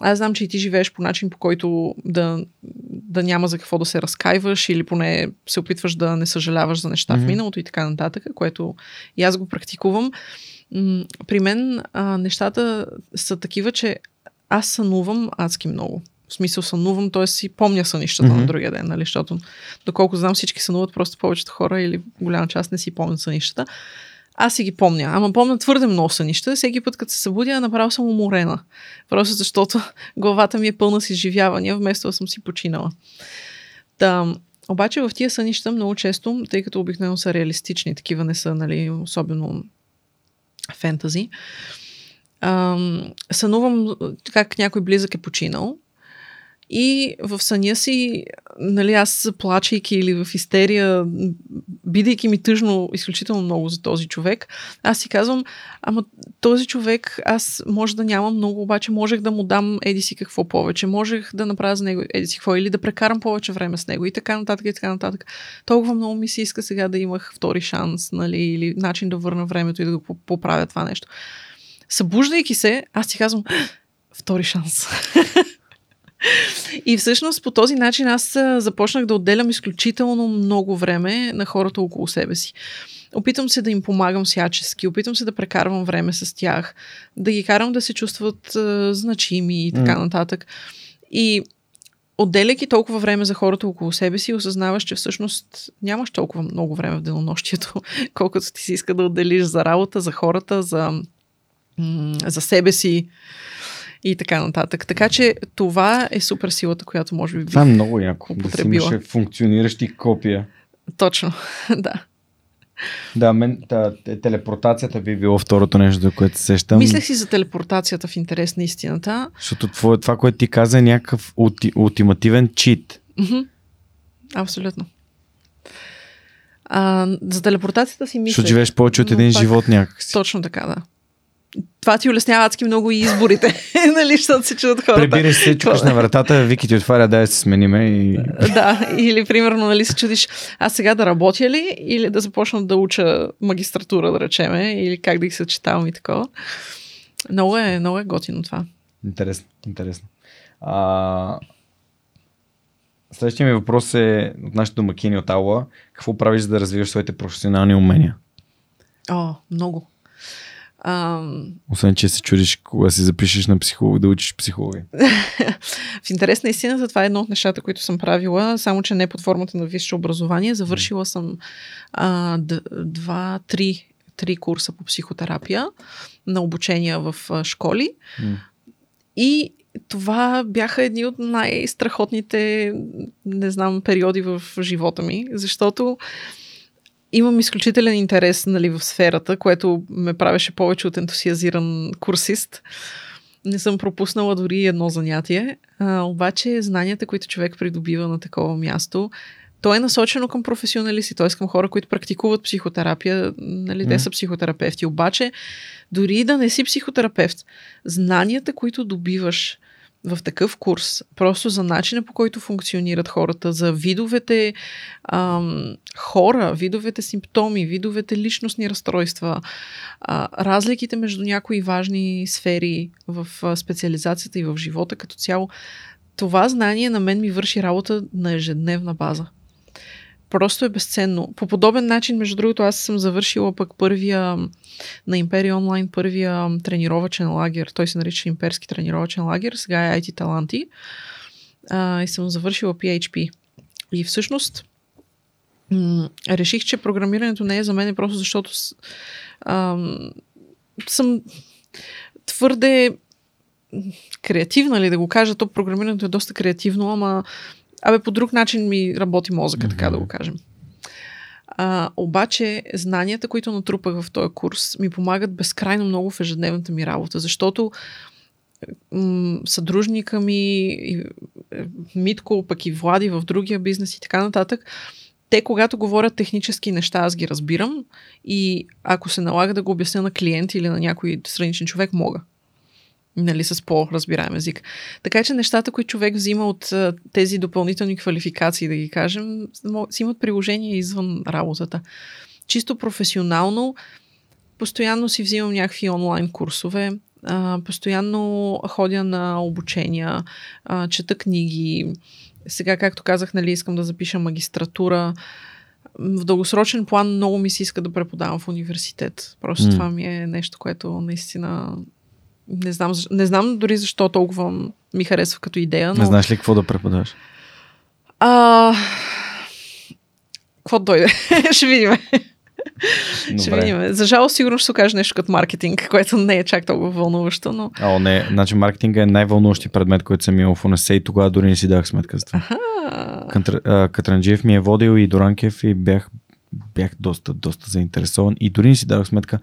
аз знам, че и ти живееш по начин, по който да, да няма за какво да се разкаиваш или поне се опитваш да не съжаляваш за неща mm-hmm. в миналото и така нататък, което и аз го практикувам. При мен а, нещата са такива, че аз сънувам адски много. В смисъл сънувам, т.е. си помня сънищата Мгм. на другия ден, нали? Защото, доколко знам, всички сънуват, просто повечето хора или голяма част не си помнят сънищата. Аз си ги помня. Ама помня твърде много сънища. Всеки път, като се събудя, направо съм уморена. Просто защото главата ми е пълна с изживявания, вместо да съм си починала. Та, обаче в тия сънища много често, тъй като обикновено са реалистични, такива не са, нали, особено фентази, ам, сънувам как някой близък е починал и в съня си, нали, аз плачейки или в истерия, бидейки ми тъжно изключително много за този човек, аз си казвам, ама този човек, аз може да нямам много, обаче можех да му дам еди си какво повече, можех да направя за него еди си какво, или да прекарам повече време с него и така нататък и така нататък. Толкова много ми се иска сега да имах втори шанс, нали, или начин да върна времето и да го по- поправя това нещо. Събуждайки се, аз си казвам, втори шанс. И всъщност по този начин аз започнах да отделям изключително много време на хората около себе си. Опитвам се да им помагам всячески, опитвам се да прекарвам време с тях, да ги карам да се чувстват а, значими и така нататък. И отделяйки толкова време за хората около себе си, осъзнаваш, че всъщност нямаш толкова много време в денонощието, колкото ти си иска да отделиш за работа, за хората, за, за себе си и така нататък. Така че това е супер силата, която може би бих... Това е много яко. Да си имаше функциониращи копия. Точно, да. Да, мен та, те- телепортацията би било второто нещо, за което се сещам. Мислех си за телепортацията в интерес на истината. Защото твое, това, което ти каза е някакъв улти, ултимативен чит. Мгм. Абсолютно. А, за телепортацията си мисля. Защото живееш повече от един пак- живот някакси. Точно така, да. Това ти улеснява адски много и изборите, нали, защото се чудят хората. Прибираш се, чукаш на вратата, Вики ти отваря, дай да се смениме и... Да, или примерно, нали, се чудиш, аз сега да работя ли или да започна да уча магистратура, да речеме, или как да ги съчетавам и такова. Много е, много е готино това. Интересно, интересно. А... Следващия ми въпрос е от нашите домакини от Аула. Какво правиш за да развиваш своите професионални умения? О, много. Ам, Освен, че се чудиш кога си запишеш на психолог, да учиш психология. В интерес на истината, това е едно от нещата, които съм правила, само че не под формата на висше образование. Завършила съм а, д- два, три, три курса по психотерапия на обучения в а, школи. И това бяха едни от най-страхотните, не знам, периоди в живота ми, защото имам изключителен интерес нали, в сферата, което ме правеше повече от ентусиазиран курсист. Не съм пропуснала дори едно занятие, а, обаче знанията, които човек придобива на такова място, то е насочено към професионалисти, т.е. към хора, които практикуват психотерапия, нали, те Мгм. са психотерапевти. Обаче, дори да не си психотерапевт, знанията, които добиваш в такъв курс, просто за начина по който функционират хората, за видовете ам, хора, видовете симптоми, видовете личностни разстройства, а, разликите между някои важни сфери в специализацията и в живота като цяло, това знание на мен ми върши работа на ежедневна база. Просто е безценно. По подобен начин, между другото, аз съм завършила пък първия на Империя онлайн, първия тренировачен лагер. Той се нарича Имперски тренировачен лагер, сега е IT Таланти. А, и съм завършила PHP. И всъщност м- реших, че програмирането не е за мен просто защото ам, съм твърде креативна ли да го кажа, то програмирането е доста креативно, ама абе по друг начин ми работи мозъка, mm-hmm. така да го кажем. А, обаче знанията, които натрупах в този курс, ми помагат безкрайно много в ежедневната ми работа, защото м- съдружника ми, и, е, Митко, пък и Влади в другия бизнес и така нататък, те, когато говорят технически неща, аз ги разбирам и ако се налага да го обясня на клиент или на някой страничен човек, мога. Нали, с по-разбираем език. Така че нещата, които човек взима от тези допълнителни квалификации, да ги кажем, си имат приложение извън работата. Чисто професионално, постоянно си взимам някакви онлайн курсове, а, постоянно ходя на обучения, а, чета книги. Сега, както казах, нали, искам да запиша магистратура. В дългосрочен план много ми се иска да преподавам в университет. Просто М. това ми е нещо, което наистина Не знам, не знам дори защо толкова ми харесва като идея, но... Не знаеш ли какво да преподаваш? А... Какво дойде? ще видим. Ще Добре. видим. За жалост, сигурно ще се окаже нещо като маркетинг, което не е чак толкова вълнуващо, но... О, не, значи маркетинга е най-вълнуващи предмет, който съм имал в УНС и тогава дори не си дах сметка за това. А, Катранджиев ми е водил и Доранкев и бях, бях доста, доста заинтересован и дори не си дадох сметка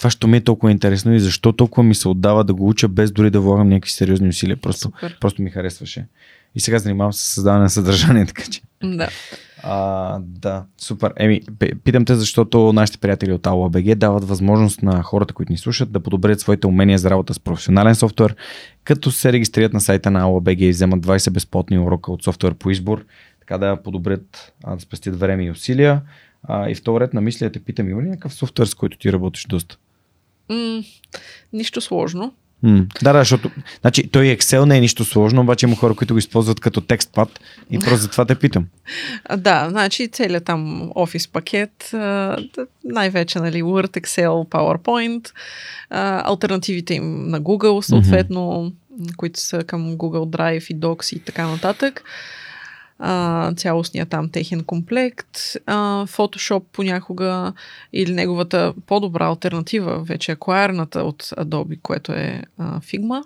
това, що ми е толкова интересно и защо толкова ми се отдава да го уча без дори да влагам някакви сериозни усилия. Просто, Супер. просто ми харесваше. И сега занимавам се с създаване на съдържание, така че. да. А, да, супер. Еми, питам те, защото нашите приятели от AOBG дават възможност на хората, които ни слушат, да подобрят своите умения за работа с професионален софтуер, като се регистрират на сайта на AOBG и вземат 20 безплатни урока от софтуер по избор, така да подобрят, а, да спестят време и усилия. А, и втори ред на мисля, те питам, има ли някакъв софтуер, с който ти работиш доста? М- нищо сложно. М, да, да, защото значи, той Excel не е нищо сложно, обаче има хора, които го използват като текстпад и просто затова те питам. Да, значи целият там офис пакет, най-вече нали, Word, Excel, PowerPoint, альтернативите им на Google, съответно, които са към Google Drive и Docs и така нататък. А, цялостния там техен комплект, а, Photoshop понякога или неговата по-добра альтернатива, вече аквайерната от Adobe, което е а, Figma.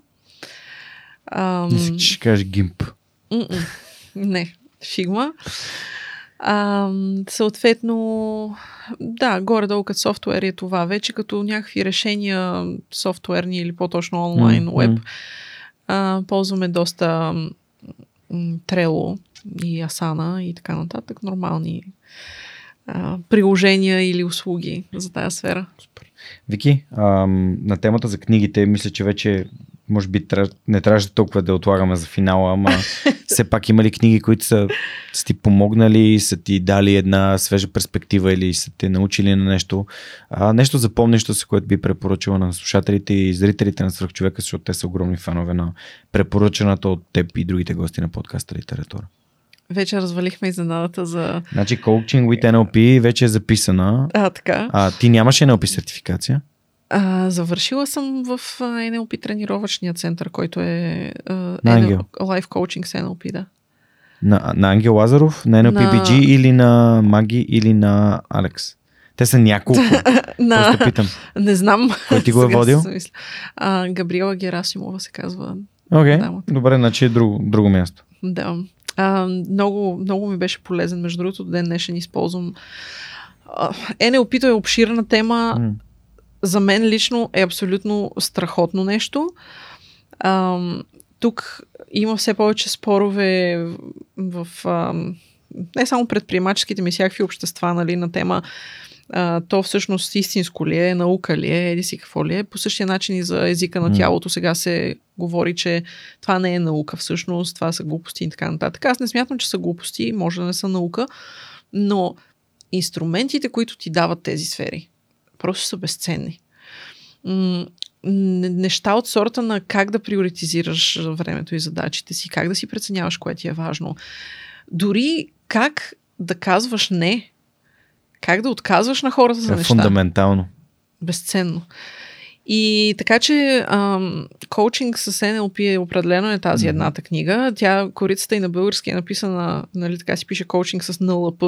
Ам, Мисля, че ще кажеш GIMP. Не, Figma. А, съответно, да, горе-долу като софтуер е това. Вече като някакви решения софтуерни или по-точно онлайн, М, веб, а, ползваме доста Trello и Asana и така нататък. Нормални а, приложения или услуги за тази сфера. Вики, ам, на темата за книгите, мисля, че вече може би не трябваше толкова да отлагаме за финала, ама все пак има ли книги, които са, са ти помогнали, са ти дали една свежа перспектива или са те научили на нещо, а, нещо запомнящо се, което би препоръчала на слушателите и зрителите на Свърхчовека, защото те са огромни фанове на препоръчаната от теб и другите гости на подкаста Литература. Вече развалихме изненадата за... Значи Coaching with NLP вече е записана. А, така. А, ти нямаш NLP сертификация? А, завършила съм в NLP тренировъчния център, който е а, Ангел. Life Coaching с NLP, да. На, на Ангел Лазаров, на NLPBG На- или на Маги или на Алекс? Те са няколко. На... Просто питам. Не знам. Кой ти го е водил? А, Габриела Герасимова се казва. Окей, Дамата. добре, значи е друго, друго място. Да. А, много, много ми беше полезен. Между другото, до ден днешен използвам. А, NLP-то е обширна тема. М. за мен лично е абсолютно страхотно нещо. Ам, тук има все повече спорове в, ам, не само предприемаческите ми, всякакви общества, нали, на тема а, то всъщност истинско ли е, наука ли е, еди си какво ли е. По същия начин и за езика на тялото сега се говори, че това не е наука всъщност, това са глупости и така нататък. Аз не смятам, че са глупости, може да не са наука, но инструментите, които ти дават тези сфери, просто са безценни. М, неща от сорта на как да приоритизираш времето и задачите си, как да си преценяваш кое ти е важно. Дори как да казваш не, как да отказваш на хората за е неща. фундаментално. Безценно. И така че ам, коучинг с NLP е определено е тази Мгм. едната книга. Тя, корицата и на български е написана, нали така си пише коучинг с НЛП,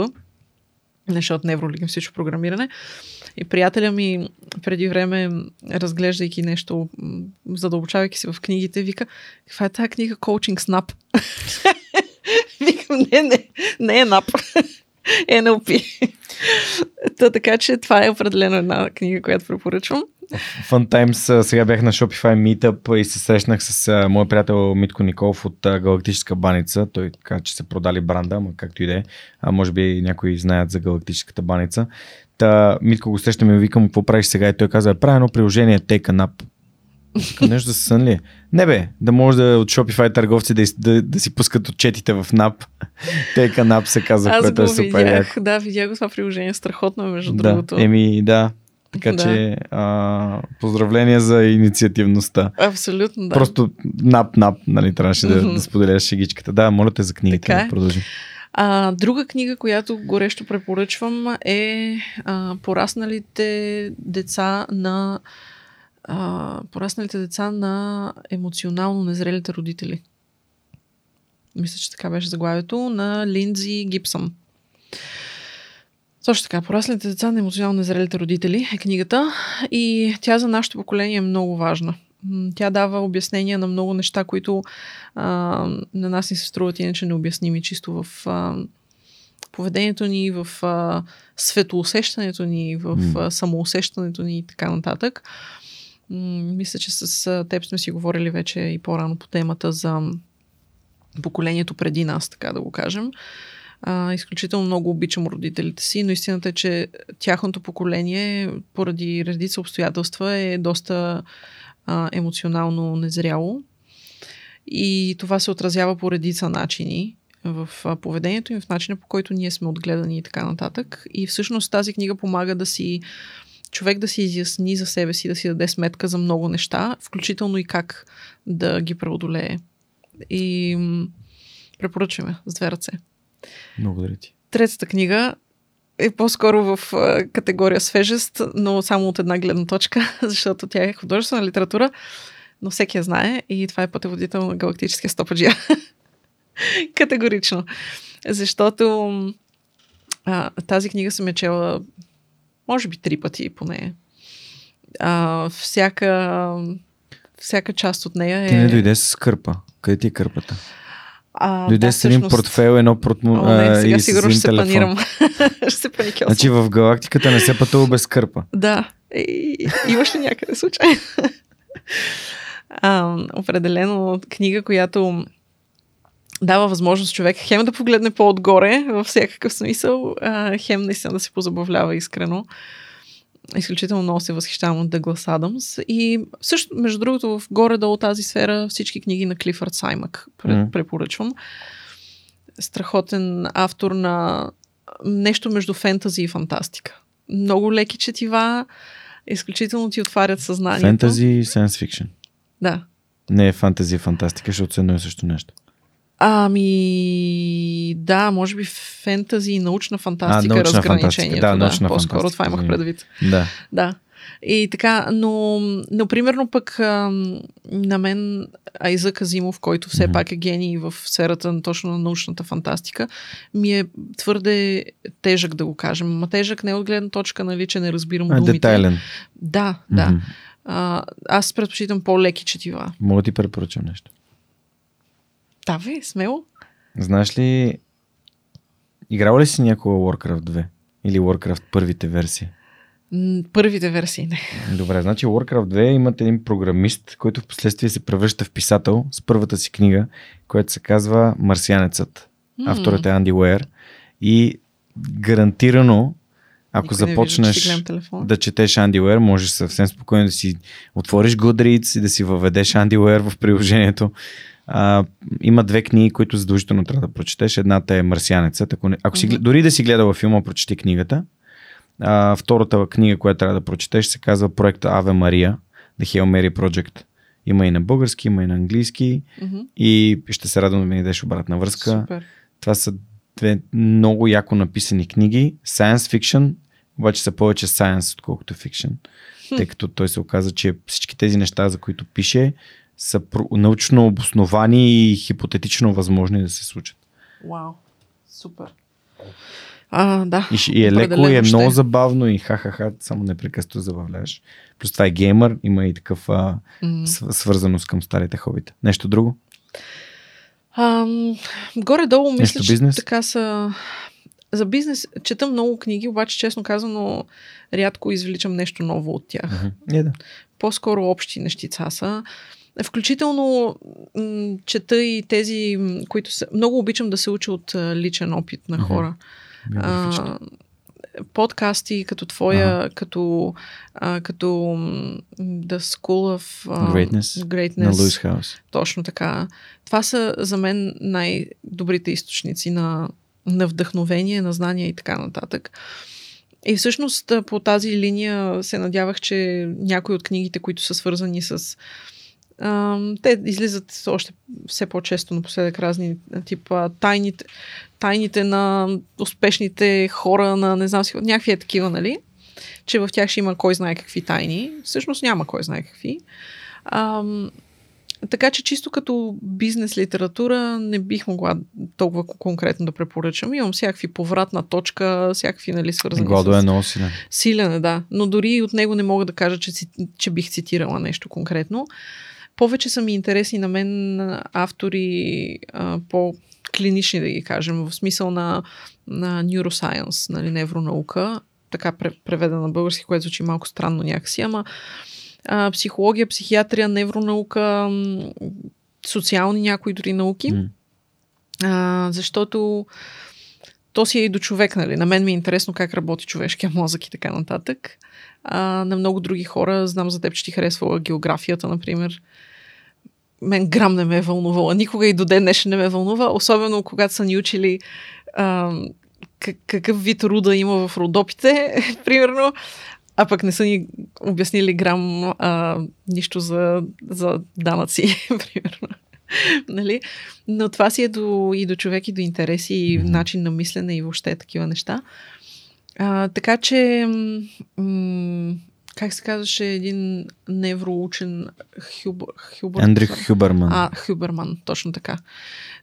защото невролингвистично програмиране. И приятеля ми преди време, разглеждайки нещо, задълбочавайки се в книгите, вика, каква е тази книга коучинг с НАП? Викам, не, не, не е НАП. NLP. Та, така че това е определено една книга, която препоръчвам. Fun Times, сега бях на Shopify Meetup и се срещнах с моят приятел Митко Николов от Галактическа баница. Той каза, че са продали бранда, ама както и да е. А може би някои знаят за Галактическата баница. Та Митко го срещам и викам, какво правиш сега? И той каза, правя едно приложение, Take an Up. Викам, нещо за сън ли? е? Не бе, да може да от Shopify търговци да, да, да си пускат отчетите в NAP. An Up се казва, Аз което е супер яко. видях. Да, видях го това приложение. Страхотно е, между Да, другото. еми да. Така Да. че а, поздравления за инициативността. Абсолютно, да. Просто нап-нап, нали, трябваше да, да споделяш шегичката. Да, моля те за книгите, Така е. да продължи. А, друга книга, която горещо препоръчвам е а, Порасналите деца на а, порасналите деца на емоционално незрелите родители. Мисля, че така беше заглавието на Линдзи Гибсън. Точно така, пораслите деца на емоционално незрелите родители е книгата и тя за нашето поколение е много важна. Тя дава обяснения на много неща, които а, на нас ни се струват иначе необясними, чисто в а, поведението ни, в а, светоусещането ни, в а, самоусещането ни и така нататък. М- мисля, че с теб сме си говорили вече и по-рано по темата за поколението преди нас, така да го кажем. А, изключително много обичам родителите си, но истината е, че тяхното поколение, поради редица обстоятелства, е доста а, емоционално незряло. И това се отразява по редица начини в поведението им, в начина по който ние сме отгледани и така нататък. И всъщност тази книга помага да си човек да си изясни за себе си, да си даде сметка за много неща, включително и как да ги преодолее. И препоръчваме с две ръце. Благодаря ти. Третата книга е по-скоро в категория свежест, но само от една гледна точка, защото тя е художествена литература, но всеки я знае и това е пътеводител на галактическия стопаджия. Категорично. Защото а, тази книга съм я чела може би три пъти поне. А, всяка, всяка част от нея е... Ти не дойде с кърпа. Къде ти е кърпата? А, Дойде да, с един всъщност... портфел, едно портмо... О, не, сега и сигурно ще се телефон. планирам. ще се паникьосвам. Значи в галактиката не се пътува без кърпа. Да. И, имаш ли някъде случай? а, определено книга, която дава възможност човек хем да погледне по-отгоре във всякакъв смисъл, а, хем наистина да се позабавлява искрено. Изключително много се възхищавам от Дъглас Адамс. И също, между другото, в горе-долу тази сфера всички книги на Клифърд Саймък препоръчвам. Страхотен автор на нещо между фентази и фантастика. Много леки четива, изключително ти отварят съзнанието. Фентази и science fiction. Да. Не е фантази и фантастика, защото са едно и също нещо. Ами, да, може би фентази и научна фантастика А, научна разграничението. фантастика, да, научна по-скоро фантастика, това имах предвид. Да. Да. И така, но, но примерно пък ам, на мен Айзък Азимов, който все Мгм. пак е гений в сферата на точно на научната фантастика, ми е твърде тежък да го кажем. Ма тежък не е от гледна точка, нали, че не разбирам А, думите. детайлен. Да, да. Мгм. А, аз предпочитам по-леки четива. Мога да ти препоръчам нещо. Давай, смело. Знаеш ли, играл ли си някога Warcraft 2? Или Warcraft първите версии? Първите версии не. Добре, значи Warcraft 2 имат един програмист, който в последствие се превръща в писател с първата си книга, която се казва Марсианецът. М. Авторът е Анди Уер. И гарантирано, ако Никой вижда, започнеш телефона. да четеш Анди Уер, можеш съвсем спокойно да си отвориш Goodreads и да си въведеш Анди Уер в приложението. А, има две книги, които задължително трябва да прочетеш. Едната е Марсианецът. Ако, не, ако си, дори да си гледала филма, прочети книгата. А, втората книга, която трябва да прочетеш, се казва проекта Аве Мария, The Hail Mary Project. Има и на български, има и на английски. Мгм. И ще се радвам да ми дадеш обратна връзка. Супер. Това са две много яко написани книги. Science fiction, обаче са повече science, отколкото fiction. Тъй като той се оказа, че всички тези неща, за които пише, са научно обосновани и хипотетично възможни да се случат. Вау. Супер. А, да. И, и е леко, и е ще. много забавно и ха-ха-ха, само непрекъснато забавляваш. Плюс това е геймър, има и такъв а, свързаност към старите хобита. Нещо друго? Ам, горе-долу мисля, Нещо че бизнес? така са... За бизнес чета много книги, обаче честно казано рядко извличам нещо ново от тях. Мгм. Не, да. По-скоро общи нещица са. Включително м- чета и тези, които са... Много обичам да се уча от личен опит на хора. Биографични. а, подкасти като твоя, като, а, като The School of а, Greatness. Greatness. На Луис Хаус. Точно така. Това са за мен най-добрите източници на, на вдъхновение, на знания и така нататък. И всъщност по тази линия се надявах, че някои от книгите, които са свързани с те излизат още все по-често напоследък разни тип а, тайните, тайните на успешните хора, на не знам си, някакви е такива, нали? че в тях ще има кой знае какви тайни. Всъщност няма кой знае какви. Ам, така че чисто като бизнес литература не бих могла толкова конкретно да препоръчам. Имам всякакви повратна точка, всякакви нали, свързани Гладо е много силен. Силен е, да. Но дори от него не мога да кажа, че, че бих цитирала нещо конкретно. Повече са ми интересни на мен автори а, по клинични, да ги кажем, в смисъл на, на neuroscience, нали, невронаука, така преведена на български, което звучи малко странно някакси, ама а, психология, психиатрия, невронаука, социални някои дори науки. Mm. А, защото то си е и до човек, нали? На мен ми е интересно как работи човешкия мозък и така нататък. А, на много други хора, знам за теб, че ти харесва географията, например. Мен грам не ме е вълнувала. Никога и до ден днешен не ме вълнува, особено когато са ни учили а, какъв вид руда има в родопите, примерно а пък не са ни обяснили грам а, нищо за, за данъци, примерно. нали? Но това си е до, и до човек, и до интереси, и начин на мислене, и въобще такива неща. А, така че, м- как се казваше един невроучен Хюбър, Хюбър, Ендрих Хюберман. А, Хюберман, точно така.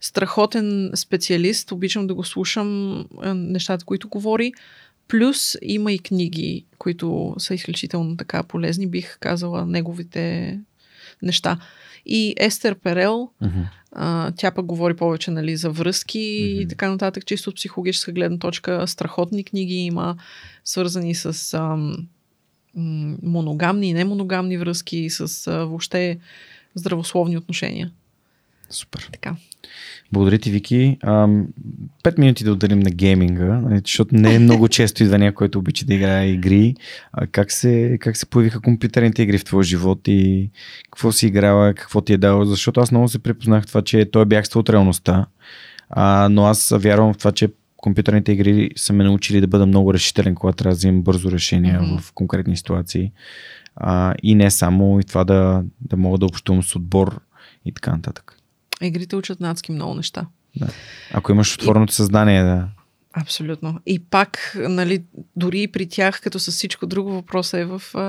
Страхотен специалист, обичам да го слушам нещата, които говори. Плюс има и книги, които са изключително така полезни, бих казала неговите неща. И Естер Перел, а, тя пък говори повече нали, за връзки uh-huh. и така нататък, чисто от психологическа гледна точка. Страхотни книги има, свързани с ам, моногамни и немоногамни връзки, с а, въобще здравословни отношения. Супер. Така. Благодаря ти, Вики. Пет минути да отделим на гейминга, нали, защото не е много често идва някой, който обича да играе игри. А как, се, как се появиха компютърните игри в твоя живот и какво си играла, какво ти е дало? Защото аз много се препознах това, че той бягства от реалността, а, но аз вярвам в това, че компютърните игри са ме научили да бъда много решителен, когато трябва да взимам бързо решение mm-hmm. в конкретни ситуации. А, и не само, и това да, да мога да общувам с отбор и така нататък. Игрите учат надски много неща. Да. Ако имаш отвореното и... съзнание, да. Абсолютно. И пак, нали, дори и при тях, като с всичко друго, въпросът е в а,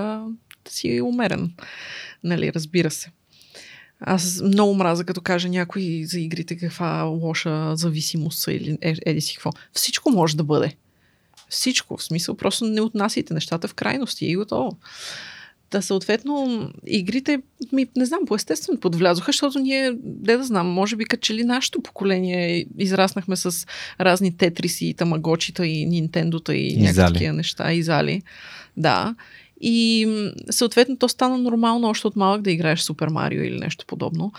да си умерен. Нали, разбира се. Аз много мраза, като кажа някой за игрите каква лоша зависимост са или е, еди си какво. Всичко може да бъде. Всичко. В смисъл, просто не отнасяйте нещата в крайности и готово. Та съответно, игрите ми, не знам, по естествен подвлязоха, защото ние, де да знам, може би като ли нашето поколение израснахме с разни тетриси и тамагочита и нинтендота и, и някакви такива неща, и зали. Да. И съответно то стана нормално още от малък да играеш Супер Марио или нещо подобно.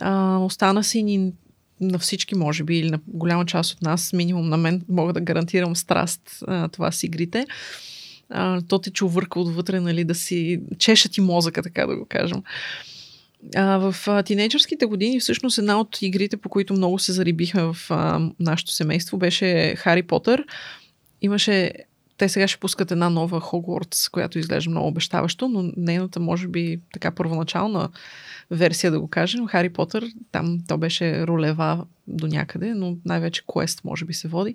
А, остана си ни на всички, може би, или на голяма част от нас, минимум на мен, мога да гарантирам страст а, това с игрите а, то те чувърка отвътре, нали, да си чеша ти мозъка, така да го кажем. А, в а, тинейджърските години всъщност една от игрите, по които много се зарибихме в а, нашето семейство, беше Хари Потър. Имаше те сега ще пускат една нова Хогвартс, която изглежда много обещаващо, но нейната, може би, така първоначална версия, да го кажем, Хари Потър, там то беше ролева до някъде, но най-вече квест, може би, се води.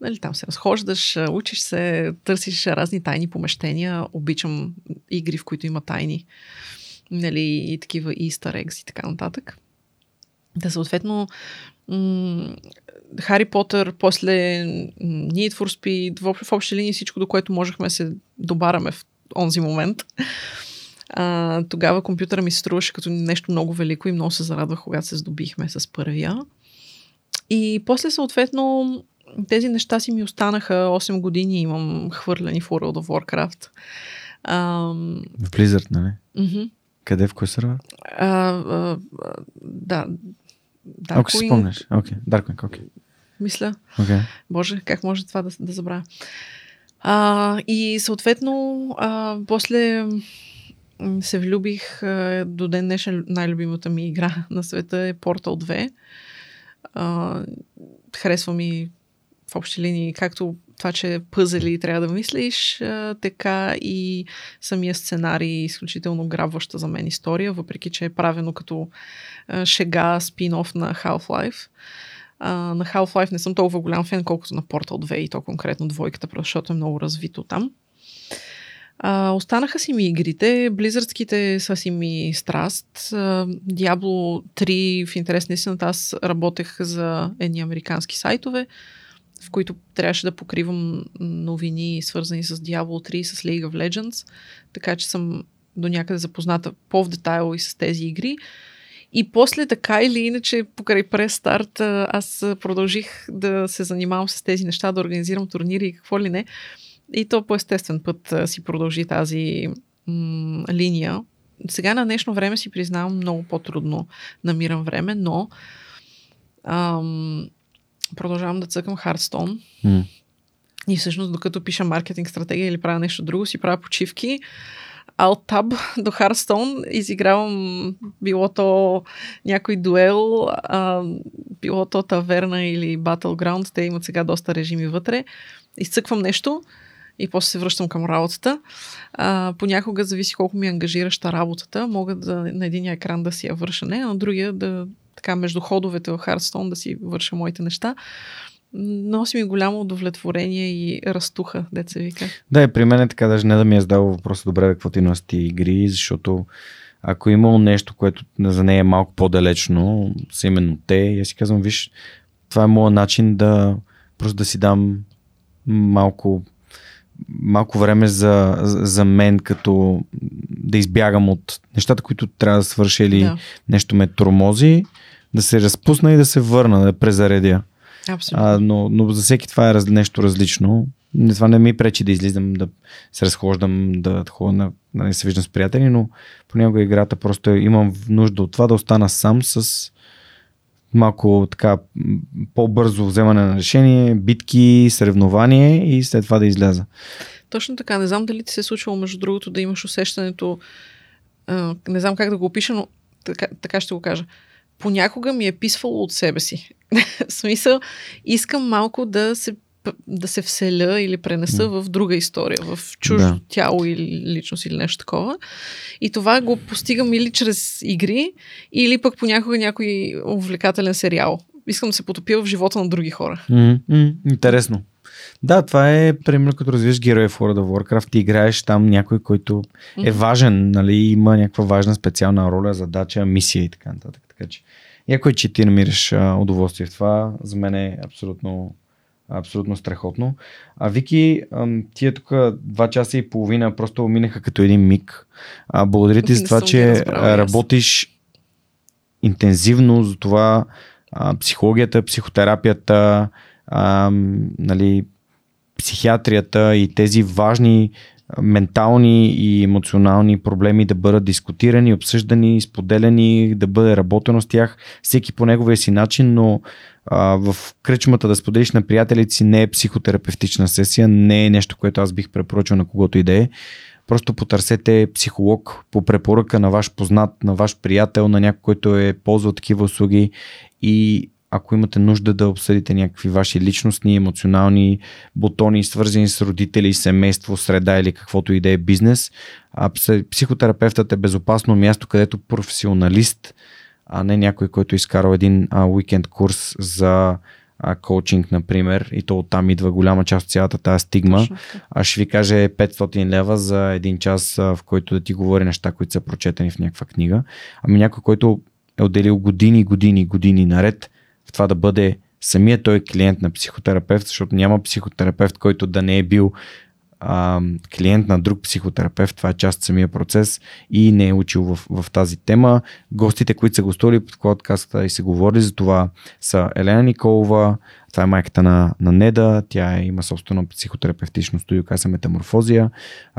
Нали, там се разхождаш, учиш се, търсиш разни тайни помещения. Обичам игри, в които има тайни. Нали, и такива easter eggs и така нататък. Да, съответно, Хари Потър, после Need for Speed, в, в общи линии всичко, до което можехме се добараме в онзи момент. А, тогава компютъра ми се струваше като нещо много велико и много се зарадвах, когато се здобихме с първия. И после, съответно, тези неща си ми останаха 8 години имам хвърляни в World of Warcraft. Ам... В Blizzard, нали? Mm-hmm. Къде, в кой сервер? да. Ако си спомняш. Окей, okay. Darkwing, окей. Okay. Мисля. Okay. Боже, как може това да, да забравя? А, и съответно, а, после се влюбих а, до ден днешен най-любимата ми игра на света е Portal 2. А, харесва ми в общи линии, както това, че пъзели трябва да мислиш, така и самия сценарий е изключително грабваща за мен история, въпреки, че е правено като шега спин-оф на Half-Life. на Half-Life не съм толкова голям фен, колкото на Portal 2 и то конкретно двойката, защото е много развито там. А, останаха си ми игрите. Близърдските са си ми страст. Диабло 3, в интерес на аз работех за едни американски сайтове, в които трябваше да покривам новини, свързани с Diablo 3 и с League of Legends. Така че съм до някъде запозната по-в детайл и с тези игри. И после така или иначе, покрай прес-старт, аз продължих да се занимавам с тези неща, да организирам турнири и какво ли не. И то по естествен път си продължи тази м- линия. Сега на днешно време си признавам много по-трудно намирам време, но ам, продължавам да цъкам Хардстон. Mm. И всъщност, докато пиша маркетинг стратегия или правя нещо друго, си правя почивки. Alt-Tab до Hearthstone изигравам било то някой дуел, а, било то таверна или Battleground. Те имат сега доста режими вътре. Изцъквам нещо и после се връщам към работата. А, понякога зависи колко ми е ангажираща работата. Мога да, на един екран да си я върша не, а на другия да така между ходовете в Hearthstone да си върша моите неща носи ми голямо удовлетворение и разтуха, деца вика. Да, и при мен е така, даже не да ми е задал въпроса добре, какво ти носи игри, защото ако е имало нещо, което за нея е малко по-далечно, са именно те, и аз си казвам, виж, това е моят начин да просто да си дам малко малко време за, за мен, като да избягам от нещата, които трябва да свърша или да. нещо ме тормози, да се разпусна и да се върна, да презаредя. Абсолютно. А, но, но за всеки това е раз, нещо различно. Това не ми пречи да излизам, да се разхождам, да ходя на, да не се виждам с приятели, но понякога играта просто е, имам нужда от това да остана сам с малко така по-бързо вземане на решение, битки, съревнование и след това да изляза. Точно така. Не знам дали ти се е случвало, между другото, да имаш усещането, не знам как да го опиша, но така, така ще го кажа. Понякога ми е писвало от себе си. смисъл, искам малко да се да се вселя или пренеса в друга история, в чуждо да. тяло или личност или нещо такова. И това го постигам или чрез игри, или пък понякога някой увлекателен сериал. Искам да се потопя в живота на други хора. Mm-hmm. Интересно. Да, това е примерно като развиш героя в World of Warcraft. Ти играеш там някой, който е важен, нали, има някаква важна специална роля, задача, мисия и така нататък. Така че Яко е, че ти намираш а, удоволствие в това. За мен е абсолютно, абсолютно страхотно. А Вики, тия тук два часа и половина просто минаха като един миг. А, благодаря ти за това, че работиш интензивно за това а, психологията, психотерапията, а, нали, психиатрията и тези важни ментални и емоционални проблеми да бъдат дискутирани, обсъждани, споделени, да бъде работено с тях, всеки по неговия си начин, но в кръчмата да споделиш на приятелите си не е психотерапевтична сесия, не е нещо, което аз бих препоръчал на когото и да е. Просто потърсете психолог по препоръка на ваш познат, на ваш приятел, на някой, който е ползвал такива услуги и ако имате нужда да обсъдите някакви ваши личностни, емоционални бутони, свързани с родители, семейство, среда или каквото и да е бизнес, а психотерапевтът е безопасно място, където професионалист, а не някой, който е изкарал един а, уикенд курс за а, коучинг, например, и то оттам идва голяма част от цялата тази стигма. А ще ви каже 500 лева за един час, а, в който да ти говори неща, които са прочетени в някаква книга. Ами някой, който е отделил години, години, години наред това да бъде самия той клиент на психотерапевт, защото няма психотерапевт, който да не е бил а, клиент на друг психотерапевт. Това е част от самия процес и не е учил в, в тази тема. Гостите, които са гостували под подкаста и се говорили за това са Елена Николова, това е майката на, на Неда, тя е, има собствено психотерапевтично студио, каза Метаморфозия.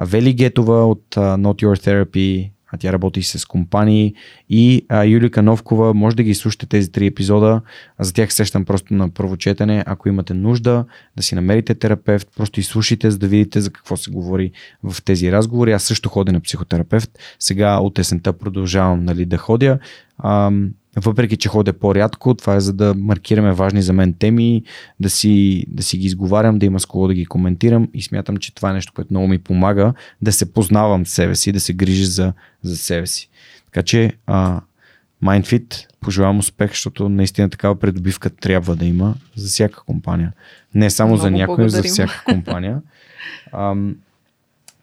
Вели Гетова от uh, Not Your Therapy, а тя работи с компании и а, Юлика Новкова, може да ги слушате тези три епизода, а за тях сещам просто на първо четене, ако имате нужда да си намерите терапевт, просто изслушайте, за да видите за какво се говори в тези разговори. Аз също ходя на психотерапевт, сега от есента продължавам нали, да ходя. Ам, въпреки, че ходя по-рядко, това е за да маркираме важни за мен теми, да си, да си ги изговарям, да има с кого да ги коментирам и смятам, че това е нещо, което много ми помага да се познавам себе си, да се грижи за, за себе си. Така че а, MindFit пожелавам успех, защото наистина такава придобивка трябва да има за всяка компания. Не само много за някоя, за всяка компания. А,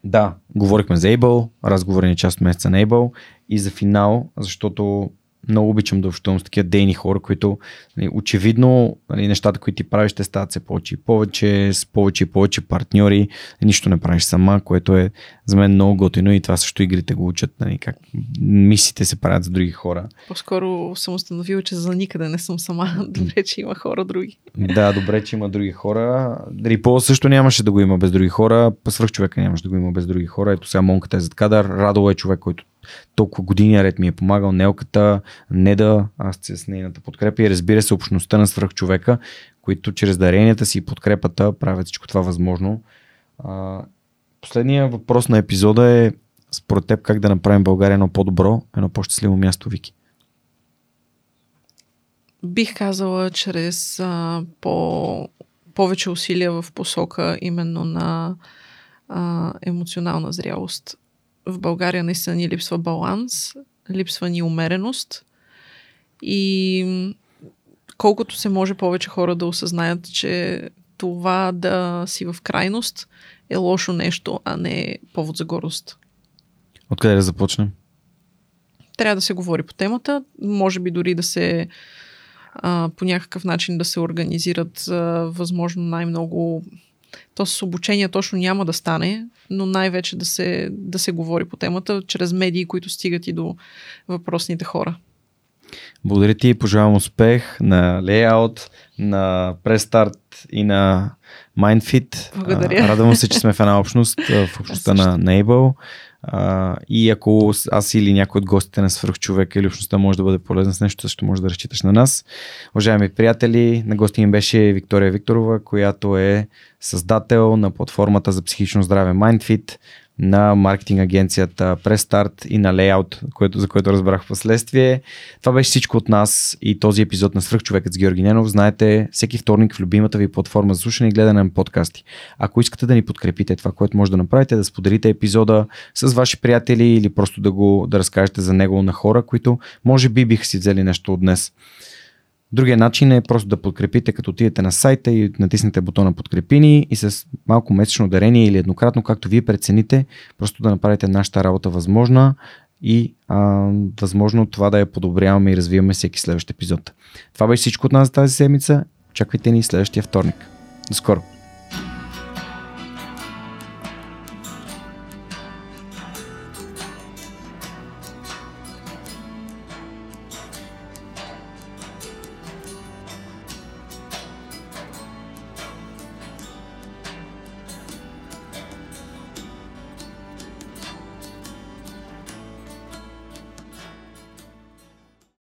Да, говорихме за Able, разговори ни част от месеца на Able и за финал, защото много обичам да общувам с такива дейни хора, които нали, очевидно нали, нещата, които ти правиш, ще стават все повече и повече, с повече и повече партньори. Нищо не правиш сама, което е за мен много готино и това също игрите го учат, нали, как мисите се правят за други хора. По-скоро съм установила, че за никъде не съм сама. Добре, че има хора други. Да, добре, че има други хора. Рипол също нямаше да го има без други хора. Свърх човека нямаше да го има без други хора. Ето сега Монката е зад кадър. Радо е човек, който толкова години ред ми е помагал Нелката, Неда, аз с нейната подкрепа и разбира се общността на свръхчовека, които чрез даренията си и подкрепата правят всичко това възможно. А, последния въпрос на епизода е според теб как да направим България едно по-добро, едно по-щастливо място, Вики? Бих казала чрез а, по, повече усилия в посока именно на а, емоционална зрялост в България наистина ни липсва баланс, липсва ни умереност и колкото се може повече хора да осъзнаят, че това да си в крайност е лошо нещо, а не повод за гордост. Откъде да започнем? Трябва да се говори по темата, може би дори да се а, по някакъв начин да се организират а, възможно най-много то с обучение точно няма да стане, но най-вече да се, да се говори по темата чрез медии, които стигат и до въпросните хора. Благодаря ти и пожелавам успех на Layout, на Prestart и на MindFit. Благодаря. Радвам се, че сме в една общност, в общността на Nable. А, и ако аз или някой от гостите на свръхчовек или общността може да бъде полезна с нещо, също може да разчиташ на нас. Уважаеми приятели, на гости им беше Виктория Викторова, която е създател на платформата за психично здраве MindFit на маркетинг агенцията Prestart и на Layout, което, за което разбрах в последствие. Това беше всичко от нас и този епизод на Свръхчовекът с Георги Ненов. Знаете, всеки вторник в любимата ви платформа за слушане и гледане на подкасти. Ако искате да ни подкрепите, това, което може да направите, да споделите епизода с ваши приятели или просто да, го, да разкажете за него на хора, които може би биха си взели нещо от днес. Другия начин е просто да подкрепите, като отидете на сайта и натиснете бутона подкрепини и с малко месечно дарение или еднократно, както вие прецените, просто да направите нашата работа възможна и а, възможно това да я подобряваме и развиваме всеки следващ епизод. Това беше всичко от нас тази седмица. Очаквайте ни следващия вторник. До скоро!